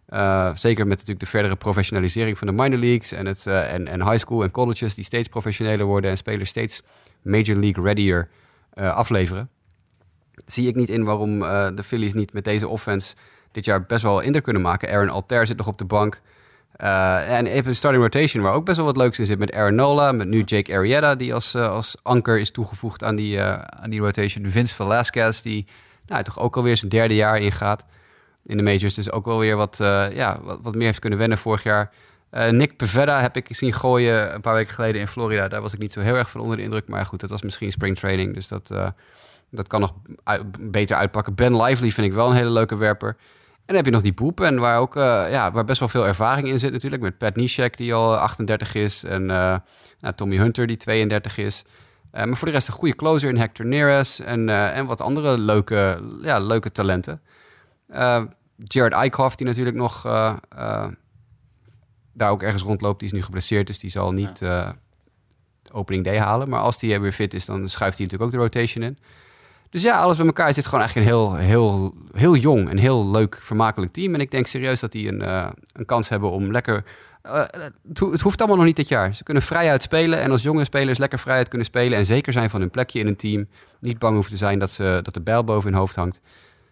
Uh, zeker met natuurlijk de verdere professionalisering van de minor leagues en, het, en, en high school en colleges die steeds professioneler worden en spelers steeds major league readier uh, afleveren. Zie ik niet in waarom de Phillies niet met deze offense dit jaar best wel indruk kunnen maken. Aaron Alter zit nog op de bank. en even een starting rotation waar ook best wel wat leuks in zit met Aaron Nola, met nu Jake Arrieta die als, als anker is toegevoegd aan die, aan die rotation. Vince Velasquez die nou, toch ook alweer zijn derde jaar ingaat in de majors. Dus ook wel weer wat, ja, wat, wat, meer heeft kunnen wennen vorig jaar. Uh, Nick Pevetta heb ik zien gooien een paar weken geleden in Florida. Daar was ik niet zo heel erg van onder de indruk. Maar goed, dat was misschien springtraining. Dus dat, uh, dat kan nog beter uitpakken. Ben Lively vind ik wel een hele leuke werper. En dan heb je nog die Boepen, waar, ook, ja, waar best wel veel ervaring in zit natuurlijk. Met Pat Nishek, die al 38 is. En nou, Tommy Hunter, die 32 is. maar voor de rest een goede closer in Hector Neres. En, en wat andere leuke, ja, leuke talenten. Jared Eickhoff, die natuurlijk nog daar ook ergens rondloopt, die is nu geblesseerd, dus die zal niet ja. opening day halen. Maar als die weer fit is, dan schuift hij natuurlijk ook de rotation in. Dus ja, alles bij elkaar is dit gewoon eigenlijk een heel, heel, heel jong en heel leuk, vermakelijk team. En ik denk serieus dat die een, een kans hebben om lekker uh, het, hoeft allemaal nog niet dit jaar. Ze kunnen vrijuit spelen en als jonge spelers lekker vrijuit kunnen spelen en zeker zijn van hun plekje in een team. Niet bang hoeven te zijn dat, ze, dat de bijl boven hun hoofd hangt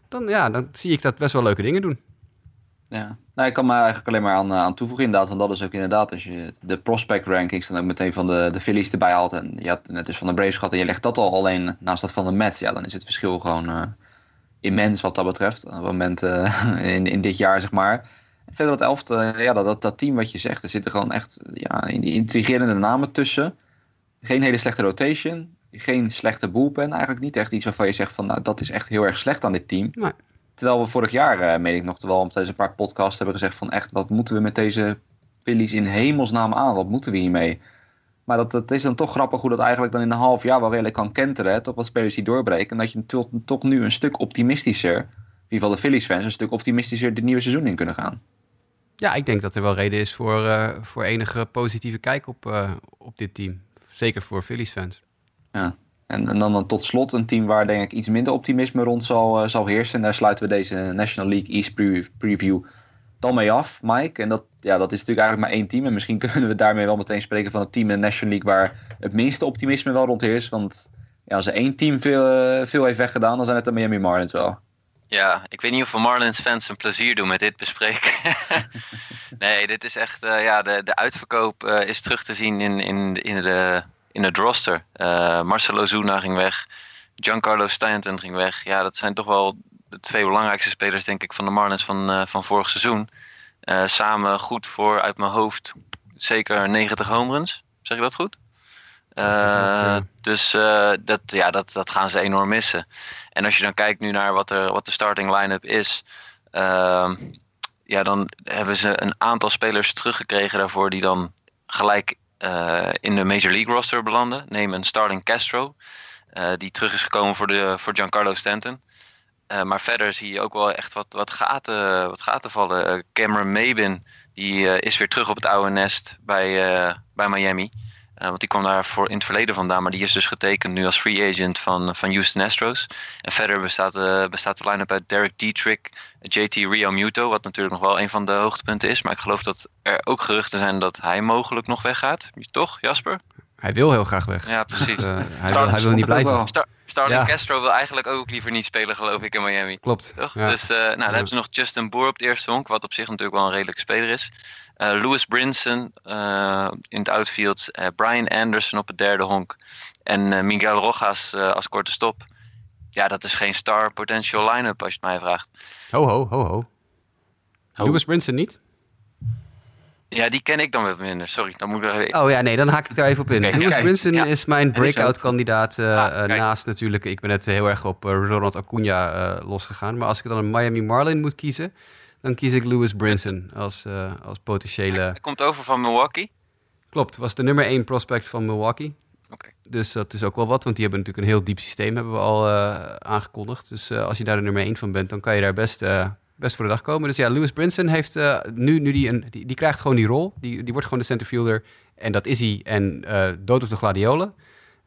dan, ja, dan zie ik dat best wel leuke dingen doen. Ja, nou, ik kan me eigenlijk alleen maar aan, aan toevoegen inderdaad. Want dat is ook inderdaad, als je de prospect rankings dan ook meteen van de, de Phillies erbij haalt. En je had net eens van de Braves gehad en je legt dat al alleen naast dat van de Mets. Ja, dan is het verschil gewoon uh, immens wat dat betreft. Op het moment uh, in, in dit jaar, zeg maar. Verder dat elft, uh, ja, dat, dat, dat team wat je zegt, er zitten gewoon echt ja, intrigerende namen tussen. Geen hele slechte rotation geen slechte bullpen. Eigenlijk niet echt iets waarvan je zegt van nou, dat is echt heel erg slecht aan dit team. Nee. Terwijl we vorig jaar, uh, meen ik nog, terwijl we tijdens een paar podcasts hebben gezegd van echt, wat moeten we met deze Phillies in hemelsnaam aan? Wat moeten we hiermee? Maar dat, dat is dan toch grappig hoe dat eigenlijk dan in een half jaar wel redelijk kan kenteren. Hè? Toch wat spelers die doorbreken. En dat je toch, toch nu een stuk optimistischer, in ieder geval de Phillies fans, een stuk optimistischer dit nieuwe seizoen in kunnen gaan. Ja, ik denk dat er wel reden is voor, uh, voor enige positieve kijk op, uh, op dit team. Zeker voor Phillies fans. Ja, en, en, dan tot slot een team waar denk ik iets minder optimisme rond zal, uh, zal heersen. En daar sluiten we deze National League East preview dan mee af, Mike. En dat, ja, dat is natuurlijk eigenlijk maar één team. En misschien kunnen we daarmee wel meteen spreken van het team in de National League waar het minste optimisme wel rond heerst. Want ja, als er één team veel, uh, veel heeft weggedaan, dan zijn het de Miami Marlins wel. Ja, ik weet niet of we Marlins fans een plezier doen met dit bespreken. nee, dit is echt, uh, ja, de, de uitverkoop is terug te zien in, in, in de in het roster. Uh, Marcelo Zuna ging weg. Giancarlo Stanton ging weg. Ja, dat zijn toch wel de twee belangrijkste spelers, denk ik, van de Marlins van, uh, van vorig seizoen. Uh, samen goed voor, uit mijn hoofd, zeker 90 home runs. Zeg je dat goed? dus dat, ja, dat, dat gaan ze enorm missen. En als je dan kijkt nu naar wat, er, wat de starting line-up is... Ehm, ja, dan hebben ze een aantal spelers teruggekregen daarvoor die dan gelijk uh, in de Major League roster belanden. Neem een Starling Castro, uh, die terug is gekomen voor, de, voor Giancarlo Stanton. Uh, maar verder zie je ook wel echt wat, wat, gaten, wat gaten vallen. Cameron Mabin die, is weer terug op het oude nest bij, bij Miami. Uh, want die kwam daar voor in het verleden vandaan. Maar die is dus getekend nu als free agent van, van Houston Astros. En verder bestaat, uh, bestaat de line-up uit Derek Dietrich, JT Rio Muto. Wat natuurlijk nog wel een van de hoogtepunten is. Maar ik geloof dat er ook geruchten zijn dat hij mogelijk nog weggaat. Toch, Jasper? Hij wil heel graag weg. Ja, precies. Dus, eh, hij, wil, hij wil niet blijven. Star Starlin Ja. Castro wil eigenlijk ook liever niet spelen, geloof ik, in Miami. Klopt. Toch? Ja. Dus eh, nou, dan hebben ze nog Justin Boer op de eerste honk, wat op zich natuurlijk wel een redelijke speler is. Eh Lewis Brinson eh, in het outfield. eh, Brian Anderson op het derde honk. En eh, Miguel Rojas eh, als korte stop. Ja, dat is geen star potential line-up als je het mij vraagt. Ho, ho, ho, ho. Lewis Brinson niet? Ja, die ken ik dan wat minder. Sorry, dan moet ik er even... Oh ja, nee, dan haak ik daar even op in. Lewis kijk, Brinson ja. is mijn breakout-kandidaat eh, Ah, naast natuurlijk... Ik ben net heel erg op eh, Ronald Acuna eh, losgegaan. Maar als ik dan een Miami Marlin moet kiezen... dan kies ik Lewis Brinson als, eh, als potentiële... Hij komt over van Milwaukee. Klopt, was de nummer 1 prospect van Milwaukee. Oké. Dus dat is ook wel wat, want die hebben natuurlijk een heel diep systeem, hebben we al eh, aangekondigd. Dus eh, als je daar de nummer 1 van bent, dan kan je daar best, best voor de dag komen. Dus ja, Lewis Brinson heeft nu, nu die, een, die, die krijgt gewoon die rol. Die, die wordt gewoon de centerfielder en dat is hij. En dood of de gladiolen.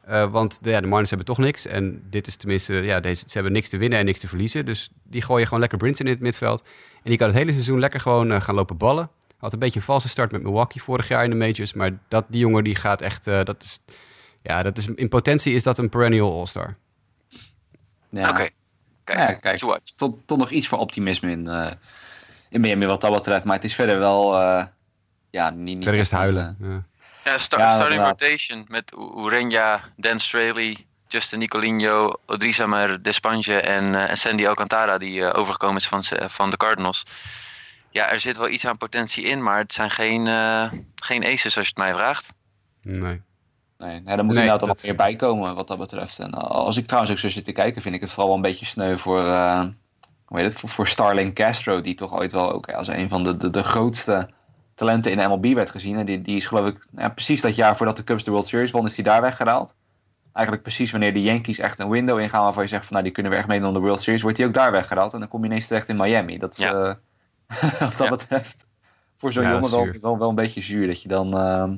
Eh, want de, ja, de Marlins hebben toch niks. En dit is tenminste, ja, deze, ze hebben niks te winnen en niks te verliezen. Dus die gooien gewoon lekker Brinson in het midveld. En die kan het hele seizoen lekker gewoon eh, gaan lopen ballen. Had een beetje een valse start met Milwaukee vorig jaar in de majors. Maar dat, die jongen die gaat echt, eh, dat is, ja, dat is, in potentie is dat een perennial all-star. Ja. Oké. Kijk, Ja, kijk. Tot, tot nog iets voor optimisme in, eh in Miami wat dat betreft. Maar het is verder wel... eh, ja, niet, niet Verder is het huilen. Ja. Ja, star Ja, starting rotation met U- Ureña, Dan Straley, Justin Nicolino, Odrisamer Despanje en, eh, en Sandy Alcantara die eh, overgekomen is van, ze- van de Cardinals. Ja, er zit wel iets aan potentie in, maar het zijn geen, eh, geen aces als je het mij vraagt. Nee. Nee, nee, daar moet Nee, inderdaad dat- wat meer bij komen wat dat betreft. En als ik trouwens ook zo zit te kijken, vind ik het vooral wel een beetje sneu voor, eh, hoe heet het, voor, voor Starling Castro, die toch ooit wel ook als een van de, de, de grootste talenten in de MLB werd gezien. En die, die is geloof ik, ja, precies dat jaar voordat de Cubs de World Series won, is die daar weggehaald. Eigenlijk precies wanneer de Yankees echt een window ingaan waarvan je zegt van nou die kunnen we echt meedoen aan de World Series, wordt hij ook daar weggehaald. En dan kom je ineens terecht in Miami. Dat is Ja. eh, wat dat Ja. betreft voor zo'n jongen is wel, wel, wel een beetje zuur. Dat je dan ehm,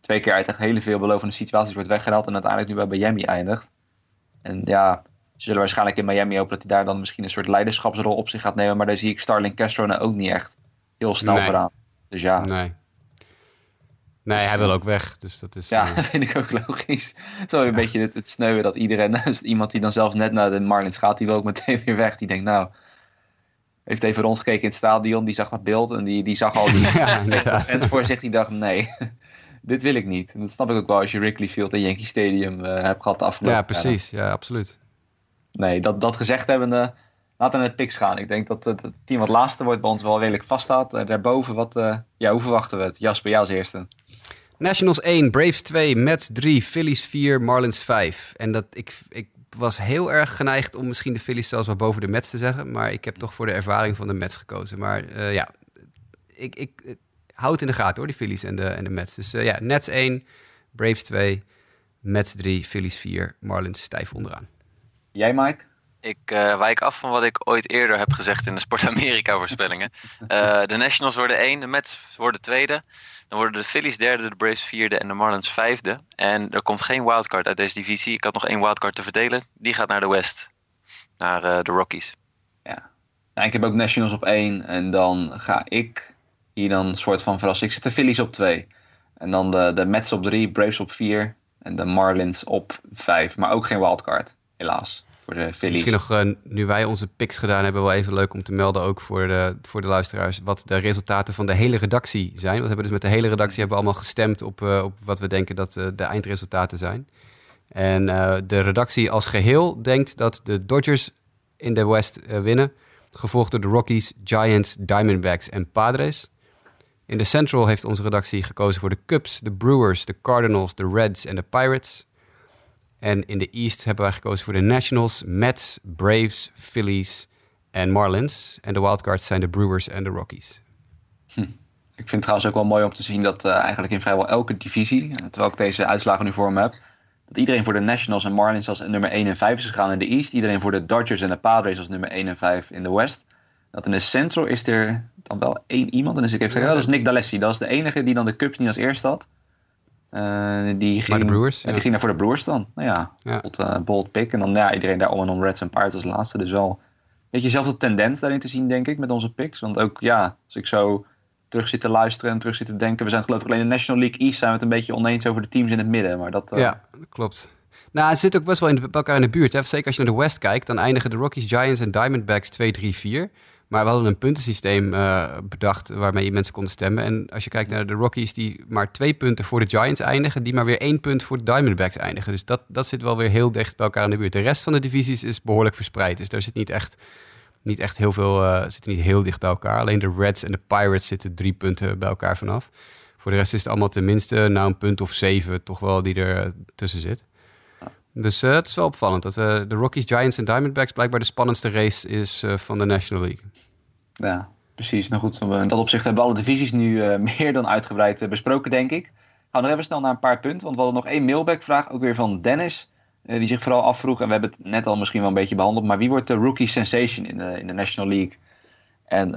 twee keer uit echt hele veelbelovende situaties wordt weggehaald en uiteindelijk nu bij Miami eindigt. En ja, ze zullen waarschijnlijk in Miami hopen dat hij daar dan misschien een soort leiderschapsrol op zich gaat nemen. Maar daar zie ik Starling Castro nou ook niet echt heel snel Nee. vooraan. Dus ja, Nee. Nee, hij wil ook weg. Dus dat is. ja, eh, dat vind ik ook logisch. Zo een beetje het, het sneuwen dat iedereen, iemand die dan zelfs net naar de Marlins gaat, die wil ook meteen weer weg. Die denkt nou, heeft even rondgekeken in het stadion, die zag dat beeld en die, die zag al die ja, fans voor zich. Die dacht nee, dit wil ik niet. En dat snap ik ook wel als je Wrigley Field en Yankee Stadium eh, hebt gehad de afgelopen Ja, precies. Ja, absoluut. Nee, dat, dat gezegd hebbende, laten we naar het picks gaan. Ik denk dat het, team wat laatste wordt bij ons wel redelijk vaststaat. Uh, daarboven, wat, eh, ja, hoe verwachten we het? Jasper, jou als eerste. Nationals 1, Braves 2, Mets 3, Phillies 4, Marlins 5. En dat, ik, ik was heel erg geneigd om misschien de Phillies zelfs wel boven de Mets te zeggen. Maar ik heb toch voor de ervaring van de Mets gekozen. Maar eh, ja, ik, ik, ik hou het in de gaten hoor, die Phillies en de, en de Mets. Dus eh, ja, Nets 1, Braves 2, Mets 3, Phillies 4, Marlins stijf onderaan. Jij, Mike? Ik eh, wijk af van wat ik ooit eerder heb gezegd in de Sport Amerika voorspellingen. Eh, de Nationals worden één, de Mets worden tweede. Dan worden de Phillies derde, de Braves vierde en de Marlins vijfde. En er komt geen wildcard uit deze divisie. Ik had nog één wildcard te verdelen. Die gaat naar de West. Naar eh, de Rockies. Nou, ik heb ook Nationals op 1 en dan ga ik hier dan een soort van verrassen. Ik zet de Phillies op 2. En dan de, de Mets op 3, Braves op 4 en de Marlins op 5. Maar ook geen wildcard, helaas, voor. Misschien nog, uh, nu wij onze picks gedaan hebben, wel even leuk om te melden, ook voor de, voor de luisteraars, wat de resultaten van de hele redactie zijn. Want we hebben dus met de hele redactie hebben we allemaal gestemd op, uh, op wat we denken dat uh, de eindresultaten zijn. En de redactie als geheel denkt dat de Dodgers in de West winnen, gevolgd door de Rockies, Giants, Diamondbacks en Padres. In de Central heeft onze redactie gekozen voor de Cubs, de Brewers, de Cardinals, de Reds en de Pirates. En in de East hebben wij gekozen voor de Nationals, Mets, Braves, Phillies en Marlins. En de wildcards zijn de Brewers en de Rockies. Hm. Ik vind het trouwens ook wel mooi om te zien dat uh, eigenlijk in vrijwel elke divisie, terwijl ik deze uitslagen nu voor me heb, dat iedereen voor de Nationals en Marlins als nummer 1 en 5 is gegaan in de East. Iedereen voor de Dodgers en de Padres als nummer 1 en 5 in de West. Dat in de Central is er dan wel één iemand. En dus ik even zeggen, ja, dat is Nick D'Alessi. Dat is de enige die dan de Cubs niet als eerste had. Uh, die ging, Brewers? Ja. Die ging naar voor de Brewers dan. Nou ja, ja. Bold, bold pick. En dan ja, iedereen daar om en om Reds en Pirates als laatste. Dus wel een beetje dezelfde tendens daarin te zien, denk ik, met onze picks. Want ook, ja, als ik zo terug zit te luisteren en terug zit te denken. We zijn geloof ik alleen in de National League East zijn we het een beetje oneens over de teams in het midden. Maar dat, uh... Ja, dat klopt. Nou, het zit ook best wel in de, bij elkaar in de buurt. Hè? Zeker als je naar de West kijkt, dan eindigen de Rockies, Giants en Diamondbacks 2, 3, 4. Maar we hadden een puntensysteem uh, bedacht waarmee mensen konden stemmen. En als je kijkt naar de Rockies die maar twee punten voor de Giants eindigen, die maar weer één punt voor de Diamondbacks eindigen. Dus dat, dat zit wel weer heel dicht bij elkaar in de buurt. De rest van de divisies is behoorlijk verspreid. Dus daar zit niet echt, niet echt heel veel, uh, zitten niet heel dicht bij elkaar. Alleen de Reds en de Pirates zitten drie punten bij elkaar vanaf. Voor de rest is het allemaal tenminste nou een punt of zeven toch wel die er tussen zit. Dus uh, het is wel opvallend dat de Rockies, Giants en Diamondbacks blijkbaar de spannendste race is van de National League. Ja, precies. Nou goed, in dat opzicht hebben we alle divisies nu uh, meer dan uitgebreid besproken, denk ik. Gaan we nog even snel naar een paar punten, want we hadden nog één mailback-vraag, ook weer van Dennis. die zich vooral afvroeg, en we hebben het net al misschien wel een beetje behandeld, maar wie wordt de rookie sensation in de, in de National League? En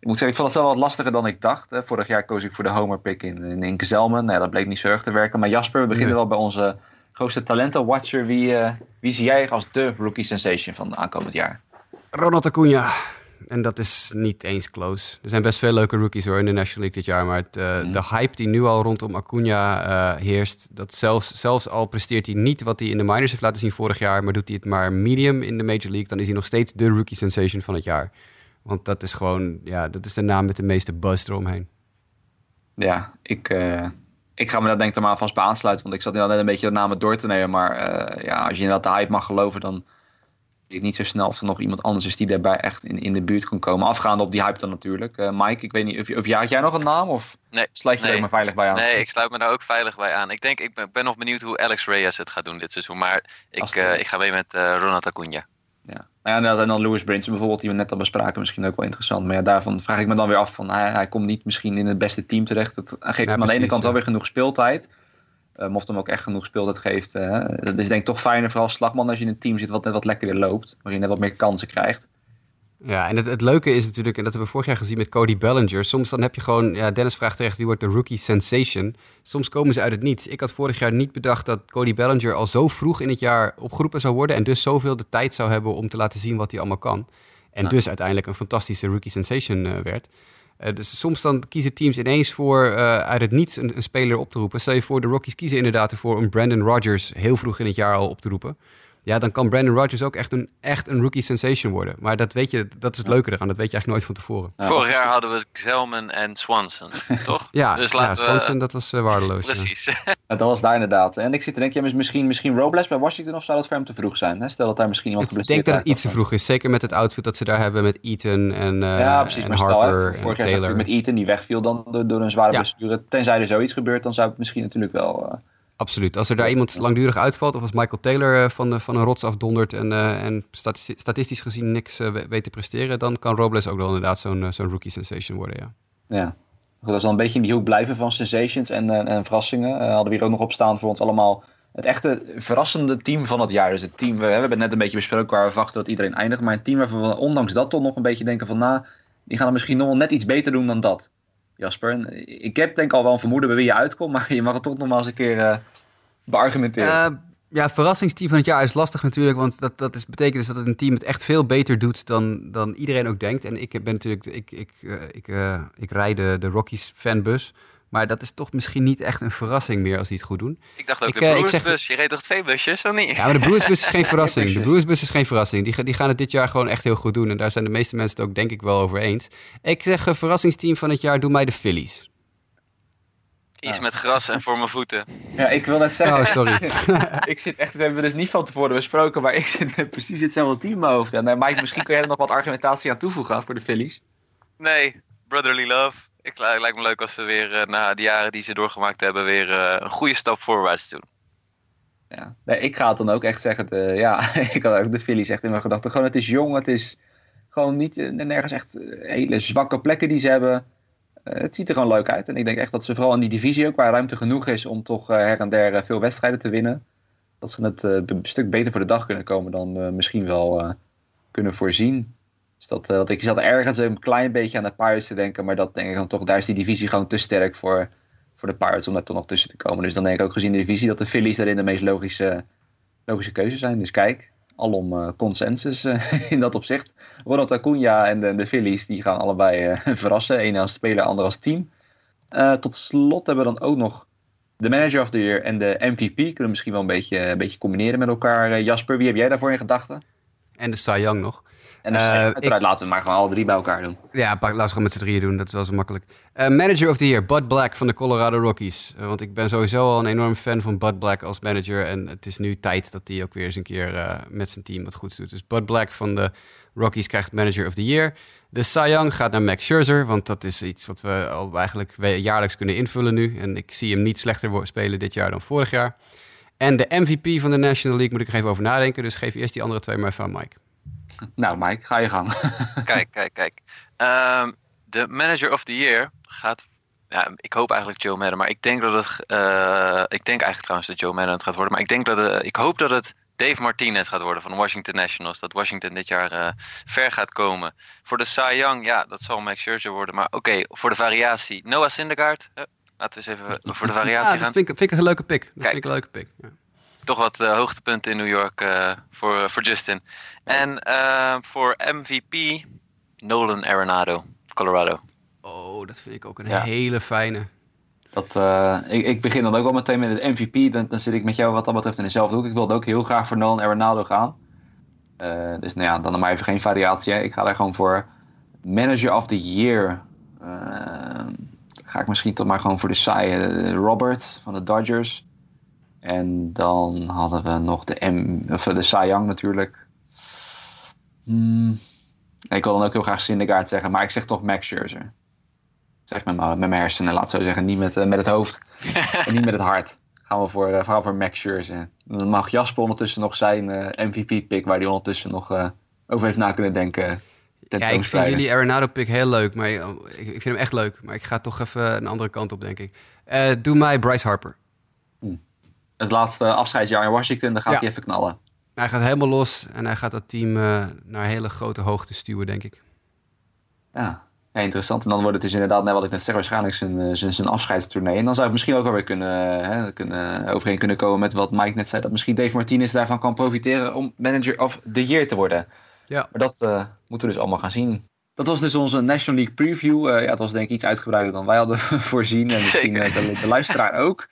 ik moet zeggen, ik vond het wel wat lastiger dan ik dacht. Vorig jaar koos ik voor de homer pick in, in, in Gezelmen. Nou, dat bleek niet zo erg te werken. Maar Jasper, we beginnen nee. wel bij onze grootste talenten-watcher. Wie, uh, wie zie jij als de rookie sensation van aankomend jaar? Ronald Acuna. En dat is niet eens close. Er zijn best veel leuke rookies hoor in de National League dit jaar. Maar het, uh, mm. de hype die nu al rondom Acuna uh, heerst... dat zelfs, zelfs al presteert hij niet wat hij in de minors heeft laten zien vorig jaar... maar doet hij het maar medium in de Major League... dan is hij nog steeds de rookie sensation van het jaar. Want dat is gewoon... Ja, dat is de naam met de meeste buzz eromheen. Ja, ik ik ga me daar denk ik maar vast bij aansluiten. Want ik zat net een beetje de namen door te nemen. Maar ja, als je inderdaad de hype mag geloven, dan ik niet zo snel of er nog iemand anders is die daarbij echt in, in de buurt kon komen. Afgaande op die hype dan natuurlijk. Uh, Mike, ik weet niet, of, of ja, had jij nog een naam? Of nee, sluit je nee, er maar veilig bij aan? Nee, ik sluit me daar ook veilig bij aan. Ik denk, ik ben, ben nog benieuwd hoe Alex Reyes het gaat doen dit seizoen. Maar ik, uh, ik ga mee met Ronald Acuna. Ja. Nou ja, en dan Lewis Brinson bijvoorbeeld, die we net al bespraken, misschien ook wel interessant. Maar ja, daarvan vraag ik me dan weer af van hij, hij komt niet misschien in het beste team terecht. Hij geeft ja, hem aan de ene kant ja. wel weer genoeg speeltijd. Um, of hem ook echt genoeg speeltijd geeft. Uh, dat is denk ik toch fijner, vooral slagman, als je in een team zit wat net wat lekkerder loopt. Waarin je net wat meer kansen krijgt. Ja, en het, het leuke is natuurlijk, en dat hebben we vorig jaar gezien met Cody Bellinger. Soms dan heb je gewoon, ja, Dennis vraagt terecht, wie wordt de rookie sensation? Soms komen ze uit het niets. Ik had vorig jaar niet bedacht dat Cody Bellinger al zo vroeg in het jaar opgeroepen zou worden. En dus zoveel de tijd zou hebben om te laten zien wat hij allemaal kan. En ja. dus uiteindelijk een fantastische rookie sensation uh, werd. Uh, dus soms dan kiezen teams ineens voor uh, uit het niets een, een, speler op te roepen. Stel je voor, de Rockies kiezen inderdaad ervoor om Brandon Rodgers heel vroeg in het jaar al op te roepen. Ja, dan kan Brandon Rodgers ook echt een, echt een rookie sensation worden. Maar dat weet je, dat is het leuke eraan. Dat weet je eigenlijk nooit van tevoren. Ja. Vorig jaar hadden we Zelman en Swanson, toch? ja, dus ja, Swanson, we... dat was uh, waardeloos. Precies. Ja. dat was daar inderdaad. En ik zit te denken, ja, misschien, misschien Robles bij Washington of zou dat voor hem te vroeg zijn? Hè? Stel dat daar misschien iemand Ik denk dat het iets te vroeg is. Zeker met het outfit dat ze daar hebben met Eaton en, uh, ja, precies, en maar Harper stel, vorig en jaar Taylor. met Eaton, die wegviel dan door, door een zware blessure. Tenzij er zoiets gebeurt, dan zou het misschien natuurlijk wel... Uh, Absoluut. Als er daar iemand langdurig uitvalt, of als Michael Taylor van, van een rots afdondert en, uh, en statistisch, gezien niks uh, weet te presteren, dan kan Robles ook wel inderdaad zo'n zo'n rookie sensation worden, ja. Ja. Goed, dat is wel een beetje in die hoek blijven van sensations en, en, en verrassingen. hadden we hier ook nog op staan voor ons allemaal het echte verrassende team van het jaar. Dus het team, we, we hebben het net een beetje besproken waar we verwachten dat iedereen eindigt, maar een team waarvan we ondanks dat toch nog een beetje denken van, nou, die gaan het misschien nog wel net iets beter doen dan dat. Jasper. Ik heb denk ik al wel een vermoeden bij wie je uitkomt, maar je mag het toch nog maar eens een keer uh, beargumenteren. Uh, ja, verrassingsteam van het jaar is lastig natuurlijk, want dat, dat is, betekent dus dat het een team het echt veel beter doet dan, dan iedereen ook denkt. En ik ben natuurlijk, ik, ik, uh, ik, uh, ik de, de Rockies fanbus. Maar dat is toch misschien niet echt een verrassing meer als die het goed doen. Ik dacht ook ik, de Brewers bus. Je reed toch twee busjes, of niet? Ja, maar de Brewers bus is geen verrassing. De Brewers bus is geen verrassing. Die, die gaan het dit jaar gewoon echt heel goed doen. En daar zijn de meeste mensen het ook denk ik wel over eens. Ik zeg uh, verrassingsteam van het jaar, doe mij de Phillies. Iets met gras en voor mijn voeten. Ja, ik wil net zeggen. Oh, sorry. ik zit echt, we hebben dus niet van tevoren besproken, maar ik zit met precies hetzelfde team in mijn hoofd. En uh, Mike, misschien kun jij er nog wat argumentatie aan toevoegen voor de Phillies? Nee, brotherly love. Ik lijkt me leuk als ze weer uh, na de jaren die ze doorgemaakt hebben, weer uh, een goede stap voorwaarts doen. Ja, nee, ik ga het dan ook echt zeggen. Ja, ik had ook de Phillies echt in mijn gedachten. Gewoon, het is jong, het is gewoon niet nergens echt hele zwakke plekken die ze hebben. Het ziet er gewoon leuk uit. En ik denk echt dat ze vooral in die divisie ook, waar ruimte genoeg is om toch her en der veel wedstrijden te winnen, dat ze het een stuk beter voor de dag kunnen komen dan misschien wel kunnen voorzien. Dus dat, dat, ik zat ergens een klein beetje aan de Pirates te denken, maar dat denk ik dan toch, daar is die divisie gewoon te sterk voor, voor de Pirates om daar toch nog tussen te komen. Dus dan denk ik ook gezien de divisie dat de Phillies daarin de meest logische, logische keuze zijn. Dus kijk, alom uh, consensus uh, in dat opzicht. Ronald Acuna en de, de Phillies die gaan allebei verrassen. Eén als speler, ander als team. tot slot hebben we dan ook nog de Manager of the Year en de MVP. Kunnen we misschien wel een beetje, een beetje combineren met elkaar. Jasper, wie heb jij daarvoor in gedachten? En de Cy Young nog. En dus, uiteraard laten we maar gewoon alle drie bij elkaar doen. Ja, laten we gewoon met z'n drieën doen. Dat is wel zo makkelijk. manager of the Year, Bud Black van de Colorado Rockies. want ik ben sowieso al een enorm fan van Bud Black als manager. En het is nu tijd dat hij ook weer eens een keer met zijn team wat goeds doet. Dus Bud Black van de Rockies krijgt Manager of the Year. De Cy Young gaat naar Max Scherzer, want dat is iets wat we al eigenlijk jaarlijks kunnen invullen nu. En ik zie hem niet slechter spelen dit jaar dan vorig jaar. En de MVP van de National League moet ik er even over nadenken. Dus geef eerst die andere twee maar even aan Mike. Nou, Mike, ga je gang. kijk, kijk, kijk. Um, de Manager of the Year gaat. Ja, ik hoop eigenlijk Joe Madden, maar ik denk dat het. Uh, ik denk eigenlijk trouwens dat Joe Madden het gaat worden. Maar ik denk dat het, ik hoop dat het Dave Martinez gaat worden van de Washington Nationals. Dat Washington dit jaar uh, ver gaat komen. Voor de Cy Young, ja, dat zal Max Scherzer worden. Maar oké, okay, voor de variatie, Noah Syndergaard. Uh, laten we eens even voor de variatie ja, gaan. Dat vind ik, vind ik een leuke pick. Dat Kijk, vind ik een leuke pick. Ja. Toch wat uh, hoogtepunten in New York voor, voor Justin. En voor MVP, Nolan Arenado, Colorado. Oh, dat vind ik ook een ja. hele fijne. Dat, uh, ik, ik, begin dan ook al meteen met het MVP. Dan, dan, zit ik met jou wat dat betreft in dezelfde hoek. Ik wilde ook heel graag voor Nolan en Ronaldo gaan. Uh, dus nou ja, dan maar even geen variatie. Hè. Ik ga daar gewoon voor Manager of the Year. Uh, ga ik misschien toch maar gewoon voor de saaie Robert van de Dodgers. En dan hadden we nog de, M, of de Cy Young natuurlijk. Hmm. Ik wil dan ook heel graag Syndergaard zeggen, maar ik zeg toch Max Scherzer. Zeg met mijn, met mijn hersenen, laat zo zeggen. Niet met, uh, met het hoofd en niet met het hart. Gaan we voor, uh, vooral voor Max Scherzer. Dan mag Jasper ondertussen nog zijn uh, MVP-pick, waar hij ondertussen nog over heeft na kunnen denken. Ja, ik vind jullie Arenado-pick heel leuk. Maar ik, ik, vind hem echt leuk. Maar ik ga toch even een andere kant op, denk ik. doe mij Bryce Harper. Het laatste afscheidsjaar in Washington, dan gaat ja. hij even knallen. Hij gaat helemaal los en hij gaat dat team naar hele grote hoogte stuwen, denk ik. Ja, ja, interessant. En dan wordt het dus inderdaad, net wat ik net zeg, waarschijnlijk zijn, eh, zijn, zijn afscheidstournee. En dan zou het misschien ook alweer kunnen, hè, kunnen, overeen kunnen komen met wat Mike net zei. Dat misschien Dave Martinez daarvan kan profiteren om manager of the year te worden. Ja. Maar dat uh, moeten we dus allemaal gaan zien. Dat was dus onze National League preview. Uh, ja, het was denk ik iets uitgebreider dan wij hadden voorzien. En misschien de, de, luisteraar ook.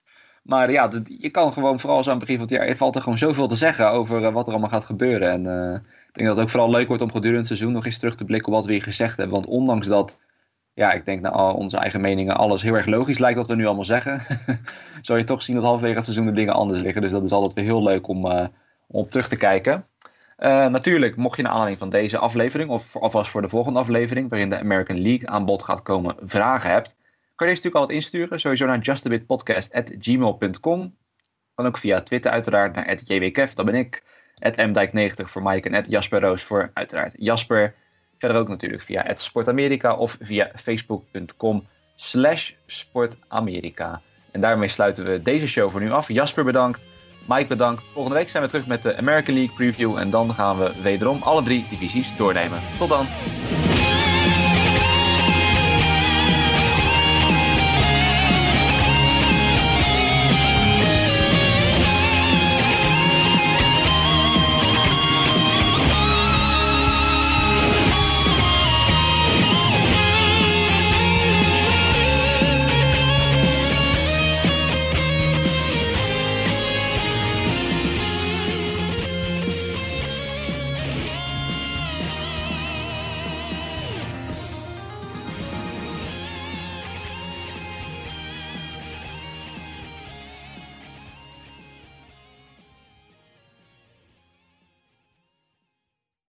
Maar ja, je kan gewoon vooral zo aan het begin van het jaar... Er valt er gewoon zoveel te zeggen over wat er allemaal gaat gebeuren. En ik denk dat het ook vooral leuk wordt om gedurende het seizoen nog eens terug te blikken op wat we hier gezegd hebben. Want ondanks dat, ja, ik denk naar al onze eigen meningen alles heel erg logisch lijkt wat we nu allemaal zeggen, zou je toch zien dat halverwege het seizoen de dingen anders liggen. Dus dat is altijd weer heel leuk om, uh, om op terug te kijken. Natuurlijk, mocht je naar aanleiding van deze aflevering, of alvast voor de volgende aflevering, waarin de American League aan bod gaat komen, vragen hebt, kan je deze natuurlijk altijd insturen. Sowieso naar justabitpodcast.gmail.com. Dan ook via Twitter uiteraard naar jwkef, dat ben ik. Mdijk90 voor Mike en Jasper Roos voor uiteraard Jasper. Verder ook natuurlijk via Sportamerika of via facebook.com slash sportamerika. En daarmee sluiten we deze show voor nu af. Jasper bedankt, Mike bedankt. Volgende week zijn we terug met de American League preview en dan gaan we wederom alle drie divisies doornemen. Tot dan!